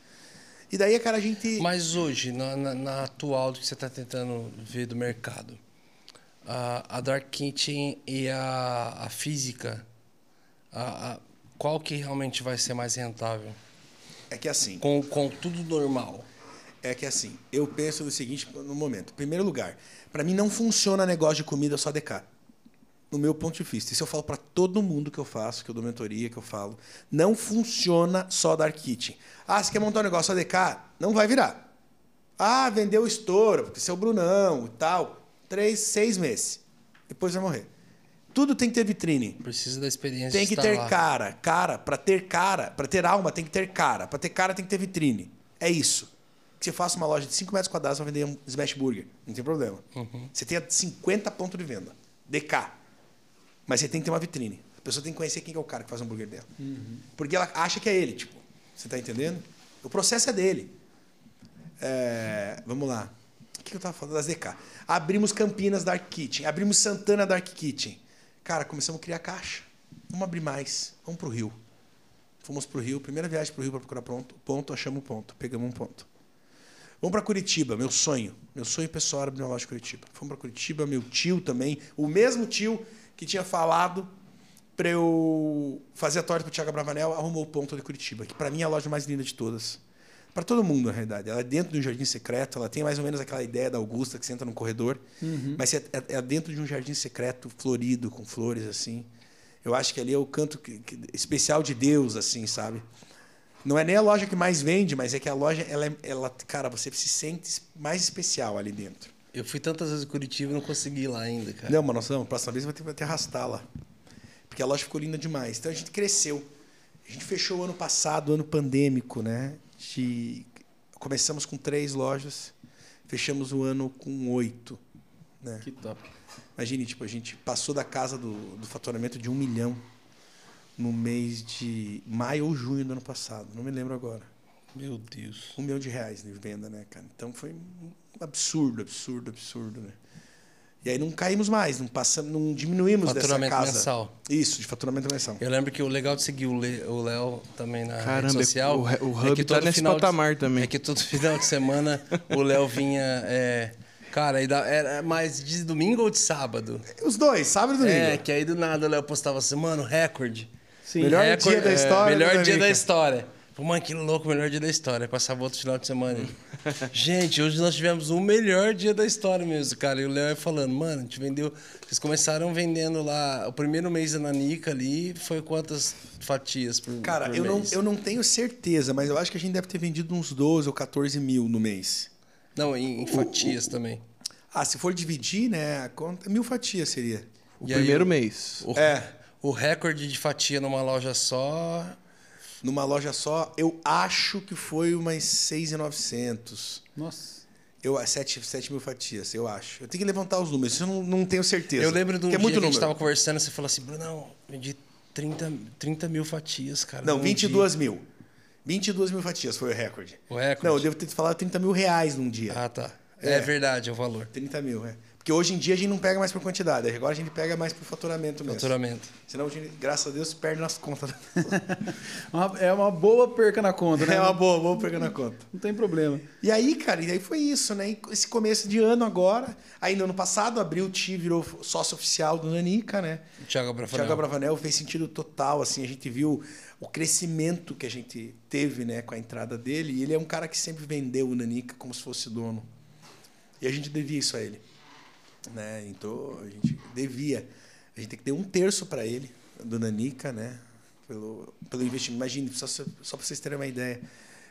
E daí, cara, a gente. Mas hoje, na, na- na atual do que você está tentando ver do mercado, a, a Dark Kitchen e a, a física, a- a- qual que realmente vai ser mais rentável? É que assim. Com, com tudo normal. É que assim, eu penso no seguinte no momento. Em primeiro lugar, para mim não funciona negócio de comida só DK. No meu ponto de vista. Isso eu falo para todo mundo que eu faço, que eu dou mentoria, que eu falo. Não funciona só Dark Kitchen. Ah, você quer montar um negócio só DK? Não vai virar. Ah, vendeu estouro, porque o Brunão e tal. Três, seis meses. Depois vai morrer. Tudo tem que ter vitrine. Precisa da experiência Tem que ter lá. cara. Cara, para ter cara, para ter alma, tem que ter cara. Para ter cara, tem que ter vitrine. É isso. Que você faça uma loja de 5 metros quadrados para vender um smash burger. Não tem problema. Uhum. Você tem 50 pontos de venda. DK. Mas você tem que ter uma vitrine. A pessoa tem que conhecer quem que é o cara que faz o hambúrguer dela. Porque ela acha que é ele, tipo. Você tá entendendo? O processo é dele. É, vamos lá. O que eu tava falando das DK? Abrimos Campinas Dark Kitchen, abrimos Santana Dark Kitchen. Cara, começamos a criar caixa. Vamos abrir mais. Vamos pro Rio. Fomos pro Rio, primeira viagem pro Rio para procurar ponto. Ponto, achamos um ponto. Pegamos um ponto. Vamos para Curitiba, meu sonho. Meu sonho pessoal era abrir uma loja em Curitiba. Fomos para Curitiba, meu tio também, o mesmo tio que tinha falado para eu fazer a torta pro Thiago Bravanel, arrumou o ponto de Curitiba, que para mim é a loja mais linda de todas. Para todo mundo, na realidade. Ela é dentro de um jardim secreto, ela tem mais ou menos aquela ideia da Augusta, que você entra num corredor, mas é, é- é dentro de um jardim secreto, florido, com flores, assim. Eu acho que ali é o canto que- que- especial de Deus, assim, sabe? Não é nem a loja que mais vende, mas é que a loja, ela, é- ela cara, você se sente mais especial ali dentro. Eu fui tantas vezes em Curitiba e não consegui ir lá ainda, cara. Não, mas nós vamos, próxima vez vai ter, vai ter arrastá-la. Porque a loja ficou linda demais. Então a gente cresceu. A gente fechou o ano passado, ano pandêmico, né? De... Começamos com três lojas, fechamos o ano com oito. Né? Que top. Imagine, tipo, a gente passou da casa do, do faturamento de um milhão no mês de maio ou junho do ano passado. Não me lembro agora. Meu Deus. Um milhão de reais de venda, né, cara? Então foi um absurdo, absurdo, absurdo, né? E aí não caímos mais, não passamos, não diminuímos dessa Faturamento casa. mensal. Isso, de faturamento mensal. Eu lembro que o legal de seguir o Léo também na Caramba, rede social. o o é Hub que tá todo nesse final de- patamar também. É que todo final de semana o Léo vinha. é, cara, era mais de domingo ou de sábado? Os dois, sábado e domingo. É, que aí do nada o Léo postava assim, mano, recorde. Sim. Melhor Recorde- dia da é, história Melhor do dia da história. Pô, mano, que louco, melhor dia da história. Aí Passava outro final de semana. Gente, hoje nós tivemos o melhor dia da história mesmo, cara. E o Léo ia falando, mano, a gente vendeu. Vocês começaram vendendo lá. O primeiro mês da Nanica ali foi quantas fatias por, Cara, por eu não, mês? eu não tenho certeza, mas eu acho que a gente deve ter vendido uns 12 ou 14 mil no mês. Não, em, em fatias também. Ah, se for dividir, né, conta, mil fatias seria. O E aí, primeiro o- mês. O, É. o recorde de fatia numa loja só. Numa loja só, eu acho que foi umas 6,900. Nossa. Eu, 7, 7 mil fatias, eu acho. Eu tenho que levantar os números, isso eu não, não tenho certeza. Eu lembro de um dia é muito que a gente número. tava conversando, você falou assim, Brunão, vendi 30, 30 mil fatias, cara. Não, num 22 mil. 22 mil fatias foi o recorde. O recorde? Não, eu devo ter falado 30 mil reais num dia. dia. Ah, tá. É, É. verdade, é o valor. 30 mil, é. Porque hoje em dia a gente não pega mais por quantidade, agora a gente pega mais por faturamento mesmo. Faturamento. Senão a gente, graças a Deus, perde nas contas. É uma boa perca na conta, né? É uma boa, vamos pegar na conta. Não tem problema. E aí, cara, e aí foi isso, né? Esse começo de ano agora. Aí no ano passado, abriu o Ti, virou sócio oficial do Nanica, né? Thiago O Abravanel. Thiago Abravanel fez sentido total, assim, a gente viu o crescimento que a gente teve, né, com a entrada dele, e ele é um cara que sempre vendeu o Nanica como se fosse dono. E a gente devia isso a ele, né? Então, a gente devia. A gente tem que ter um terço para ele do Nanica, né? Pelo, pelo investimento. Imagine, só, só para vocês terem uma ideia.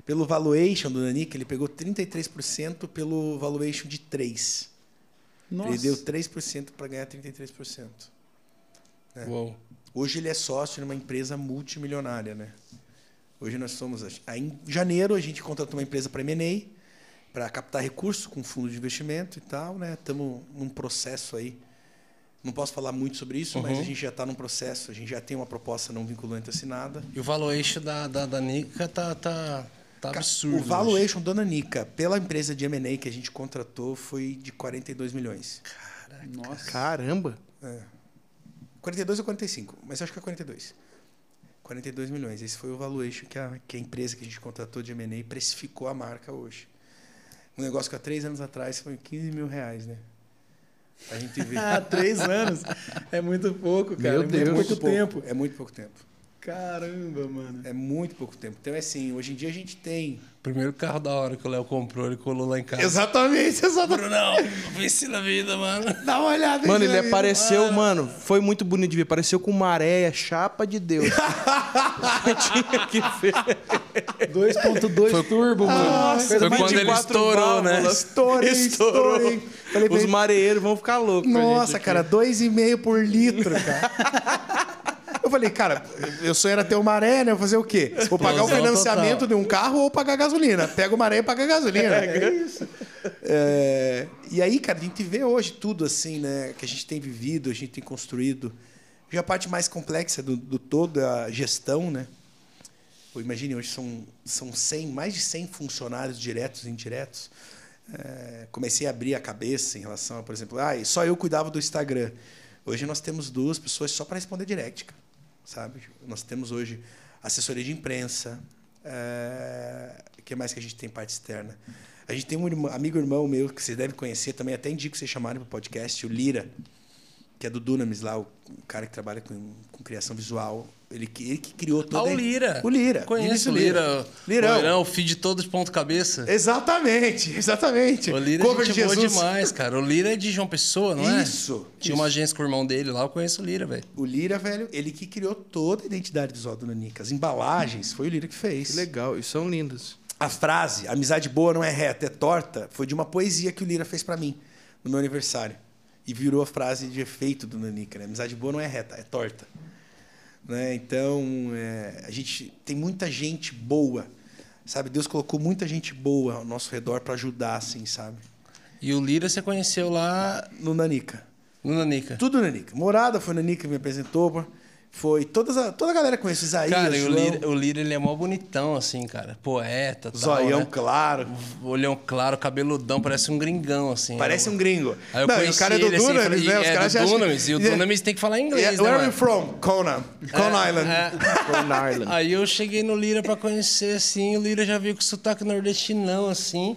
Pelo valuation do Nanica, ele pegou 33% pelo valuation de 3. Nossa. Ele deu 3% para ganhar 33%. É. Uou. Hoje ele é sócio numa empresa multimilionária, né? Hoje nós somos. Aí em janeiro a gente contratou uma empresa para M&A para captar recursos com fundo de investimento e tal, né? Estamos num processo aí. Não posso falar muito sobre isso, mas Uhum. a gente já está num processo. A gente já tem uma proposta não vinculante assinada. E o valuation da, da, da Nica tá, tá, tá absurdo. O valuation da Nanica pela empresa de M&A que a gente contratou foi de 42 milhões. Nossa. Caramba. 42 ou 45, mas acho que é 42. 42 milhões. Esse foi o valuation que a, que a empresa que a gente contratou de M&A precificou a marca hoje. Um negócio que há três anos atrás foi 15 mil reais, né? A gente vê. Ah, três anos. É muito pouco, cara. Meu é Deus. muito pouco. tempo. É muito pouco tempo. Caramba, mano. É muito pouco tempo. Então, é assim, hoje em dia a gente tem. Primeiro carro da hora que o Léo comprou, ele colou lá em casa. Exatamente, exatamente. Brunão, venci na vida, mano. Dá uma olhada Mano, ele apareceu, mano, foi muito bonito de ver. Apareceu com maré, chapa de Deus. Tinha que ver. 2.2 turbo, mano. Nossa, foi quando ele 24 estourou, né? válvulas. Estourei, Estourou. estourei. Falei Os ele, mareeiros vão ficar loucos. com a Nossa, gente cara, aqui. dois e meio por litro, cara. Eu falei, cara, meu sonho era ter uma maré, né? Eu fazer o quê? Vou pagar o financiamento total. de um carro ou pagar gasolina. Pega o maré e paga gasolina. É isso. É, e aí, cara, a gente vê hoje tudo assim, né? Que a gente tem vivido, a gente tem construído. Já a parte mais complexa do, do todo é a gestão, né? Pô, imagine, hoje são, são 100, mais de 100 funcionários diretos e indiretos. É, comecei a abrir a cabeça em relação a, por exemplo, ah, só eu cuidava do Instagram. Hoje nós temos duas pessoas só para responder direct, cara, sabe? Nós temos hoje assessoria de imprensa. é, que mais que a gente tem parte externa? A gente tem um irmão- amigo irmão meu que vocês devem conhecer também, até indico vocês chamarem para o podcast, o Lira, que é do Dunamis lá, o, cara que trabalha com, com criação visual. Ele que, ele que criou Ah, toda o Lira. O Lira. Conheço o Lira. Lirão. O Lirão, o feed todo de ponto cabeça. Exatamente, exatamente. O Lira Cover é gente de boa demais, cara. O Lira é de João Pessoa, não é? Isso, Tinha isso. uma agência com o irmão dele lá, eu conheço o Lira, velho. O Lira, velho, ele que criou toda a identidade visual do Nanica. As embalagens, foi o Lira que fez. Que legal, e são lindos. A frase, amizade boa não é reta, é torta, foi de uma poesia que o Lira fez pra mim no meu aniversário. E virou a frase de efeito do Nanica, né? Amizade boa não é reta, é torta. Né? Então, é, a gente tem muita gente boa, sabe? Deus colocou muita gente boa ao nosso redor pra ajudar, assim, sabe? E o Lira você conheceu lá No Nanica. no Nanica. Tudo Nanica. Morada foi Nanica que me apresentou. Foi todas a, toda a galera conhece o Isaías, Cara, e o João, Lira, o Lira, ele é mó bonitão, assim, cara. Poeta, tal, Zoião né? claro. Olhão claro, cabeludão, parece um gringão, assim. Parece Eu- um gringo. Aí eu Não, e conheci o cara é do ele, assim, Dunamis, falei, né? Os é caras do Dunamis, e o Yeah. Dunamis tem que falar inglês, Yeah, né, Where are mano? you from? Kona. Kona Island. É. Corn Island. Aí eu cheguei no Lira pra conhecer, assim, o Lira já veio com sotaque nordestinão, assim.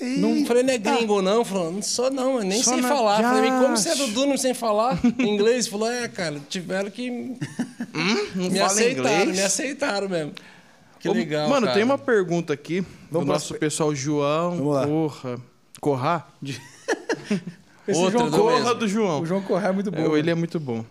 Não falei, não é gringo, não. Falou, não sou, não, mas nem Só sei na falar. Falei, como você é do Jazz. Duno sem falar inglês? Falou, é, cara, tiveram que. me fala aceitaram, inglês? me aceitaram mesmo. Que Ô, legal. Mano, cara. tem uma pergunta aqui do Vamos pra- nosso pessoal João. Corra? Esse Outra João do Corra, do João. o João Corra é muito bom. É, ele é muito bom.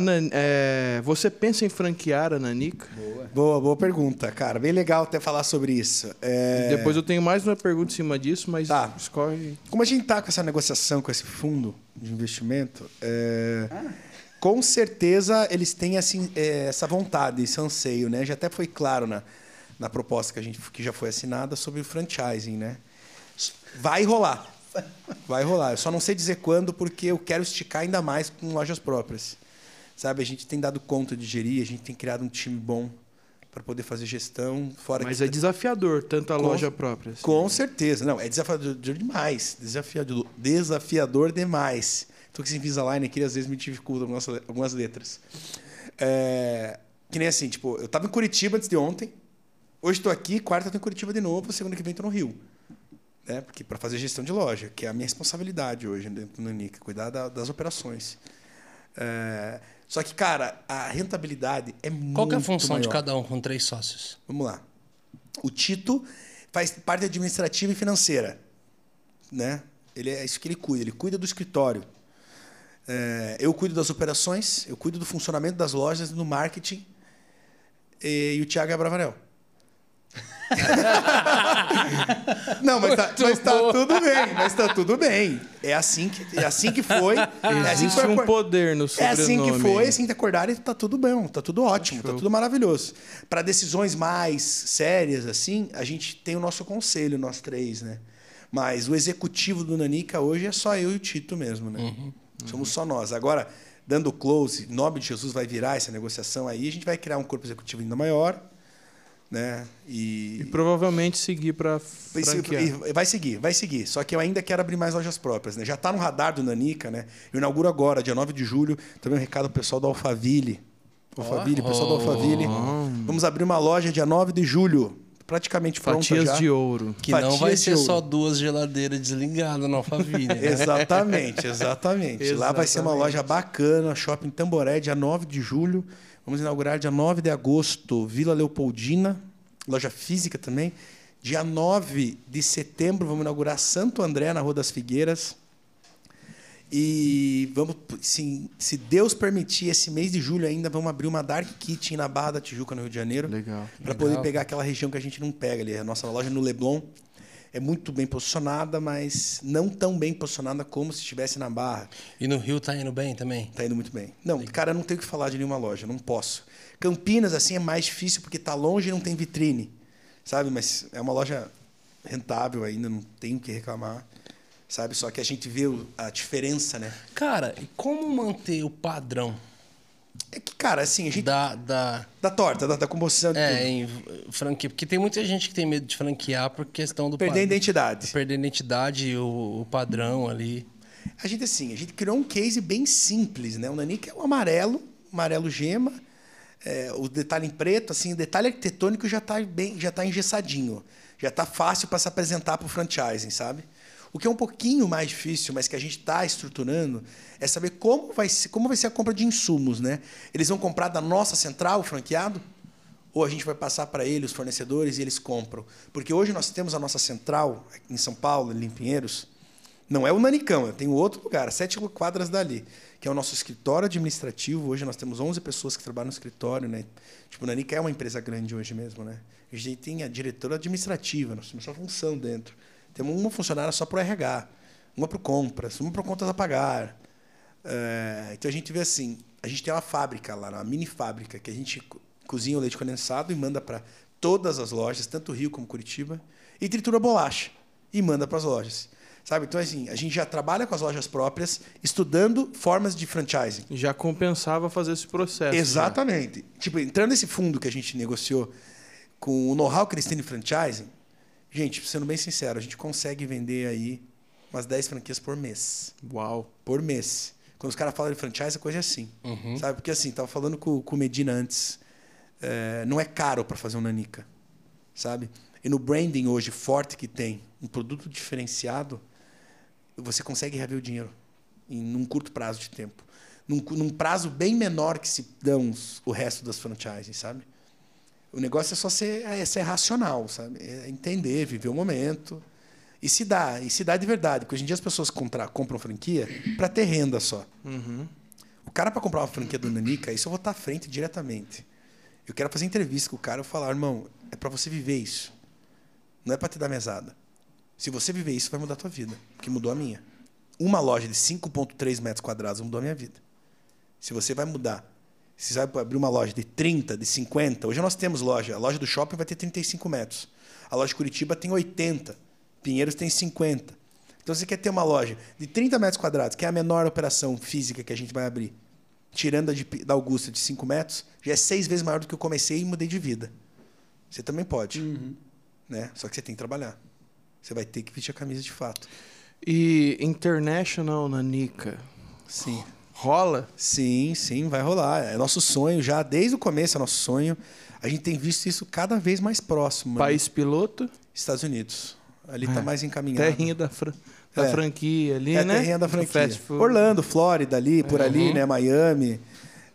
Nan- é, você pensa em franquear a Nanica? Boa, boa pergunta, cara. Bem legal até falar sobre isso. É, Depois eu tenho mais uma pergunta em cima disso, mas Tá. escorre. Como a gente tá com essa negociação com esse fundo de investimento, é, com certeza eles têm assim, essa vontade, esse anseio, né? Já até foi claro na, na proposta que, a gente, que já foi assinada sobre o franchising, né? Vai rolar. Vai rolar. Eu só não sei dizer quando, porque eu quero esticar ainda mais com lojas próprias. Sabe, a gente tem dado conta de gerir, a gente tem criado um time bom para poder fazer gestão. Fora Mas que é desafiador, tanto a Com- loja própria. assim. com certeza. Não, é desafiador demais. Desafiador, desafiador demais. Tô com esse Invisalign aqui, às vezes me dificulta algumas, algumas letras. É, que nem assim, tipo, eu tava em Curitiba antes de ontem. Hoje tô aqui, quarta tô em Curitiba de novo, segunda que vem tô no Rio. Né? Porque para fazer gestão de loja, que é a minha responsabilidade hoje dentro do Nanica, cuidar da- das operações. É, só que, cara, a rentabilidade é muito Qual é a função de maior. cada um com três sócios? Vamos lá. O Tito faz parte administrativa e financeira, né? Ele é isso que ele cuida. Ele cuida do escritório. É, eu cuido das operações, eu cuido do funcionamento das lojas, do marketing. E, e o Thiago é Bravanel. Não, mas tá, mas tá tudo bem, mas tá tudo bem. É assim que, é assim que foi. É assim que Existe foi um poder no é sobrenome. assim que foi, assim que acordaram e tá tudo bem, tá tudo ótimo, tá Show. tudo maravilhoso. Para decisões mais sérias, assim, a gente tem o nosso conselho, nós três, né? Mas o executivo do Nanica hoje é só eu e o Tito mesmo, né? Somos só nós. Agora, dando close, nome de Jesus vai virar essa negociação aí, a gente vai criar um corpo executivo ainda maior, né? E E, provavelmente seguir pra vai e vai seguir, vai seguir. Só que eu ainda quero abrir mais lojas próprias, né? Já está no radar do Nanica, né? Eu inauguro agora, dia 9 de julho. Também um recado pro pessoal do Alphaville. Alphaville, pessoal do Alphaville. Vamos abrir uma loja dia 9 de julho. Praticamente pronta Fatias já. de ouro. Que não Fatias vai de ser só duas geladeiras desligadas no Alphaville. né? Exatamente, exatamente. Lá vai ser uma Exatamente. loja bacana, shopping Tamboré, dia 9 de julho. Vamos inaugurar dia 9 de agosto, Vila Leopoldina, loja física também. Dia 9 de setembro, vamos inaugurar Santo André, na Rua das Figueiras. E vamos, sim, se Deus permitir, esse mês de julho ainda, vamos abrir uma Dark Kitchen na Barra da Tijuca, no Rio de Janeiro. Legal. Para poder pegar aquela região que a gente não pega ali. A nossa loja no Leblon é muito bem posicionada, mas não tão bem posicionada como se estivesse na Barra. E no Rio tá indo bem também? Tá indo muito bem. Não, cara, eu não tenho o que falar de nenhuma loja, não posso. Campinas, assim, é mais difícil porque tá longe e não tem vitrine, sabe? Mas é uma loja rentável ainda, não tenho o que reclamar, sabe? Só que a gente vê a diferença, né? Cara, e como manter o padrão É que, cara, assim, a gente... da, da, Da torta, da, da composição é, em franquia? Porque tem muita gente que tem medo de franquear por questão do Perder a identidade. Perder a identidade e o, o padrão ali. A gente, assim, a gente criou um case bem simples, né? O Nanica é o amarelo, amarelo gema, é, o detalhe em preto, assim, o detalhe arquitetônico já está bem, já tá engessadinho. Já está fácil para se apresentar para o franchising, sabe? O que é um pouquinho mais difícil, mas que a gente está estruturando, é saber como vai, ser, como vai ser a compra de insumos, né? Eles vão comprar da nossa central, franqueado, ou a gente vai passar para eles, os fornecedores, e eles compram. Porque hoje nós temos a nossa central em São Paulo, em Pinheiros, não é o Nanicão, tem outro lugar, sete quadras dali, que é o nosso escritório administrativo. Hoje nós temos 11 pessoas que trabalham no escritório, né? Tipo, o Nanica é uma empresa grande hoje mesmo, né? A gente tem a diretora administrativa, nós temos função dentro. Temos uma funcionária só para o RH, uma para compras, uma para contas a pagar. É, então a gente vê assim, a gente tem uma fábrica lá, uma mini fábrica, que a gente co- cozinha o leite condensado e manda para todas as lojas, tanto Rio como Curitiba, e tritura bolacha e manda para as lojas. Sabe? Então, assim, a gente já trabalha com as lojas próprias, estudando formas de franchising. Já compensava fazer esse processo. né? Exatamente. Tipo, entrando nesse fundo que a gente negociou com o know-how que eles têm de franchising, gente, sendo bem sincero, a gente consegue vender aí umas 10 franquias por mês. Uau. Por mês. Quando os caras falam de franchise, a coisa é assim. Sabe? Porque assim, tava falando com, com o Medina antes. é, não é caro para fazer um Nanica. Sabe? E no branding hoje forte que tem, um produto diferenciado, você consegue reaver o dinheiro em num curto prazo de tempo. Num, num prazo bem menor que se dão os- o resto das franchises, sabe? O negócio é só ser, é ser racional, sabe? É entender, viver o momento. E se dá, e se dá de verdade. Porque hoje em dia as pessoas contra, compram franquia para ter renda só. O cara, para comprar uma franquia do Nanica, isso eu vou estar à frente diretamente. Eu quero fazer entrevista com o cara e falar, irmão, é para você viver isso. Não é para te dar mesada. Se você viver isso, vai mudar a tua vida. Porque mudou a minha. Uma loja de 5,3 metros quadrados mudou a minha vida. Se você vai mudar, se você vai abrir uma loja de 30, de 50, hoje nós temos loja. A loja do shopping vai ter 35 metros. A loja de Curitiba tem 80. Pinheiros tem 50. Então você quer ter uma loja de 30 metros quadrados, que é a menor operação física que a gente vai abrir, tirando a de, da Augusta de 5 metros, já é seis vezes maior do que eu comecei e mudei de vida. Você também pode. Né? Só que você tem que trabalhar. Você vai ter que vestir a camisa de fato. E International Nanica. Sim. Rola? Sim, sim, vai rolar. É nosso sonho já, desde o começo é nosso sonho. A gente tem visto isso cada vez mais próximo. né? País piloto? Estados Unidos. Ali está É. mais encaminhado. Terrinha da, fran- da É. franquia ali, é né? a terrinha da franquia. Orlando, Flórida, ali, por ali, né? Miami.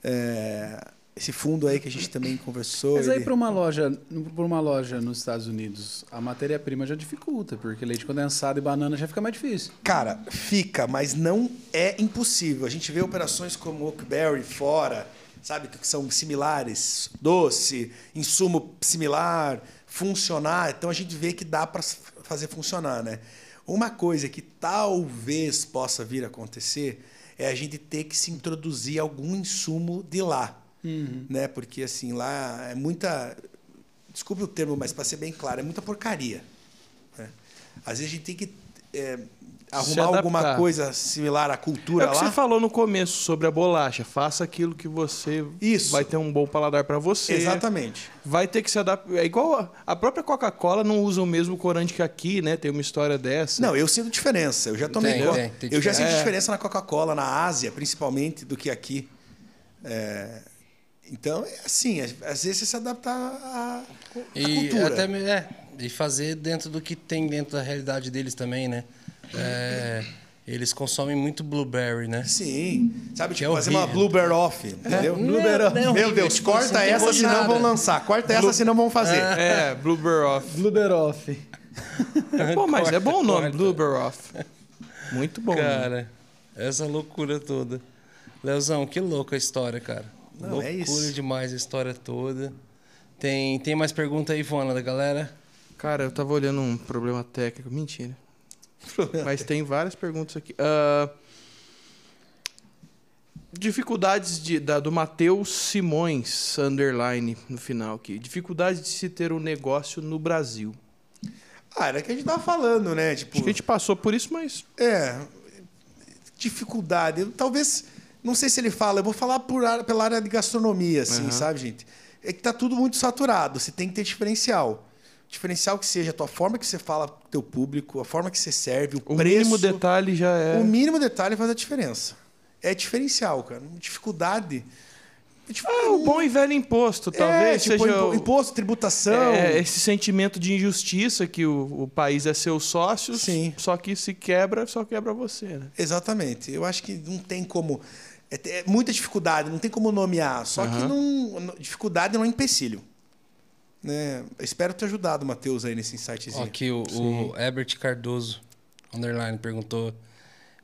É, esse fundo aí que a gente também conversou. Mas aí ele- para uma loja, para uma loja nos Estados Unidos, a matéria-prima já dificulta, porque leite condensado e banana já fica mais difícil. Cara, fica, mas não é impossível. A gente vê operações como Oakberry fora, sabe, que são similares, doce, insumo similar, funcionar. Então a gente vê que dá para fazer funcionar, né? Uma coisa que talvez possa vir a acontecer é a gente ter que se introduzir algum insumo de lá, né? Porque assim lá é muita, desculpe o termo, mas para ser bem claro, é muita porcaria. né? Às vezes a gente tem que é, arrumar alguma coisa similar à É cultura o que lá. você falou no começo sobre a bolacha. Faça aquilo que você Isso. vai ter um bom paladar para você. Exatamente. Vai ter que se adaptar. É igual a, a própria Coca-Cola não usa o mesmo corante que aqui, né? Tem uma história dessa. Não, eu sinto diferença. Eu já tomei. Tem, tem, tem eu já senti É. diferença na Coca-Cola, na Ásia, principalmente, do que aqui. É, Então, é assim, às às vezes você se adapta à, à E cultura. até é, e fazer dentro do que tem dentro da realidade deles também, né? É, eles consomem muito blueberry, né? Sim. Sabe, Que tipo, é fazer uma horrível. blueber off, entendeu? Blueberry off. Não é Meu horrível, Deus, tipo, corta essa, senão nada. vão lançar. Corta essa, senão vão fazer. É, Blueberry Off. Blueber off. Pô, mas é bom o nome, Corta. Blueberry Off. Muito bom. né? Cara, essa loucura toda. Leozão, que louca a história, cara. Não, loucura é isso. demais a história toda. Tem, tem mais pergunta aí, Ivona, da galera? Cara, eu tava olhando um problema técnico. Mentira. Mas tem várias perguntas aqui. Ah, dificuldades de, da, do Matheus Simões, underline, no final aqui. Dificuldades de se ter um negócio no Brasil. Ah, era que a gente tava falando, né? Tipo, Acho que a gente passou por isso, mas É. Dificuldade. Eu, talvez. Não sei se ele fala, eu vou falar por, pela área de gastronomia, assim, Aham. sabe, gente? É que tá tudo muito saturado. Você tem que ter diferencial. Diferencial que seja a tua forma que você fala com o teu público, a forma que você serve, o, o preço. mínimo detalhe já é. O mínimo detalhe faz a diferença. É diferencial, cara. Dificuldade. É tipo- Ah, o bom e velho imposto, talvez é, tipo, seja. impo- o- imposto, tributação. É, esse sentimento de injustiça que o, o país é seu sócio, Sim. só que se quebra, só quebra você, né? Exatamente. Eu acho que não tem como. É, é muita dificuldade, não tem como nomear. Só que Aham. não, dificuldade não é empecilho. Né? Espero ter ajudado o Matheus aí nesse insightzinho. Aqui o, o Herbert Cardoso, underline, perguntou: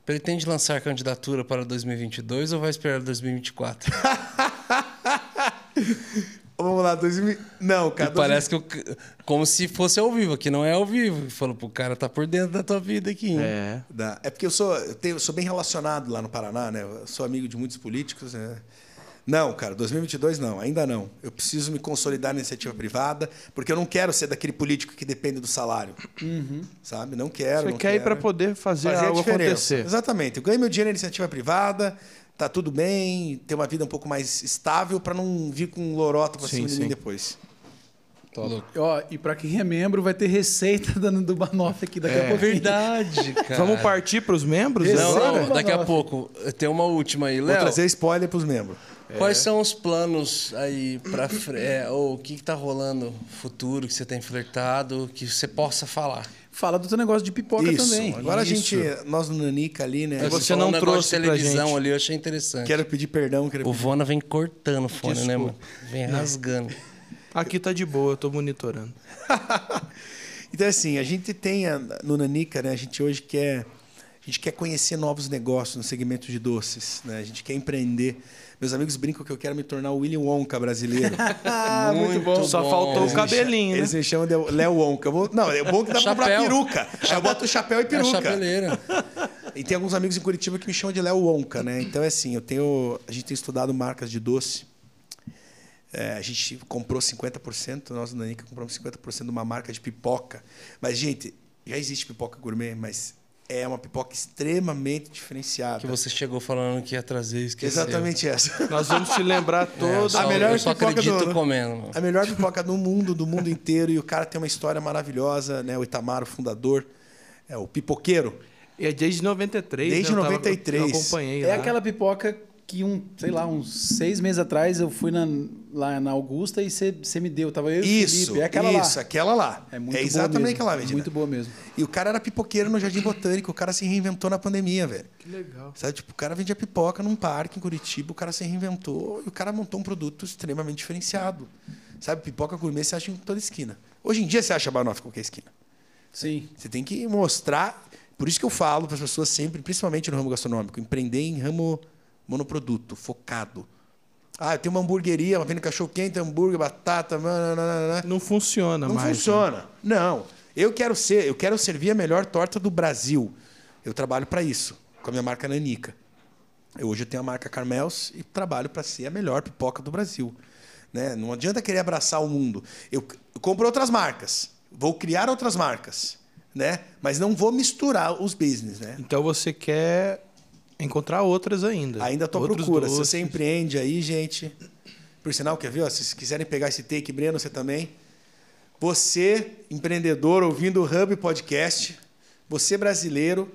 pretende lançar candidatura para 2022 ou vai esperar 2024? Vamos lá, 2000. Não, cara. Parece que eu, como se fosse ao vivo, aqui não é ao vivo. Falou, pô, o cara tá por dentro da tua vida aqui. hein? É. Dá. É porque eu sou, eu tenho- eu sou bem relacionado lá no Paraná, né? Eu sou amigo de muitos políticos. Né? Não, cara, 2022 não, ainda não. Eu preciso me consolidar na iniciativa privada, porque eu não quero ser daquele político que depende do salário. Sabe? Não quero. Você não quer ir quero. para poder fazer, fazer algo diferença. acontecer. Exatamente. Eu ganho meu dinheiro na iniciativa privada, tá tudo bem, ter uma vida um pouco mais estável para não vir com lorota para Sim, cima de mim depois. Louco. Ó, e pra quem é membro, vai ter receita dando do Banoff aqui daqui a É. pouquinho. Verdade, cara. Vamos partir para os membros? Não, não, daqui a pouco. Tem uma última aí, Vou Léo. trazer spoiler para os membros. Quais são os planos aí para é, ou o que, que tá rolando futuro que você tem flertado, que você possa falar? Fala do teu negócio de pipoca Isso. também. Agora Isso. a gente, nós no Nanica ali, né? Você falou não um trouxe televisão ali, eu achei interessante. Quero pedir perdão. Quero O pedir... Vona vem cortando o fone, né, Desculpa. mano? Vem rasgando. Aqui tá de boa, eu tô monitorando. Então, assim, a gente tem a- no Nanica, né? A gente hoje quer. A gente quer conhecer novos negócios no segmento de doces, né? A gente quer empreender. Meus amigos brincam que eu quero me tornar o Willy Wonka brasileiro. Ah, muito bom. Só faltou o Eles me cabelinho, cha- Eles né? me chamam de Léo Wonka. Vou- Não, é bom que dá pra comprar peruca. Aí eu boto o chapéu e É peruca. chapeleira. E tem alguns amigos em Curitiba que me chamam de Léo Wonka, né? Então é assim, eu tenho, a gente tem estudado marcas de doce. É, a gente comprou 50%, nós na Nica compramos 50% de uma marca de pipoca. Mas, gente, já existe pipoca gourmet, mas é uma pipoca extremamente diferenciada. Que você chegou falando que ia trazer, esqueceu. Exatamente essa. Nós vamos te lembrar É, toda. só, A melhor eu só pipoca do acredito comendo. mano. A melhor pipoca do mundo, do mundo inteiro. E o cara tem uma história maravilhosa, né? O Itamar, o fundador, é o pipoqueiro. E é desde 93. Desde né? Eu tava- 93. Eu acompanhei É lá. aquela pipoca que, um, sei lá, uns seis meses atrás eu fui na, lá na Augusta e você me deu. Tava eu e o Isso, Felipe. É aquela isso, lá. aquela lá. É muito é boa exatamente mesmo. aquela, É Medina. Muito boa mesmo. E o cara era pipoqueiro no Jardim Botânico, o cara se reinventou na pandemia, velho. Que legal. Sabe, tipo, o cara vendia pipoca num parque em Curitiba, o cara se reinventou e o cara montou um produto extremamente diferenciado. Sabe, pipoca gourmet você acha em toda esquina. Hoje em dia você acha banoffee em qualquer esquina. Sim. Você tem que mostrar. Por isso que eu falo para as pessoas sempre, principalmente no ramo gastronômico, empreender em ramo monoproduto, focado. Ah, eu tenho uma hamburgueria, uma venda cachorro quente, hambúrguer, batata, nananana. Não funciona Não mais. né? funciona. Não. Eu quero ser, eu quero servir a melhor torta do Brasil. Eu trabalho para isso, com a minha marca Nanica. Eu, hoje eu tenho a marca Carmels e trabalho para ser a melhor pipoca do Brasil. Né? Não adianta querer abraçar o mundo. Eu, eu compro outras marcas, vou criar outras marcas, né? Mas não vou misturar os business, né? Então você quer encontrar outras ainda. Ainda estou à procura. Se doces. você empreende aí, gente. Por sinal, quer ver? ó, se vocês quiserem pegar esse take, Breno, você também. Você, empreendedor, ouvindo o Hub Podcast. Você, brasileiro,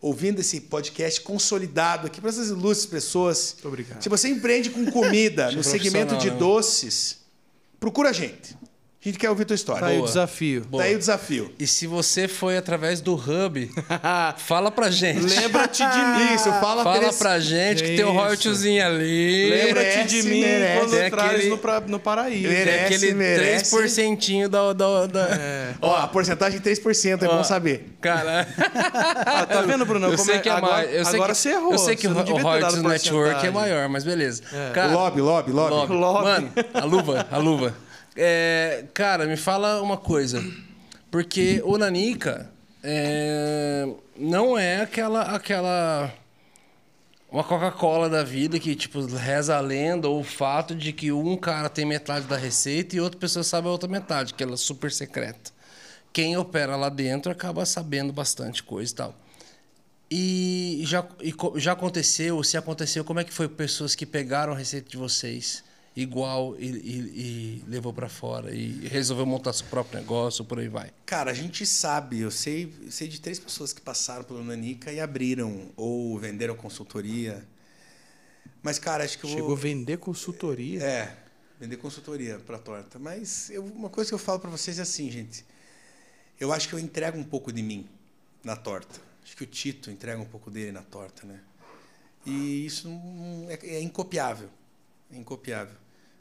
ouvindo esse podcast consolidado aqui para essas ilustres pessoas. Muito obrigado. Se você empreende com comida no segmento de doces, procura a gente. A gente quer ouvir tua história. Tá aí o Boa. desafio. Boa. Tá aí o desafio. E se você foi através do Hub, fala pra gente. Lembra-te de mim. Isso, fala, Fala pra gente que tem um Isso. royaltyzinho ali. Lembra-te de Merece, mim merece. quando Tem traz aquele- no, pra, no paraíso. Merece. Tem aquele merece. 3% da. da, da... Ó, a porcentagem 3%, é Ó. bom saber. Cara. Ah, tá vendo, Bruno? Eu Como sei que é agora, mais. Eu sei agora que, você errou. Eu sei que você não o devia ter Royalties dado Network é porcentagem. maior, mas beleza. É. Cara, O lobby, lobby, lobby. lobby. Lobby. Mano, a luva, a luva. É, cara, me fala uma coisa. Porque o Nanica é, não é aquela. aquela uma Coca-Cola da vida que, tipo, reza a lenda ou o fato de que um cara tem metade da receita e outra pessoa sabe a outra metade, que ela é super secreta. Quem opera lá dentro acaba sabendo bastante coisa e tal. E já, e já aconteceu, se aconteceu, como é que foi pessoas que pegaram a receita de vocês igual e, e- e levou para fora e resolveu montar seu próprio negócio, por aí vai? Cara, a gente sabe, eu sei, sei de três pessoas que passaram pelo Nanica e abriram ou venderam consultoria. Mas, cara, acho que eu vou. Chegou a vender consultoria. É, vender consultoria para torta. Mas eu- uma coisa que eu falo para vocês é assim, gente. Eu acho que eu entrego um pouco de mim na torta. Acho que o Tito entrega um pouco dele na torta, né? E isso é, é incopiável. É incopiável.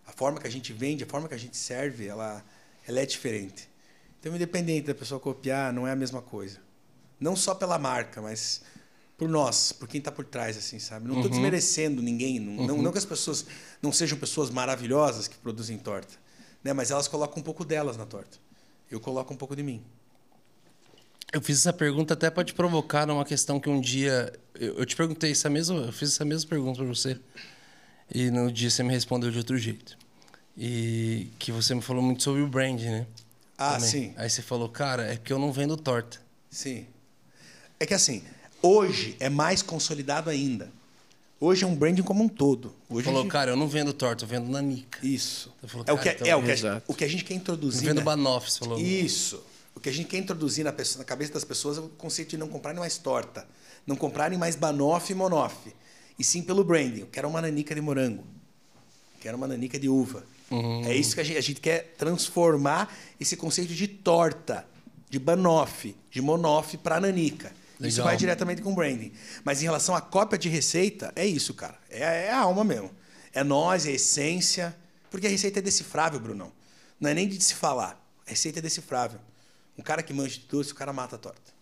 A forma que a gente vende, a forma que a gente serve, ela, ela é diferente. Então, independente da pessoa copiar, não é a mesma coisa. Não só pela marca, mas por nós, por quem está por trás, assim, sabe? Não estou desmerecendo ninguém. Não, não, não que as pessoas não sejam pessoas maravilhosas que produzem torta, né? Mas elas colocam um pouco delas na torta. Eu coloco um pouco de mim. Eu fiz essa pergunta até para te provocar numa questão que um dia eu, eu te perguntei essa mesma, eu fiz essa mesma pergunta para você e no dia você me respondeu de outro jeito e que você me falou muito sobre o brand, né? Ah, Também. sim. Aí você falou, cara, é porque eu não vendo torta. Sim. É que assim, hoje é mais consolidado ainda. Hoje é um branding como um todo. Hoje falou, gente- cara, eu não vendo torta, eu vendo nanica. Isso. Falou, é o que, então- é o que, a, Exato. o que a gente quer introduzir. vendo né? banoffee, você falou. Isso. O que a gente quer introduzir na, pessoa- na cabeça das pessoas é o conceito de não comprarem mais torta, não comprarem mais banoffee e monoffee, e sim pelo branding. Eu quero uma nanica de morango, quero uma nanica de uva. Uhum. É isso que a gente, a gente quer transformar esse conceito de torta, de banoffee, de monoffee para nanica. Isso Legal. vai diretamente com branding. Mas em relação à cópia de receita, é isso, cara. É, é a alma mesmo. É nós, é a essência. Porque a receita é decifrável, Brunão. Não é nem de se falar. A receita é decifrável. Um cara que manja de doce, o cara mata a torta.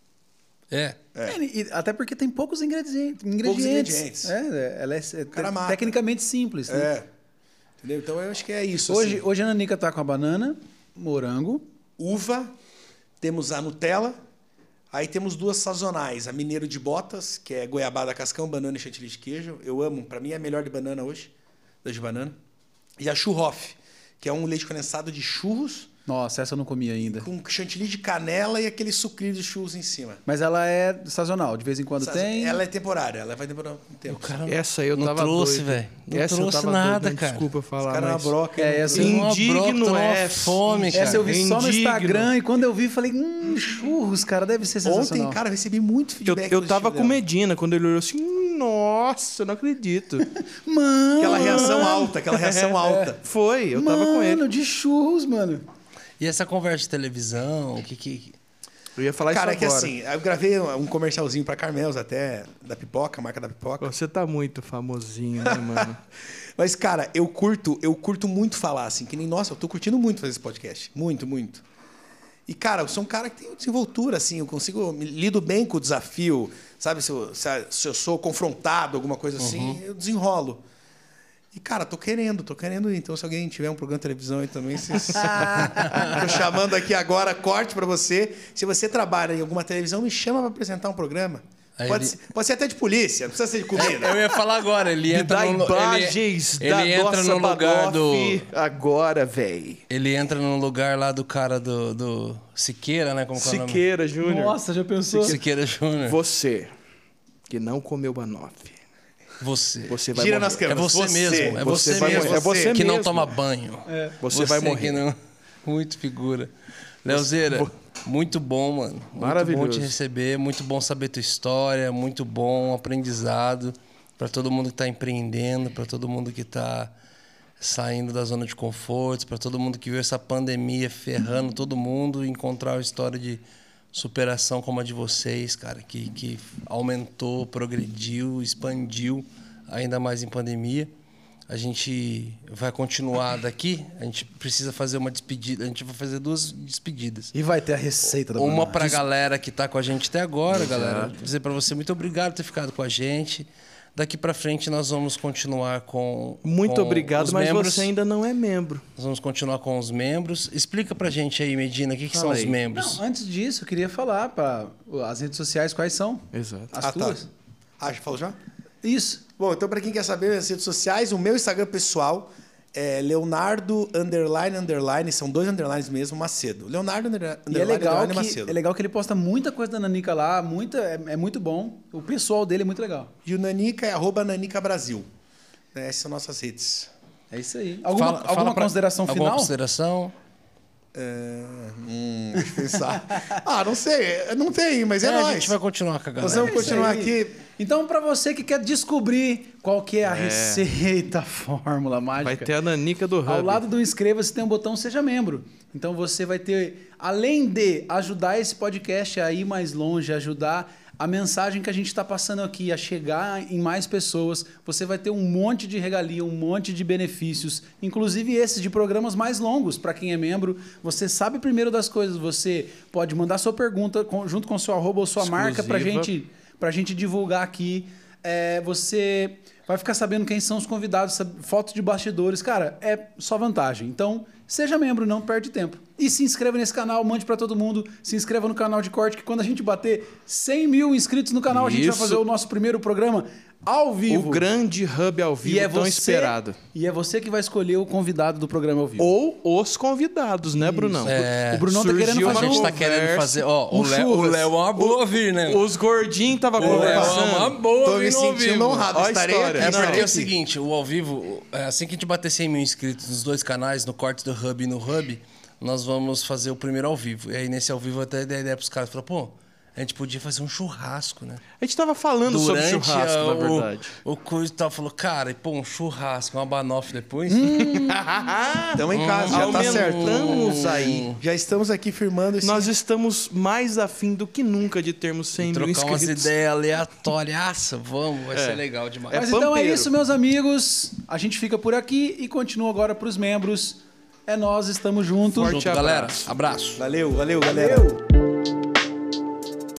É. É. É, e até porque tem poucos ingredientes. ingredientes. ingredientes. É, ela é, é tecnicamente simples. né? É. Entendeu? Então eu acho que é isso. Hoje, assim. hoje a Nanica tá com a banana, morango. uva, temos a Nutella, aí temos duas sazonais, a Mineiro de Botas, que é goiabada cascão, banana e chantilly de queijo. Eu amo, para mim é a melhor de banana hoje, da de banana. E a Churroff, que é um leite condensado de churros Nossa, essa eu não comi ainda. com chantilly de canela e aquele sucrilho de churros em cima. Mas ela é sazonal, de vez em quando tem. Ela é temporária, ela vai demorar um tempo. Essa aí eu Não tava trouxe, velho. Não Essa trouxe eu tava nada, doido, cara. Desculpa falar, caras na mas... broca. É, essa- Indigno broca, é, fome, cara. Essa eu vi só no Indigno. Instagram e quando eu vi, falei, hum, churros, cara, deve ser sensacional. Ontem, cara, eu recebi muito Eu, feedback eu tava positivo com. Medina quando ele olhou assim, "Hum, nossa, eu não acredito. Mano, Aquela reação alta, aquela reação alta. Foi, eu tava mano, com ele. de churros, mano. E essa conversa de televisão, o que que. Eu ia falar Cara, é isso que agora. assim, eu gravei um comercialzinho pra Carmels até, da pipoca, a marca da pipoca. Você tá muito famosinho, né, mano? Mas, cara, eu curto, eu curto muito falar, assim, que nem, nossa, eu tô curtindo muito fazer esse podcast. Muito, muito. E, cara, eu sou um cara que tem desenvoltura, assim, eu consigo, me lido bem com o desafio, sabe? Se eu, se eu sou confrontado, alguma coisa assim, eu desenrolo. E, cara, tô querendo, tô querendo ir. Então, se alguém tiver um programa de televisão aí também, vocês... tô chamando aqui agora, corte pra você. Se você trabalha em alguma televisão, me chama pra apresentar um programa. Pode, ele- ser, pode ser até de polícia, não precisa ser de comida. Eu ia falar agora, ele entra dá no imagens ele, da ele entra no lugar do agora, véi. ele entra no lugar lá do cara do, do Siqueira, né, como que é? Siqueira Júnior. Nossa, já pensou? Siqueira Júnior. Você que não comeu Banoff, Você. você vai Gira morrer. nas É câmeras. você, mesmo, é você, Você mesmo. É você que não mesmo. toma banho. Você vai morrer. não- Muito figura. Leozeira, muito bom, mano. Muito Maravilhoso. bom te receber, muito bom saber tua história, muito bom aprendizado para todo mundo que tá empreendendo, para todo mundo que tá saindo da zona de conforto, para todo mundo que viu essa pandemia ferrando todo mundo, encontrar uma história de superação como a de vocês, cara, que, que aumentou, progrediu, expandiu ainda mais em pandemia. A gente vai continuar daqui. A gente precisa fazer uma despedida. A gente vai fazer duas despedidas. E vai ter a receita da Uma banana. pra galera que tá com a gente até agora, galera. Dizer pra você muito obrigado por ter ficado com a gente. Daqui pra frente nós vamos continuar com Muito com obrigado, os mas membros. você ainda não é membro. Nós vamos continuar com os membros. Explica pra gente aí, Medina, o que, que são os membros? Não, antes disso, eu queria falar para as redes sociais quais são. Exato. As Ah, tá. tuas. Ah, já falou já? Isso. Bom, então para quem quer saber as redes sociais, o meu Instagram pessoal é Leonardo underline underline, são dois underlines mesmo, Macedo. Leonardo under- underline E é legal, underline que, Macedo. é legal que ele posta muita coisa da Nanica lá, muita, é, é muito bom. O pessoal dele é muito legal. E o Nanica é arroba Nanica Brasil. Né, Essas são nossas redes. É isso aí. Alguma, Fala- alguma fala pra- consideração alguma final? consideração? É, hum, deixa eu pensar. ah, não sei, não tem, mas é, É, a nóis. gente vai continuar com a galera. Nós vamos É continuar aqui. Então, para você que quer descobrir qual que é a receita, a fórmula mágica, Vai ter a nanica do Hub. Ao lado do inscreva-se tem um botão Seja Membro. Então você vai ter, além de ajudar esse podcast a ir mais longe, ajudar a mensagem que a gente está passando aqui a chegar em mais pessoas, você vai ter um monte de regalia, um monte de benefícios, inclusive esses de programas mais longos para quem é membro. Você sabe primeiro das coisas, você pode mandar sua pergunta junto com seu arroba ou sua marca para Exclusiva. gente para a gente divulgar aqui. É, você vai ficar sabendo quem são os convidados, fotos de bastidores. Cara, é só vantagem. Então, seja membro, não perde tempo. E se inscreva nesse canal, mande para todo mundo. Se inscreva no canal de corte, que quando a gente bater 100 mil inscritos no canal, a gente vai Isso. fazer o nosso primeiro programa ao vivo. O grande Hub ao vivo e é tão você, esperado. E é você que vai escolher o convidado do programa ao vivo. Ou os convidados, né, Brunão? É. o Brunão tá Surgiu querendo uma A fazer gente tá querendo fazer. Ó, um o Léo o. Léo é uma boa vir, né? Os gordinhos tava O Léo é conversando. uma boa Tô me sentindo honrado. Ó Estarei aqui. É porque é o seguinte, o ao vivo, é, assim que a gente bater 100 mil inscritos nos dois canais, no corte do Hub e no Hub, nós vamos fazer o primeiro ao vivo. E aí nesse ao vivo eu até dei a ideia pros caras, falou, pô, a gente podia fazer um churrasco, né? A gente tava falando sobre Durante churrasco, a- na verdade. o, o coisa tal, falou, cara, e pô, um churrasco, uma banoffee depois. Estamos em casa, já tá certo. Aumentamos aí. Já estamos aqui firmando esse. Nós estamos mais afim do que nunca de termos 100 mil Trocar umas inscritos. ideias aleatórias, vamos, vai É. ser legal demais. É Mas então é pampeiro. isso, meus amigos. A gente fica por aqui e continua agora para os membros. É nós, estamos juntos. Forte Junto, galera. abraço. Abraço. Valeu, valeu, galera. Valeu.